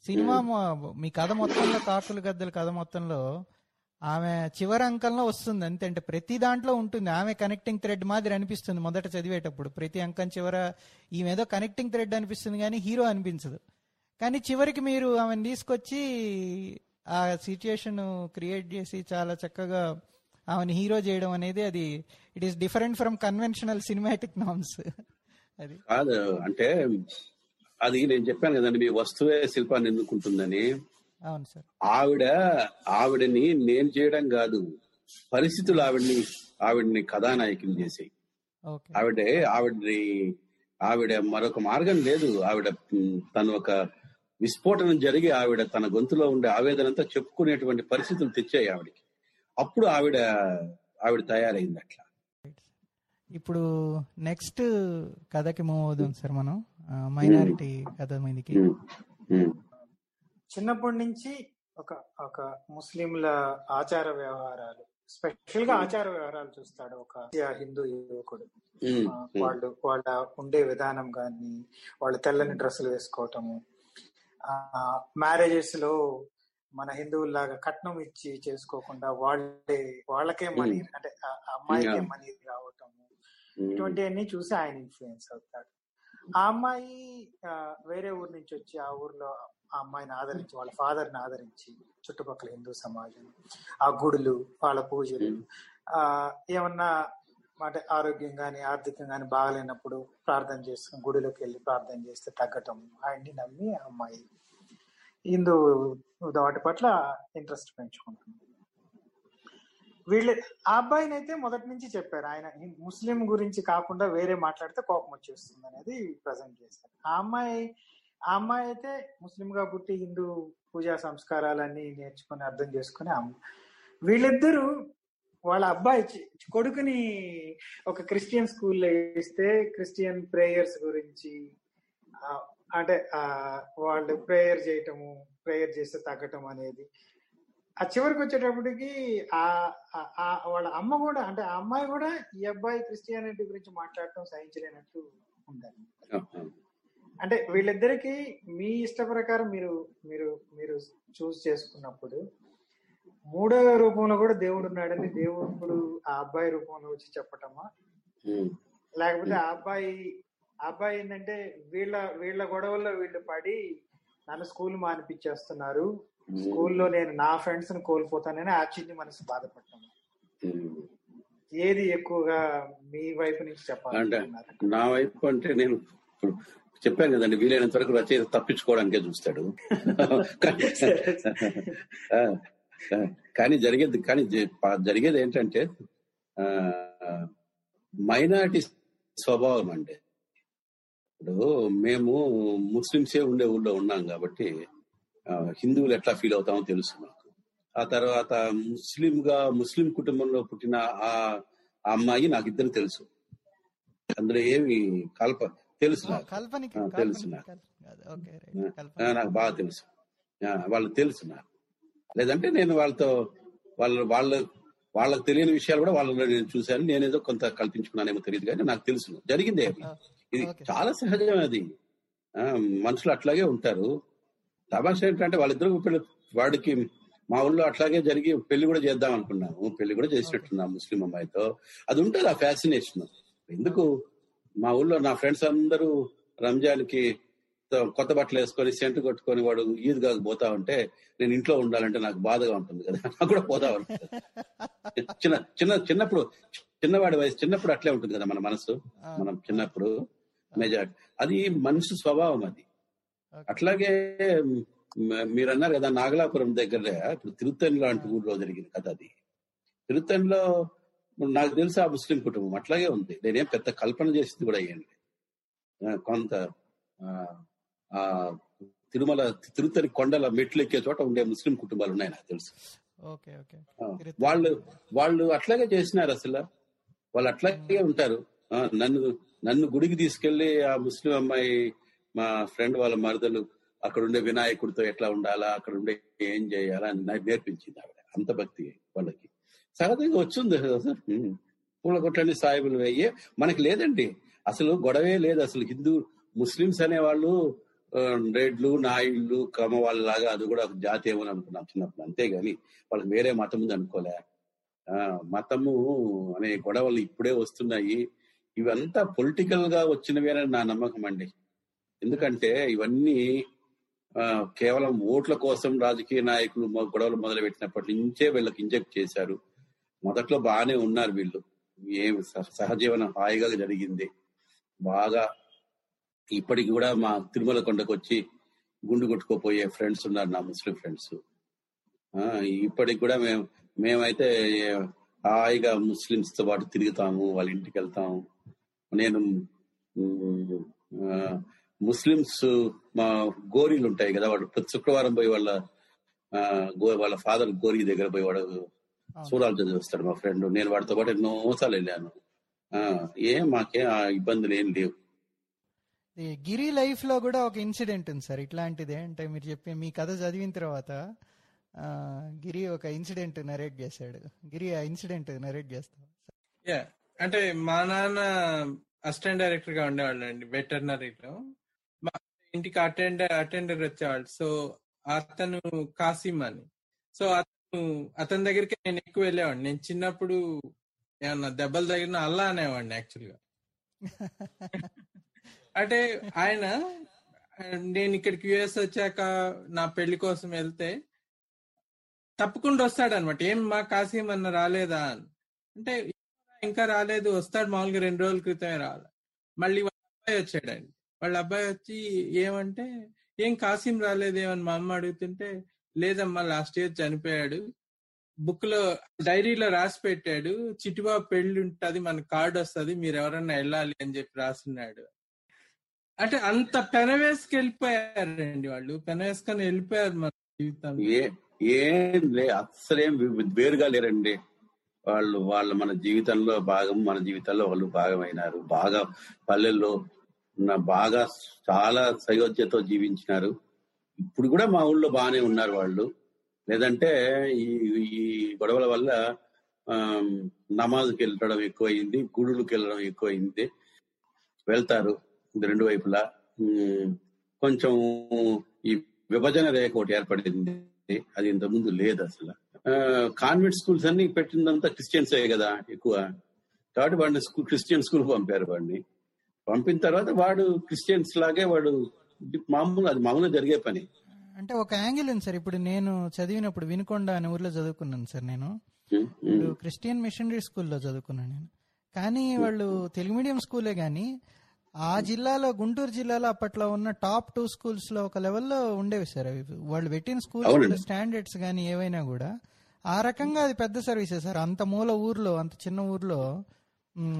సినిమా మొ- మీ కథ మొత్తంలో కాకులు గద్దల కథ మొత్తంలో ఆమె చివరి అంకంలో వస్తుంది అంతే అంటే ప్రతి దాంట్లో ఉంటుంది. ఆమె కనెక్టింగ్ థ్రెడ్ మాదిరి అనిపిస్తుంది మొదట చదివేటప్పుడు. ప్రతి అంకం చివర ఈమె ఏదో కనెక్టింగ్ థ్రెడ్ అనిపిస్తుంది కానీ హీరో అనిపించదు. కానీ చివరికి మీరు ఆమెను తీసుకొచ్చి ఆ సిచ్యుయేషన్ క్రియేట్ చేసి చాలా చక్కగా ఆమెను హీరో చేయడం అనేది అది it is different from conventional cinematic norms అది. కాదు అంటే అది నేను చెప్పాను కదండి మీ వస్తువే శిల్పాన్ని ఎన్నుకుంటుందని. అవును సార్. ఆవిడ ఆవిడని నేను చేయడం కాదు పరిస్థితులు ఆవిడని ఆవిడని కథానాయకుని చేసాయి. ఓకే. ఆవిడ ఆవిడని ఆవిడ మరొక మార్గం లేదు. ఆవిడ తను ఒక విస్ఫోటనం జరిగి ఆవిడ తన గొంతులో ఉండే ఆవేదన అంతా చెప్పుకునేటువంటి పరిస్థితులు తెచ్చాయి ఆవిడకి. అప్పుడు ఆవిడ ఆవిడ తయారైంది అట్లా. ఇప్పుడు నెక్స్ట్ కథకి మూవ్ అవుదాం సార్ మనం. మైనారిటీ కథ మీదకి. చిన్నప్పటి నుంచి ఒక ఒక ముస్లింల ఆచార వ్యవహారాలు స్పెషల్గా ఆచార వ్యవహారాలు చూస్తాడు ఒక హిందూ యువకుడు. వాళ్ళు వాళ్ళ ఉండే విధానం గాని వాళ్ళు తెల్లని డ్రెస్సులు వేసుకోవటము మ్యారేజెస్లో మన హిందువుల్లాగా కట్నం ఇచ్చి చేసుకోకుండా వాళ్ళే వాళ్ళకే మనీ అంటే అమ్మాయికే. మనీ రావటము ఇటువంటివన్నీ చూసి ఆయన ఇన్ఫ్లుయెన్స్ అవుతాడు. ఆ అమ్మాయి వేరే ఊరు నుంచి వచ్చి ఆ ఊర్లో ఆ అమ్మాయిని ఆదరించి వాళ్ళ ఫాదర్ని ఆదరించి చుట్టుపక్కల హిందూ సమాజం ఆ గుడులు వాళ్ళ పూజలు ఆ ఏమన్నా అంటే ఆరోగ్యం కానీ ఆర్థికం గాని బాగలేనప్పుడు ప్రార్థన చేసుకుని గుడిలోకి వెళ్ళి ప్రార్థన చేస్తే తగ్గటం ఆయన్ని నమ్మి ఆ అమ్మాయి హిందూ వాటి పట్ల ఇంట్రెస్ట్ పెంచుకుంటుంది. వీళ్ళు ఆ అబ్బాయిని అయితే మొదటి నుంచి చెప్పారు. ఆయన ముస్లిం గురించి కాకుండా వేరే మాట్లాడితే కోపం వచ్చేస్తుంది అనేది ప్రజెంట్ చేశారు. ఆ అమ్మాయి ఆ అమ్మాయి అయితే ముస్లిం గా పుట్టి హిందూ పూజా సంస్కారాలన్నీ నేర్చుకుని అర్థం చేసుకుని వీళ్ళిద్దరూ వాళ్ళ అబ్బాయి కొడుకుని ఒక క్రిస్టియన్ స్కూల్లో వేస్తే క్రిస్టియన్ ప్రేయర్స్ గురించి అంటే వాళ్ళు ప్రేయర్ చేయటము ప్రేయర్ చేస్తే తగ్గటం అనేది. ఆ చివరికి వచ్చేటప్పటికి ఆ వాళ్ళ అమ్మ కూడా అంటే ఆ అమ్మాయి కూడా ఈ అబ్బాయి క్రిస్టియానిటీ గురించి మాట్లాడటం సహించలేనట్టు ఉండాలి అంటే వీళ్ళిద్దరికి మీ ఇష్ట ప్రకారం మీరు మీరు మీరు చూస్ చేసుకున్నప్పుడు మూడో రూపంలో కూడా దేవుడు ఉన్నాడని దేవుడు ఆ అబ్బాయి రూపంలో వచ్చి చెప్పటమా? లేకపోతే ఆ అబ్బాయి ఆ అబ్బాయి ఏంటంటే వీళ్ళ వీళ్ళ గొడవల్లో వీళ్ళు పడి నన్ను స్కూల్ మానిపించేస్తున్నారు. స్కూల్లో నేను నా ఫ్రెండ్స్ని కోల్పోతానని ఆ చిన్ని మనసు బాధపడ్డాను ఉమ్. ఏది ఎక్కువగా మీ వైపు నుంచి చెప్పాలనుకున్నారు నా వైపు అంటే నేను ఇప్పుడు చెప్పాను కదండి వీలైనంత వరకు రచయిత తప్పించుకోవడానికే చూస్తాడు. కానీ జరిగేది కానీ జరిగేది ఏంటంటే మైనారిటీ స్వభావం అండి. ఇప్పుడు మేము ముస్లింసే ఉండే ఊళ్ళో ఉన్నాం కాబట్టి హిందువులు ఎట్లా ఫీల్ అవుతామో తెలుసు మాకు. ఆ తర్వాత ముస్లిం గా ముస్లిం కుటుంబంలో పుట్టిన ఆ ఆ అమ్మాయి నాకు ఇద్దరు తెలుసు. అందులో ఏమి కల్ప తెలుసు తెలుసు నాకు. బాగా తెలుసు. వాళ్ళు తెలుసు నాకు. లేదంటే నేను వాళ్ళతో వాళ్ళ వాళ్ళ వాళ్ళకి తెలియని విషయాలు కూడా వాళ్ళలో నేను చూశాను. నేనేదో కొంత కల్పించుకున్నానేమో తెలియదు కానీ నాకు తెలుసు. జరిగిందే ఇది చాలా సహజం అది. మనుషులు అట్లాగే ఉంటారు. తమాషా ఏంటంటే వాళ్ళిద్దరు పెళ్ళి వాడికి మా ఊళ్ళో అట్లాగే జరిగి పెళ్ళి కూడా చేద్దాం అనుకున్నాము. పెళ్ళి కూడా చేసినట్టున్నాం ముస్లిం అమ్మాయితో. అది ఉంటుంది ఆ ఫ్యాసినేషన్ ఎందుకు? మా ఊళ్ళో నా ఫ్రెండ్స్ అందరూ రంజాన్కి కొత్త బట్టలు వేసుకొని సెంటు కొట్టుకొని వాడు ఈద్గాకు పోతా ఉంటే నేను ఇంట్లో ఉండాలంటే నాకు బాధగా ఉంటుంది కదా. నాకు కూడా పోతా ఉంటుంది చిన్న చిన్న చిన్నప్పుడు చిన్నవాడి వయసు చిన్నప్పుడు అట్లే ఉంటుంది కదా మన మనసు. మనం చిన్నప్పుడు మెజార్టీ. అది మనిషి స్వభావం అది. అట్లాగే మీరు అన్నారు కదా నాగలాపురం దగ్గర ఇప్పుడు తిరుత్తని లాంటి ఊర్లో జరిగింది కదా అది. తిరుత్తనిలో నాకు తెలుసు ఆ ముస్లిం కుటుంబం. అట్లాగే ఉంది. నేనేం పెద్ద కల్పన చేసింది కూడా అయ్యండి కొంత ఆ, తిరుమల తిరుత్తని కొండల మెట్లు ఎక్కే చోట ఉండే ముస్లిం కుటుంబాలు ఉన్నాయి నాకు తెలుసు. వాళ్ళు వాళ్ళు అట్లాగే చేసినారు అసలు. వాళ్ళు అట్లాగే ఉంటారు. నన్ను నన్ను గుడికి తీసుకెళ్ళి ఆ ముస్లిం అమ్మాయి మా ఫ్రెండ్ వాళ్ళ మరదలు అక్కడ ఉండే వినాయకుడితో ఎట్లా ఉండాలా అక్కడ ఉండే ఏం చేయాలా అని నాకు నేర్పించింది ఆవిడ. అంత భక్తి వాళ్ళకి. సహజంగా వచ్చింది అసలు పూల కొట్టండి సాయిబులు అయ్యే మనకి లేదండి. అసలు గొడవే లేదు. అసలు హిందూ ముస్లిమ్స్ అనేవాళ్ళు రెడ్లు నాయుళ్ళు క్రమ వాళ్ళలాగా అది కూడా ఒక జాతి ఏమని అనుకున్నాం చిన్నప్పుడు. అంతేగాని వాళ్ళకి వేరే మతం ఉంది అనుకోలే. ఆ, మతము అనే గొడవలు ఇప్పుడే వస్తున్నాయి. ఇవంతా పొలిటికల్గా వచ్చినవేనని నా నమ్మకం అండి. ఎందుకంటే ఇవన్నీ ఆ, కేవలం ఓట్ల కోసం రాజకీయ నాయకులు గొడవలు మొదలు పెట్టినప్పటి నుంచే వీళ్ళకి ఇంజెక్ట్ చేశారు. మొదట్లో బాగానే ఉన్నారు వీళ్ళు. ఏం సహ- సహజీవనం హాయిగా జరిగింది. బాగా ఇప్పటికి కూడా మా తిరుమల కొండకు వచ్చి గుండు కొట్టుకోపోయే ఫ్రెండ్స్ ఉన్నారు నా ముస్లిం ఫ్రెండ్స్. ఇప్పటికి కూడా మేము మేమైతే హాయిగా ముస్లిమ్స్తో పాటు తిరుగుతాము వాళ్ళ ఇంటికి వెళ్తాము. నేను ఆ, ముస్లిమ్స్ మా గోరీలు ఉంటాయి కదా వాడు ప్రతి శుక్రవారం పోయి వాళ్ళ ఆ, గో- వాళ్ళ ఫాదర్ గోరీ దగ్గర పోయి వాడు సూరాలు చదివిస్తాడు మా ఫ్రెండ్. నేను వాడితో పాటు ఎన్నోసార్లు వెళ్ళాను. ఆ, ఏం మాకేం ఆ ఇబ్బందులు ఏం లేవు. గిరి లైఫ్లో కూడా ఒక ఇన్సిడెంట్ ఉంది సార్. ఇట్లాంటిదే అంటే మీరు చెప్పి మీ కథ చదివిన తర్వాత ఆ, గిరి ఒక ఇన్సిడెంట్ నరేట్ చేశాడు. గిరి ఆ ఇన్సిడెంట్ నరేట్ చేస్తాం యా అంటే మా నాన్న అసిస్టెంట్ డైరెక్టర్గా ఉండేవాళ్ళు అండి వెటర్నరీలో మా ఇంటికి అటెండర్ అటెండర్ వచ్చేవాళ్ళు. సో అతను కాసిం అని. సో అతని దగ్గరికి నేను ఎక్కువ వెళ్ళేవాడిని. నేను చిన్నప్పుడు ఏమన్నా దెబ్బలు తగిన అల్లా అనేవాడిని యాక్చువల్గా. అంటే ఆయన నేను ఇక్కడికి యుఎస్ వచ్చాక నా పెళ్ళి కోసం వెళ్తే తప్పకుండా వస్తాడు అనమాట ఏం మా కాసిం అన్న రాలేదా? అని అంటే ఇంకా రాలేదు. వస్తాడు మామూలుగా రెండు రోజుల క్రితమే రాలే మళ్ళీ వాళ్ళ అబ్బాయి వచ్చాడండి. వాళ్ళ అబ్బాయి వచ్చి ఏమంటే ఏం కాసిం రాలేదేమని మా అమ్మ అడుగుతుంటే లేదమ్మా లాస్ట్ ఇయర్ చనిపోయాడు. బుక్లో డైరీలో రాసి పెట్టాడు. చిట్టుబాబు పెళ్ళి ఉంటది మన కార్డు వస్తది మీరు ఎవరన్నా వెళ్ళాలి అని చెప్పి రాసున్నాడు. అంటే అంత పెనవేసుకు వెళ్ళిపోయారండి వాళ్ళు. పెనవేసుకొని వెళ్ళిపోయారు మన జీవితం ఏ ఏం లే అస్సలేం వేరుగా లేరండి. వాళ్ళు వాళ్ళు మన జీవితంలో భాగం మన జీవితంలో వాళ్ళు భాగమైనారు. బాగా పల్లెల్లో ఉన్న బాగా చాలా సయోధ్యతో జీవించినారు. ఇప్పుడు కూడా మా ఊళ్ళో బాగానే ఉన్నారు వాళ్ళు. లేదంటే ఈ ఈ గొడవల వల్ల నమాజ్కి వెళ్ళడం ఎక్కువైంది గుడులకు వెళ్ళడం ఎక్కువైంది వెళ్తారు రెండు వైపులా. కొంచెం ఈ విభజన రేఖ ఒకటి ఏర్పడింది. అది ఇంతకుముందు ముందు లేదు అసలు. కాన్వెంట్ స్కూల్స్ అన్ని పెట్టిందంతా క్రిస్టియన్స్ కదా ఎక్కువ. కాబట్టి వాడిని స్కూల్ క్రిస్టియన్ స్కూల్ పంపారు వాడిని. పంపిన తర్వాత వాడు క్రిస్టియన్స్ లాగే వాడు మామూలు అది మామూలుగా జరిగే పని. అంటే ఒక యాంగిల్ ఉంది సార్. ఇప్పుడు నేను చదివినప్పుడు వినుకొండ అనే ఊర్లో చదువుకున్నాను సార్ నేను. ఇప్పుడు క్రిస్టియన్ మిషనరీ స్కూల్లో చదువుకున్నాను నేను. కానీ వాళ్ళు తెలుగు మీడియం స్కూలే కానీ ఆ జిల్లాలో గుంటూరు జిల్లాలో అప్పట్లో ఉన్న టాప్ టూ స్కూల్స్లో ఒక లెవెల్లో ఉండేవి సార్ అవి. వాళ్ళు పెట్టిన స్కూల్స్. స్టాండర్డ్స్ కానీ ఏవైనా కూడా ఆ రకంగా అది పెద్ద సర్వీసే సార్. అంత మూల ఊర్లో అంత చిన్న ఊర్లో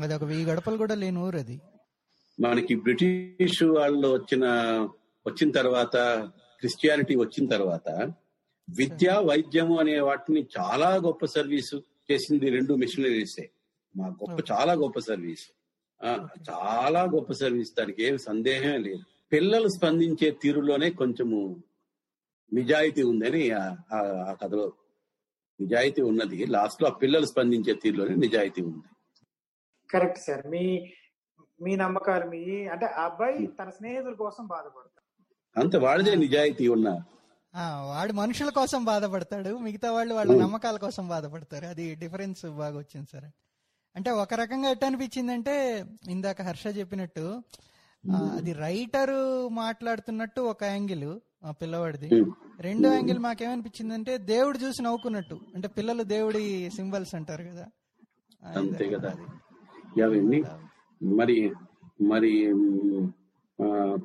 అది ఒక వెయ్యి గడపలు కూడా లేని ఊరు అది. మనకి బ్రిటిష్ వాళ్ళు వచ్చిన వచ్చిన తర్వాత క్రిస్టియానిటీ వచ్చిన తర్వాత విద్య వైద్యము అనే వాటిని చాలా గొప్ప సర్వీసు చేసింది రెండు మిషనరీసే. మా గొప్ప చాలా గొప్ప సర్వీస్. ఆ, చాలా గొప్ప సర్వీస్. దానికి ఏం సందేహం లేదు. పిల్లలు స్పందించే తీరులోనే కొంచెము నిజాయితీ ఉందని ఆ కథలో నిజాయితీ ఉన్నది. లాస్ట్లో ఆ పిల్లలు స్పందించే తీరులోనే నిజాయితీ ఉంది. Correct sir. మీ మీ నమ్మకాలు మీ అంటే ఆ అబ్బాయి తన స్నేహితుల కోసం బాధపడతాడు. అంత వాడిదే నిజాయితీ ఉన్న. ఆ, వాడు మనుషుల కోసం బాధపడతాడు మిగతా వాళ్ళు వాళ్ళ నమ్మకాల కోసం బాధపడతారు. అది డిఫరెన్స్ బాగా వచ్చింది సార్. అంటే ఒక రకంగా ఎట్ట అనిపించిందంటే ఇందాక హర్ష చెప్పినట్టు అది రైటర్ మాట్లాడుతున్నట్టు ఒక యాంగిల్ ఆ పిల్లవాడిది. రెండో యాంగిల్ మాకేమనిపించిందంటే దేవుడు చూసి నవ్వుకున్నట్టు అంటే పిల్లలు దేవుడి సింబల్స్ అంటారు కదా. అంతే కదా మరి మరి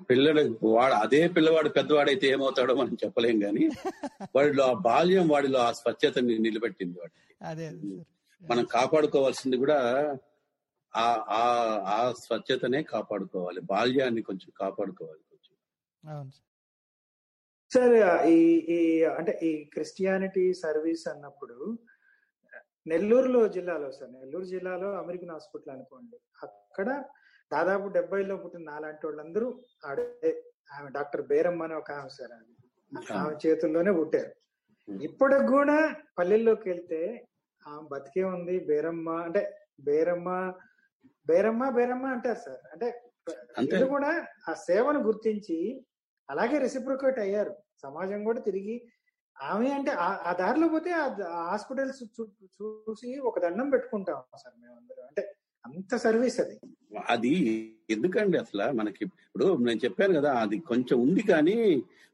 పిల్లడు వాడు అదే పిల్లవాడు పెద్దవాడైతే ఏమవుతాడో మనం చెప్పలేం గాని వాడిలో ఆ బాల్యం వాడిలో ఆ స్వచ్ఛతని నిలబెట్టింది వాడు. అదే అదే సార్. మనం కాపాడుకోవాల్సింది కూడా ఆ ఆ ఆ స్వచ్ఛతనే కాపాడుకోవాలి. బాల్యాన్ని కొంచెం కాపాడుకోవాలి కొంచెం. అవును సార్. సార్ ఈ ఈ అంటే ఈ క్రిస్టియానిటీ సర్వీస్ అన్నప్పుడు నెల్లూరులో జిల్లాలో సార్ నెల్లూరు జిల్లాలో అమెరికన్ హాస్పిటల్ అనుకోండి అక్కడ దాదాపు డెబ్బైలో పుట్టిన నాలాంటి వాళ్ళందరూ ఆడే ఆమె డాక్టర్ బేరమ్మ అని ఒక ఆమె సార్ ఆమె. ఆమె చేతుల్లోనే పుట్టారు. ఇప్పటికి కూడా పల్లెల్లోకి వెళ్తే ఆమె బతికే ఉంది. బేరమ్మ అంటే బేరమ్మ బేరమ్మ బేరమ్మ అంటారు సార్. అంటే. వీళ్ళు కూడా ఆ సేవను గుర్తించి అలాగే రెసిప్రికేట్ అయ్యారు. సమాజం కూడా తిరిగి ఆమె అంటే ఆ- దారిలో పోతే హాస్పిటల్స్ చూసి ఒక దండం పెట్టుకుంటాం సార్ మేమందరం అంటే అంత సర్వీస్ అది. అది ఎందుకండి అసలు మనకి ఇప్పుడు నేను చెప్పాను కదా అది కొంచెం ఉంది కానీ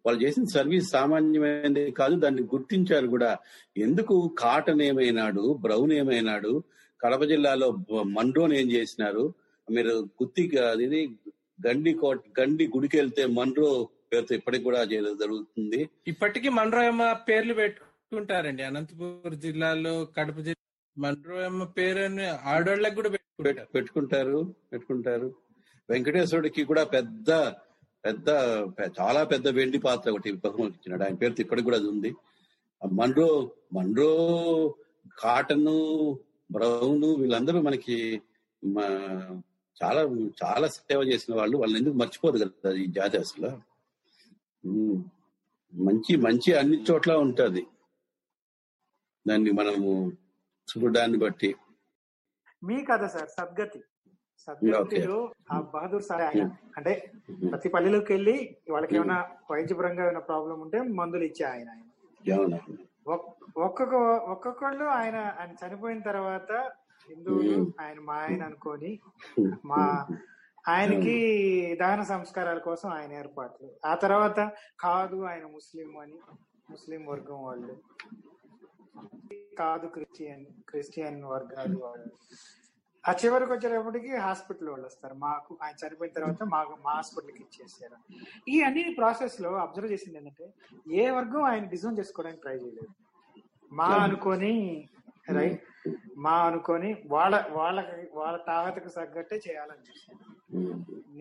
వాళ్ళు చేసిన సర్వీస్ సామాన్యమైనది కాదు దాన్ని గుర్తించారు కూడా. ఎందుకు కాటన్ ఏమైనాడు బ్రౌన్ ఏమైనాడు కడప జిల్లాలో మండ్రోన్ ఏం చేసినారు? మీరు గుత్తి అది గండి కోట గండి గుడికి వెళ్తే మన్రో పేరుతో ఇప్పటికి కూడా చేయడం జరుగుతుంది. ఇప్పటికీ మండ్రోయమ్మ పేర్లు పెట్టుకుంటారండి. అనంతపురం జిల్లాలో కడప జిల్లా మండ్రోయమ్మ పేరు ఆడోళ్ళకి కూడా పెట్టుకుంటారు పెట్- పెట్టుకుంటారు. పెట్టుకుంటారు వెంకటేశ్వరుడికి కూడా పెద్ద పెద్ద చాలా పెద్ద వెండి పాత్ర ఒకటి బహుమతి ఇచ్చినాడు. ఆయన పేరుతో ఇప్పటికి కూడా అది ఉంది. ఆ మన్రో మన్రో కాటన్ బ్రౌన్ వీళ్ళందరూ మనకి చాలా చాలా సేవ చేసిన వాళ్ళు. వాళ్ళని ఎందుకు మర్చిపోదు కదా ఈ జాతి అసలు. మంచి మంచి అన్ని చోట్ల ఉంటది. దాన్ని మనము చూడడాన్ని బట్టి. మీ కథ సార్ సద్గతి. సద్గతిలో ఆ బహదూర్ సార్ ఆయన. అంటే ప్రతి పల్లెలోకి వెళ్ళి వాళ్ళకి ఏమైనా వైద్యపరంగా ఏమైనా ప్రాబ్లం ఉంటే మందులు ఇచ్చే ఆయన ఆయన. ఒక్కొక్క ఒక్కొక్కళ్ళు ఆయన ఆయన చనిపోయిన తర్వాత హిందువులు ఆయన మా ఆయన అనుకొని మా ఆయనకి దహన సంస్కారాల కోసం ఆయన ఏర్పాట్లు. ఆ తర్వాత కాదు ఆయన ముస్లిం అని ముస్లిం వర్గం వాళ్ళు. కాదు క్రిస్టియన్ క్రిస్టియన్ వర్గాలు వాళ్ళు. ఆ చివరికి వచ్చేటప్పటికి హాస్పిటల్ వాళ్ళు వస్తారు. మాకు ఆయన చనిపోయిన తర్వాత మాకు మా హాస్పిటల్కి ఇచ్చేసారు. ఈ అన్ని ప్రాసెస్లో అబ్జర్వ్ చేసింది ఏంటంటే ఏ వర్గం ఆయన డిజైన్ చేసుకోవడానికి ట్రై చేయలేదు. మా అనుకొని రైట్? మా అనుకొని వాళ్ళ వాళ్ళకి వాళ్ళ తాహతకు తగ్గట్టే చేయాలని చూశారు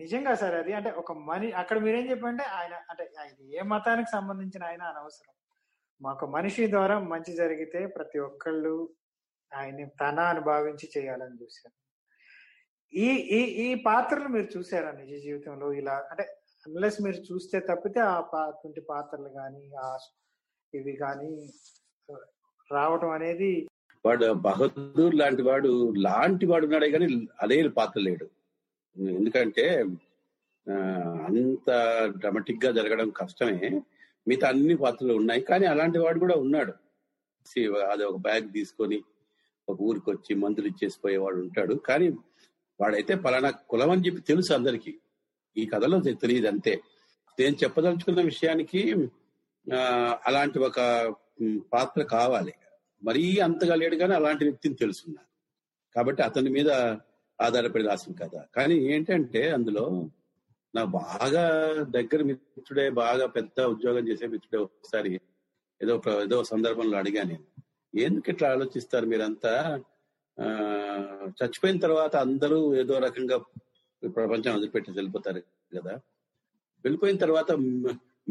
నిజంగా సార్ అది అంటే ఒక మని అక్కడ మీరేం చెప్పంటే ఆయన అంటే ఆయన ఏ మతానికి సంబంధించిన ఆయన అనవసరం. మాకు మనిషి ద్వారా మంచి జరిగితే ప్రతి ఒక్కళ్ళు ఆయన్ని తన అని భావించి చేయాలని చూశారు ఈ ఈ ఈ పాత్రలు మీరు చూసారా నిజ జీవితంలో ఇలా? అంటే అన్లెస్ మీరు చూస్తే తప్పితే ఆ అటువంటి పాత్రలు కానీ ఆ ఇవి కానీ రావటం అనేది వాడు బహదూర్ లాంటి వాడు లాంటి వాడు ఉన్నాడే కానీ అదే పాత్ర లేడు. ఎందుకంటే ఆ, అంత డ్రమటిక్గా జరగడం కష్టమే. మిగతా అన్ని పాత్రలు ఉన్నాయి కానీ అలాంటి వాడు కూడా ఉన్నాడు. సి- అది ఒక బ్యాగ్ తీసుకొని ఒక ఊరికి వచ్చి మందులు ఇచ్చేసిపోయేవాడు ఉంటాడు. కానీ వాడైతే పలానా కులం అని చెప్పి తెలుసు అందరికి. ఈ కథలో తెలియదు అంతే. నేను చెప్పదలుచుకున్న విషయానికి ఆ, అలాంటి ఒక పాత్ర కావాలి. మరీ అంతగా లేడు కానీ అలాంటి వ్యక్తిని తెలుసున్నారు కాబట్టి అతని మీద ఆధారపడి రాసిన కథ కానీ ఏంటంటే అందులో నా బాగా దగ్గర మిత్రుడే బాగా పెద్ద ఉద్యోగం చేసే మిత్రుడే ఒకసారి ఏదో ఒక ఏదో సందర్భంలో అడిగా నేను. ఎందుకు ఇట్లా ఆలోచిస్తారు మీరంతా? చచ్చిపోయిన తర్వాత అందరూ ఏదో రకంగా ప్రపంచం వదిలిపెట్టి వెళ్ళిపోతారు కదా. వెళ్ళిపోయిన తర్వాత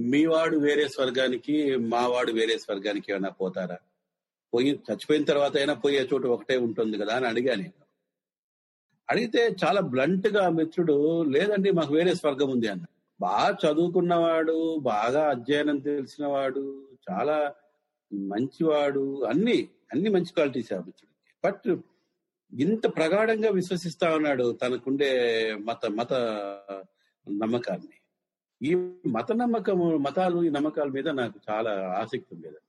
మీ వాడు వేరే స్వర్గానికి మా వాడు వేరే స్వర్గానికి ఏమైనా పోతారా? పోయి చచ్చిపోయిన తర్వాత అయినా పోయే చోటు ఒకటే ఉంటుంది కదా అని అడిగాను అడిగితే చాలా బ్లంట్గా మిత్రుడు లేదండి మాకు వేరే స్వర్గం ఉంది అన్న బాగా చదువుకున్నవాడు బాగా అధ్యయనం తెలిసినవాడు చాలా మంచివాడు అన్ని అన్ని మంచి క్వాలిటీస్ ఆ మిత్రుడికి. బట్ ఇంత ప్రగాఢంగా విశ్వసిస్తా ఉన్నాడు తనకుండే మత మత నమ్మకాన్ని. ఈ మత నమ్మకము మతాలు ఈ నమ్మకాల మీద నాకు చాలా ఆసక్తి ఉండేది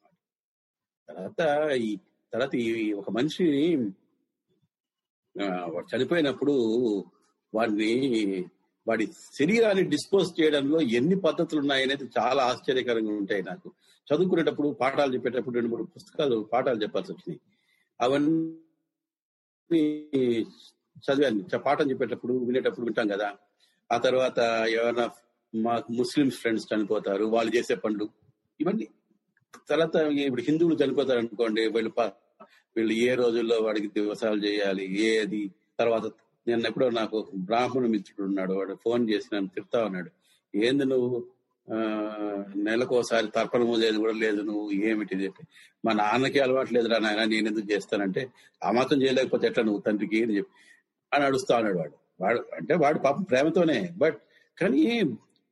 తర్వాత ఈ తర్వాత ఈ ఒక మనిషిని వాడు చనిపోయినప్పుడు వాడిని వాడి శరీరాన్ని డిస్పోజ్ చేయడంలో ఎన్ని పద్ధతులు ఉన్నాయనేది చాలా ఆశ్చర్యకరంగా ఉంటాయి నాకు. చదువుకునేటప్పుడు పాఠాలు చెప్పేటప్పుడు రెండు మూడు పుస్తకాలు పాఠాలు చెప్పాల్సి వచ్చినాయి. అవన్నీ చదివాను. పాఠం చెప్పేటప్పుడు వినేటప్పుడు వింటాం కదా. ఆ తర్వాత ఏమైనా మాకు ముస్లిం ఫ్రెండ్స్ చనిపోతారు వాళ్ళు చేసే పనులు ఇవన్నీ. తర్వాత ఇప్పుడు హిందువులు చనిపోతారు అనుకోండి వీళ్ళు వీళ్ళు ఏ రోజుల్లో వాడికి దివసాలు చేయాలి ఏది? తర్వాత నేను ఎప్పుడో నాకు బ్రాహ్మణ మిత్రుడు ఉన్నాడు వాడు ఫోన్ చేసి నన్ను తిడతా ఉన్నాడు. ఏంది నువ్వు? ఆ నెలకు తర్పణం లేదు కూడా లేదు నువ్వు ఏమిటి? మా నాన్నకి అలవాటు లేదురా నాయన నేను ఎందుకు చేస్తానంటే ఆ మాత్రం చేయలేకపోతే ఎట్లా నువ్వు తండ్రికి? అని చెప్పి. అని అడుస్తా ఉన్నాడు వాడు. వాడు అంటే వాడు పాపం ప్రేమతోనే బట్ కానీ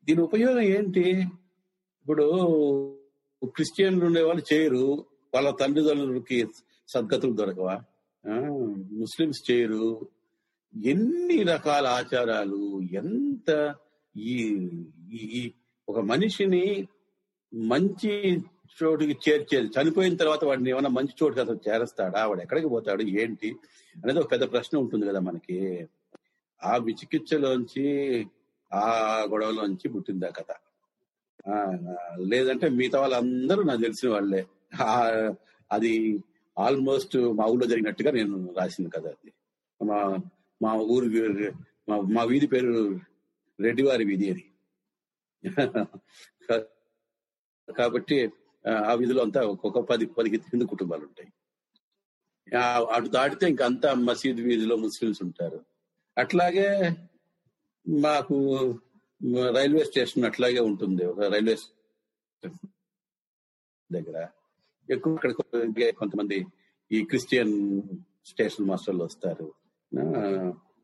దీని ఉపయోగం ఏంటి? ఇప్పుడు క్రిస్టియన్లు ఉండే వాళ్ళు చేయరు. వాళ్ళ తల్లిదండ్రులకి సద్గతులు దొరకవా? ముస్లిమ్స్ చేయరు. ఎన్ని రకాల ఆచారాలు ఎంత ఈ ఈ- ఒక మనిషిని మంచి చోటుకి చేర్చేది. చనిపోయిన తర్వాత వాడిని ఏమైనా మంచి చోటుకి అసలు చేరస్తాడా? వాడు ఎక్కడికి పోతాడు? ఏంటి? అనేది ఒక పెద్ద ప్రశ్న ఉంటుంది కదా మనకి. ఆ విచికిత్సలోంచి ఆ గొడవలోంచి పుట్టింది ఆ కథ. లేదంటే మిగతా వాళ్ళందరూ నాకు తెలిసిన వాళ్ళే. అది ఆల్మోస్ట్ మా ఊళ్ళో జరిగినట్టుగా నేను రాసింది కదా అది. మా మా ఊరు మా మా వీధి పేరు రెడ్డివారి వీధి అది. కాబట్టి ఆ, వీధిలో అంతా ఒక్కొక్క పది పదిహేను హిందూ కుటుంబాలు ఉంటాయి అటు దాటితే ఇంకా అంతా మసీద్ వీధిలో ముస్లిమ్స్ ఉంటారు. అట్లాగే మాకు రైల్వే స్టేషన్ అట్లాగే ఉంటుంది. ఒక రైల్వే స్టేషన్ దగ్గర. ఎక్కువ అక్కడ కొంతమంది ఈ క్రిస్టియన్ స్టేషన్ మాస్టర్లు వస్తారు.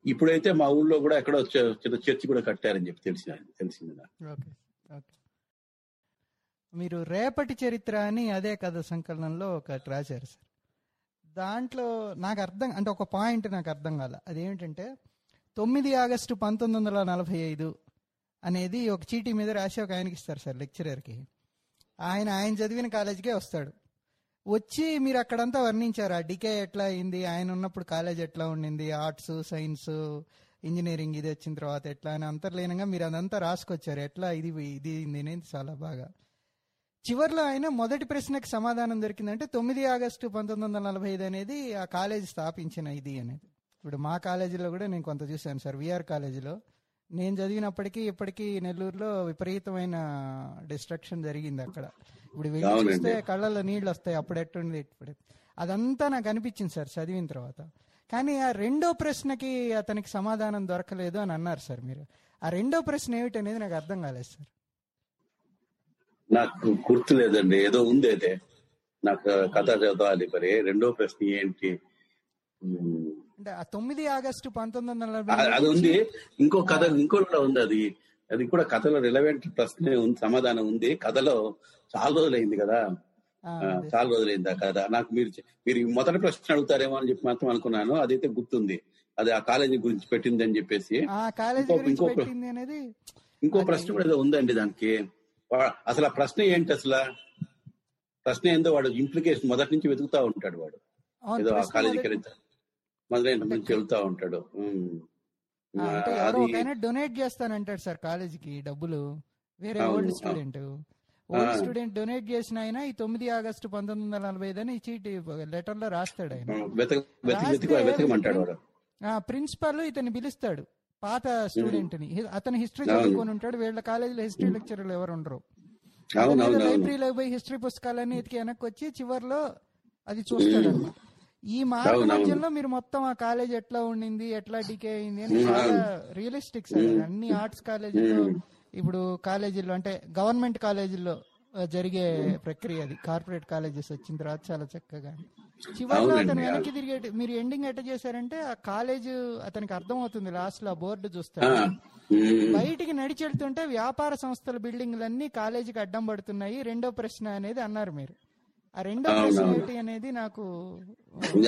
ఇప్పుడైతే మా ఊళ్ళో కూడా ఎక్కడో చిన్న చర్చి కూడా కట్టారని చెప్పి తెలిసిన తెలిసింది ఓకే ఓకే. మీరు రేపటి చరిత్ర అని అదే కథ సంకలనంలో ఒకటి రాశారు సార్. దాంట్లో నాకు అర్థం అంటే ఒక పాయింట్ నాకు అర్థం కాల. అదేమిటంటే తొమ్మిది ఆగస్టు పంతొమ్మిది వందల నలభై ఐదు అనేది ఒక చీటీ మీద రాసి ఒక ఆయనకి ఇస్తారు సార్ లెక్చరర్కి. ఆయన ఆయన చదివిన కాలేజీకే వస్తాడు. వచ్చి మీరు అక్కడంతా వర్ణించారు ఆ డికే ఎట్లా అయింది ఆయన ఉన్నప్పుడు కాలేజ్ ఎట్లా ఉండింది ఆర్ట్స్ సైన్స్ ఇంజనీరింగ్ ఇది వచ్చిన తర్వాత ఎట్లా అని అంతర్లీనంగా మీరు అదంతా రాసుకొచ్చారు. ఎట్లా ఇది ఇది ఇది అనేది చాలా బాగా. చివర్లో ఆయన మొదటి ప్రశ్నకి సమాధానం దొరికిందంటే తొమ్మిది ఆగస్టు పంతొమ్మిది వందల నలభై ఐదు అనేది ఆ కాలేజ్ స్థాపించిన ఇది అనేది. ఇప్పుడు మా కాలేజీలో కూడా నేను కొంత చూశాను సార్ విఆర్ కాలేజీలో. నేను చదివినప్పటికీ ఇప్పటికీ నెల్లూరులో విపరీతమైన డిస్ట్రక్షన్ జరిగింది అక్కడ. ఇప్పుడు వెళ్ళి. చూస్తే కళ్ళల్లో నీళ్ళు వస్తాయి అప్పుడు ఎట్టుంది ఇప్పుడు. అదంతా నాకు అనిపించింది సార్ చదివిన తర్వాత. కానీ ఆ రెండో ప్రశ్నకి అతనికి సమాధానం దొరకలేదు అని అన్నారు సార్ మీరు. ఆ రెండో ప్రశ్న ఏమిటనేది నాకు అర్థం కాలేదు సార్. నాకు గుర్తు లేదండి ఏదో ఉంది అదే నాకు కథ చదవాలి మరి. రెండో ప్రశ్న ఏంటి? అంటే ఆ తొమ్మిది ఆగస్టు పంతొమ్మిది వందల నలభై అది ఉంది. ఇంకో కథ ఇంకో కూడా ఉంది అది. అది కూడా కథలో రిలవెంట్ ప్రశ్న ఉంది సమాధానం ఉంది. కథలో చాలా రోజులైంది కదా. చాలా రోజులైంది ఆ కథ. నాకు మీరు మీరు మొదటి ప్రశ్న అడుగుతారేమో అని చెప్పి మాత్రం అనుకున్నాను. అదైతే గుర్తుంది. అది ఆ కాలేజీ గురించి పెట్టింది అని చెప్పేసి. ఇంకో- ప్రశ్న కూడా ఏదో ఉందండి దానికి. అసలు ఆ ప్రశ్న ఏంటి అసలు? ప్రశ్న ఏందో వాడు ఇంప్లికేషన్ మొదటి నుంచి వెతుకుతా ఉంటాడు వాడు. ఏదో ఆ కాలేజీకి మొదటి- వెళ్తా మొదలైన నుంచి వెళ్తా ఉంటాడు. డొనేట్ చేస్తానంటాడు సార్ కాలేజీకి డబ్బులు. వేరే old. Student. Old. Student donate చేసిన ఆయన ఈ తొమ్మిది ఆగస్టు పంతొమ్మిది వందల నలభై ఐదు అని చీటి లెటర్లో రాస్తాడు ఆయన. ప్రిన్సిపాల్ ఇతన్ని పిలుస్తాడు పాత స్టూడెంట్ని అతను హిస్టరీ. చదువుకొని ఉంటాడు వీళ్ళ కాలేజీలో హిస్టరీ లెక్చరర్లు ఎవరు ఉండరు. లైబ్రరీలో పోయి హిస్టరీ పుస్తకాలన్నీ ఎతికి వెనక్కి వచ్చి చివర్లో అది చూస్తాడు అన్నమాట ఈ మార్గ అవును, అవును. మధ్యలో మీరు మొత్తం ఆ కాలేజ్ ఎట్లా ఉండింది ఎట్లా డికే అయింది అని. Realistic sir. అన్ని ఆర్ట్స్ కాలేజీల్లో ఉమ్. ఇప్పుడు కాలేజీల్లో అంటే గవర్నమెంట్ కాలేజీల్లో ఆ, జరిగే ప్రక్రియ అది కార్పొరేట్ కాలేజెస్ వచ్చిన తర్వాత చాలా చక్కగా చివరిలో అతను. వెనక్కి తిరిగే మీరు ఎండింగ్ ఎట్ట చేశారంటే ఆ కాలేజ్ అతనికి అర్థం అవుతుంది లాస్ట్లో ఆ బోర్డు చూస్తాడు. బయటికి నడిచి వెళ్తుంటే వ్యాపార సంస్థల బిల్డింగ్లన్నీ కాలేజీకి అడ్డం పడుతున్నాయి రెండో ప్రశ్న అనేది అన్నారు మీరు ఆ రెండో ప్రశ్న. ఏంటి అనేది నాకు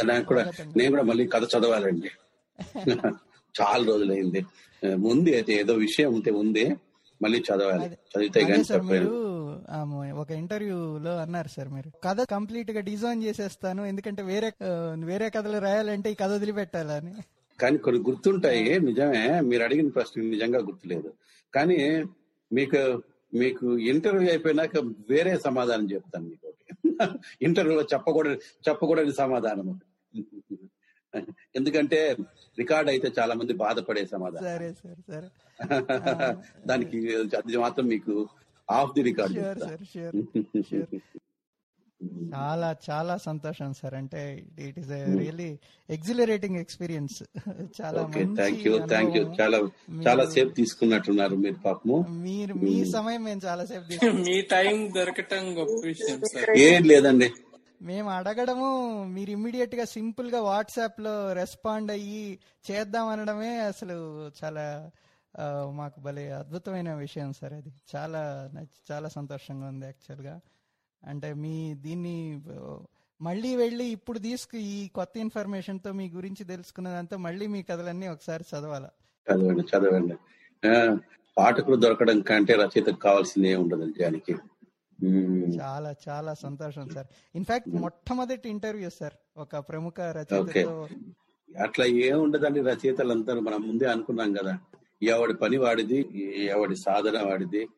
నాకు కూడా నేను కూడా మళ్ళీ కథ చదవాలండి. చాలా రోజులైంది. ఉంది అయితే ఏదో విషయం ఉంటే ఉంది మళ్ళీ చదవాలి. చదివితే కానీ మ- ఒక ఇంటర్వ్యూలో అన్నారు సార్ మీరు. కథ కంప్లీట్గా డిజైన్ చేసేస్తాను ఎందుకంటే వేరే వేరే కథలు రాయాలంటే ఈ కథ వదిలిపెట్టాలని. కానీ కొన్ని గుర్తుంటాయి. నిజమే మీరు అడిగిన ప్రశ్న నిజంగా గుర్తులేదు. కానీ మీకు మీకు ఇంటర్వ్యూ అయిపోయినాక వేరే సమాధానం చెప్తాను మీకు. ఇంటర్వ్యూలో చెప్పకూడదు చెప్పకూడని సమాధానం. ఎందుకంటే రికార్డ్ అయితే చాలా మంది బాధపడే సమాధానం. సరే సార్ సరే. దానికి అది మాత్రం మీకు off the record sure sir sure sure చాలా చాలా సంతోషం సార్. అంటే it is really exhilarating experience చాలా థ్యాంక్ యూ థ్యాంక్ యూ. చాలా చాలా సేపు తీసుకున్నట్టున్నారు మీరు పాపము. మీరు మీ సమయం మేము చాలా సేపు తీసుకున్నాం. మీ టైం దొరకటం గొప్ప విషయం సార్. ఏం లేదండి. మేము అడగడము మీరు ఇమ్మీడియట్గా సింపుల్గా వాట్సాప్లో రెస్పాండ్ అయ్యి చేద్దాం అనడమే అసలు చాలా మాకు భలే అద్భుతమైన విషయం సార్ అది. చాలా చాలా సంతోషంగా ఉంది యాక్చువల్గా. అంటే మీ దీన్ని మళ్ళీ వెళ్ళి ఇప్పుడు తీసుకు ఈ కొత్త ఇన్ఫర్మేషన్తో మీ గురించి తెలుసుకున్నదంతా మళ్ళీ మీ కథలన్నీ ఒకసారి చదవాలా? చదవండి చదవండి. పాఠకులు దొరకడం కంటే రచయితకు కావాల్సింది ఉండదు నిజానికి. చాలా చాలా సంతోషం సార్. ఇన్ఫాక్ట్ మొట్టమొదటి ఇంటర్వ్యూ సార్ ఒక ప్రముఖ రచయితతో. అట్లా ఏం ఉండదండి రచయితలందరూ మనం ముందే అనుకున్నాం కదా. ఎవడి పని వాడిది ఎవడి సాధన వాడిది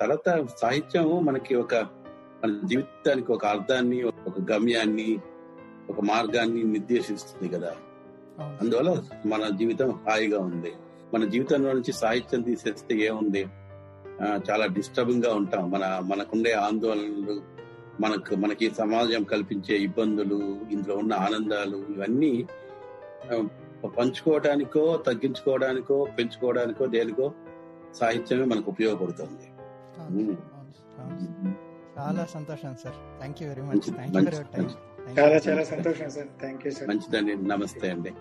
తర్వాత సాహిత్యం మనకి ఒక మన జీవితానికి ఒక అర్థాన్ని ఒక గమ్యాన్ని ఒక మార్గాన్ని నిర్దేశిస్తుంది కదా. అందువల్ల మన జీవితం హాయిగా ఉంది. మన జీవితంలో నుంచి సాహిత్యం తీసేస్తే ఏముంది? చాలా డిస్టర్బింగ్గా ఉంటాం. మన మనకుండే ఆందోళనలు మనకు మనకి సమాజం కల్పించే ఇబ్బందులు ఇందులో ఉన్న ఆనందాలు ఇవన్నీ పంచుకోవడానికో తగ్గించుకోవడానికో పెంచుకోవడానికో దేనికో సాహిత్యమే మనకు ఉపయోగపడుతుంది. చాలా సంతోషం sir. Thank you very much చాలా చాలా సంతోషం సార్. Thank you sir. మంచిదండి. నమస్తే అండి.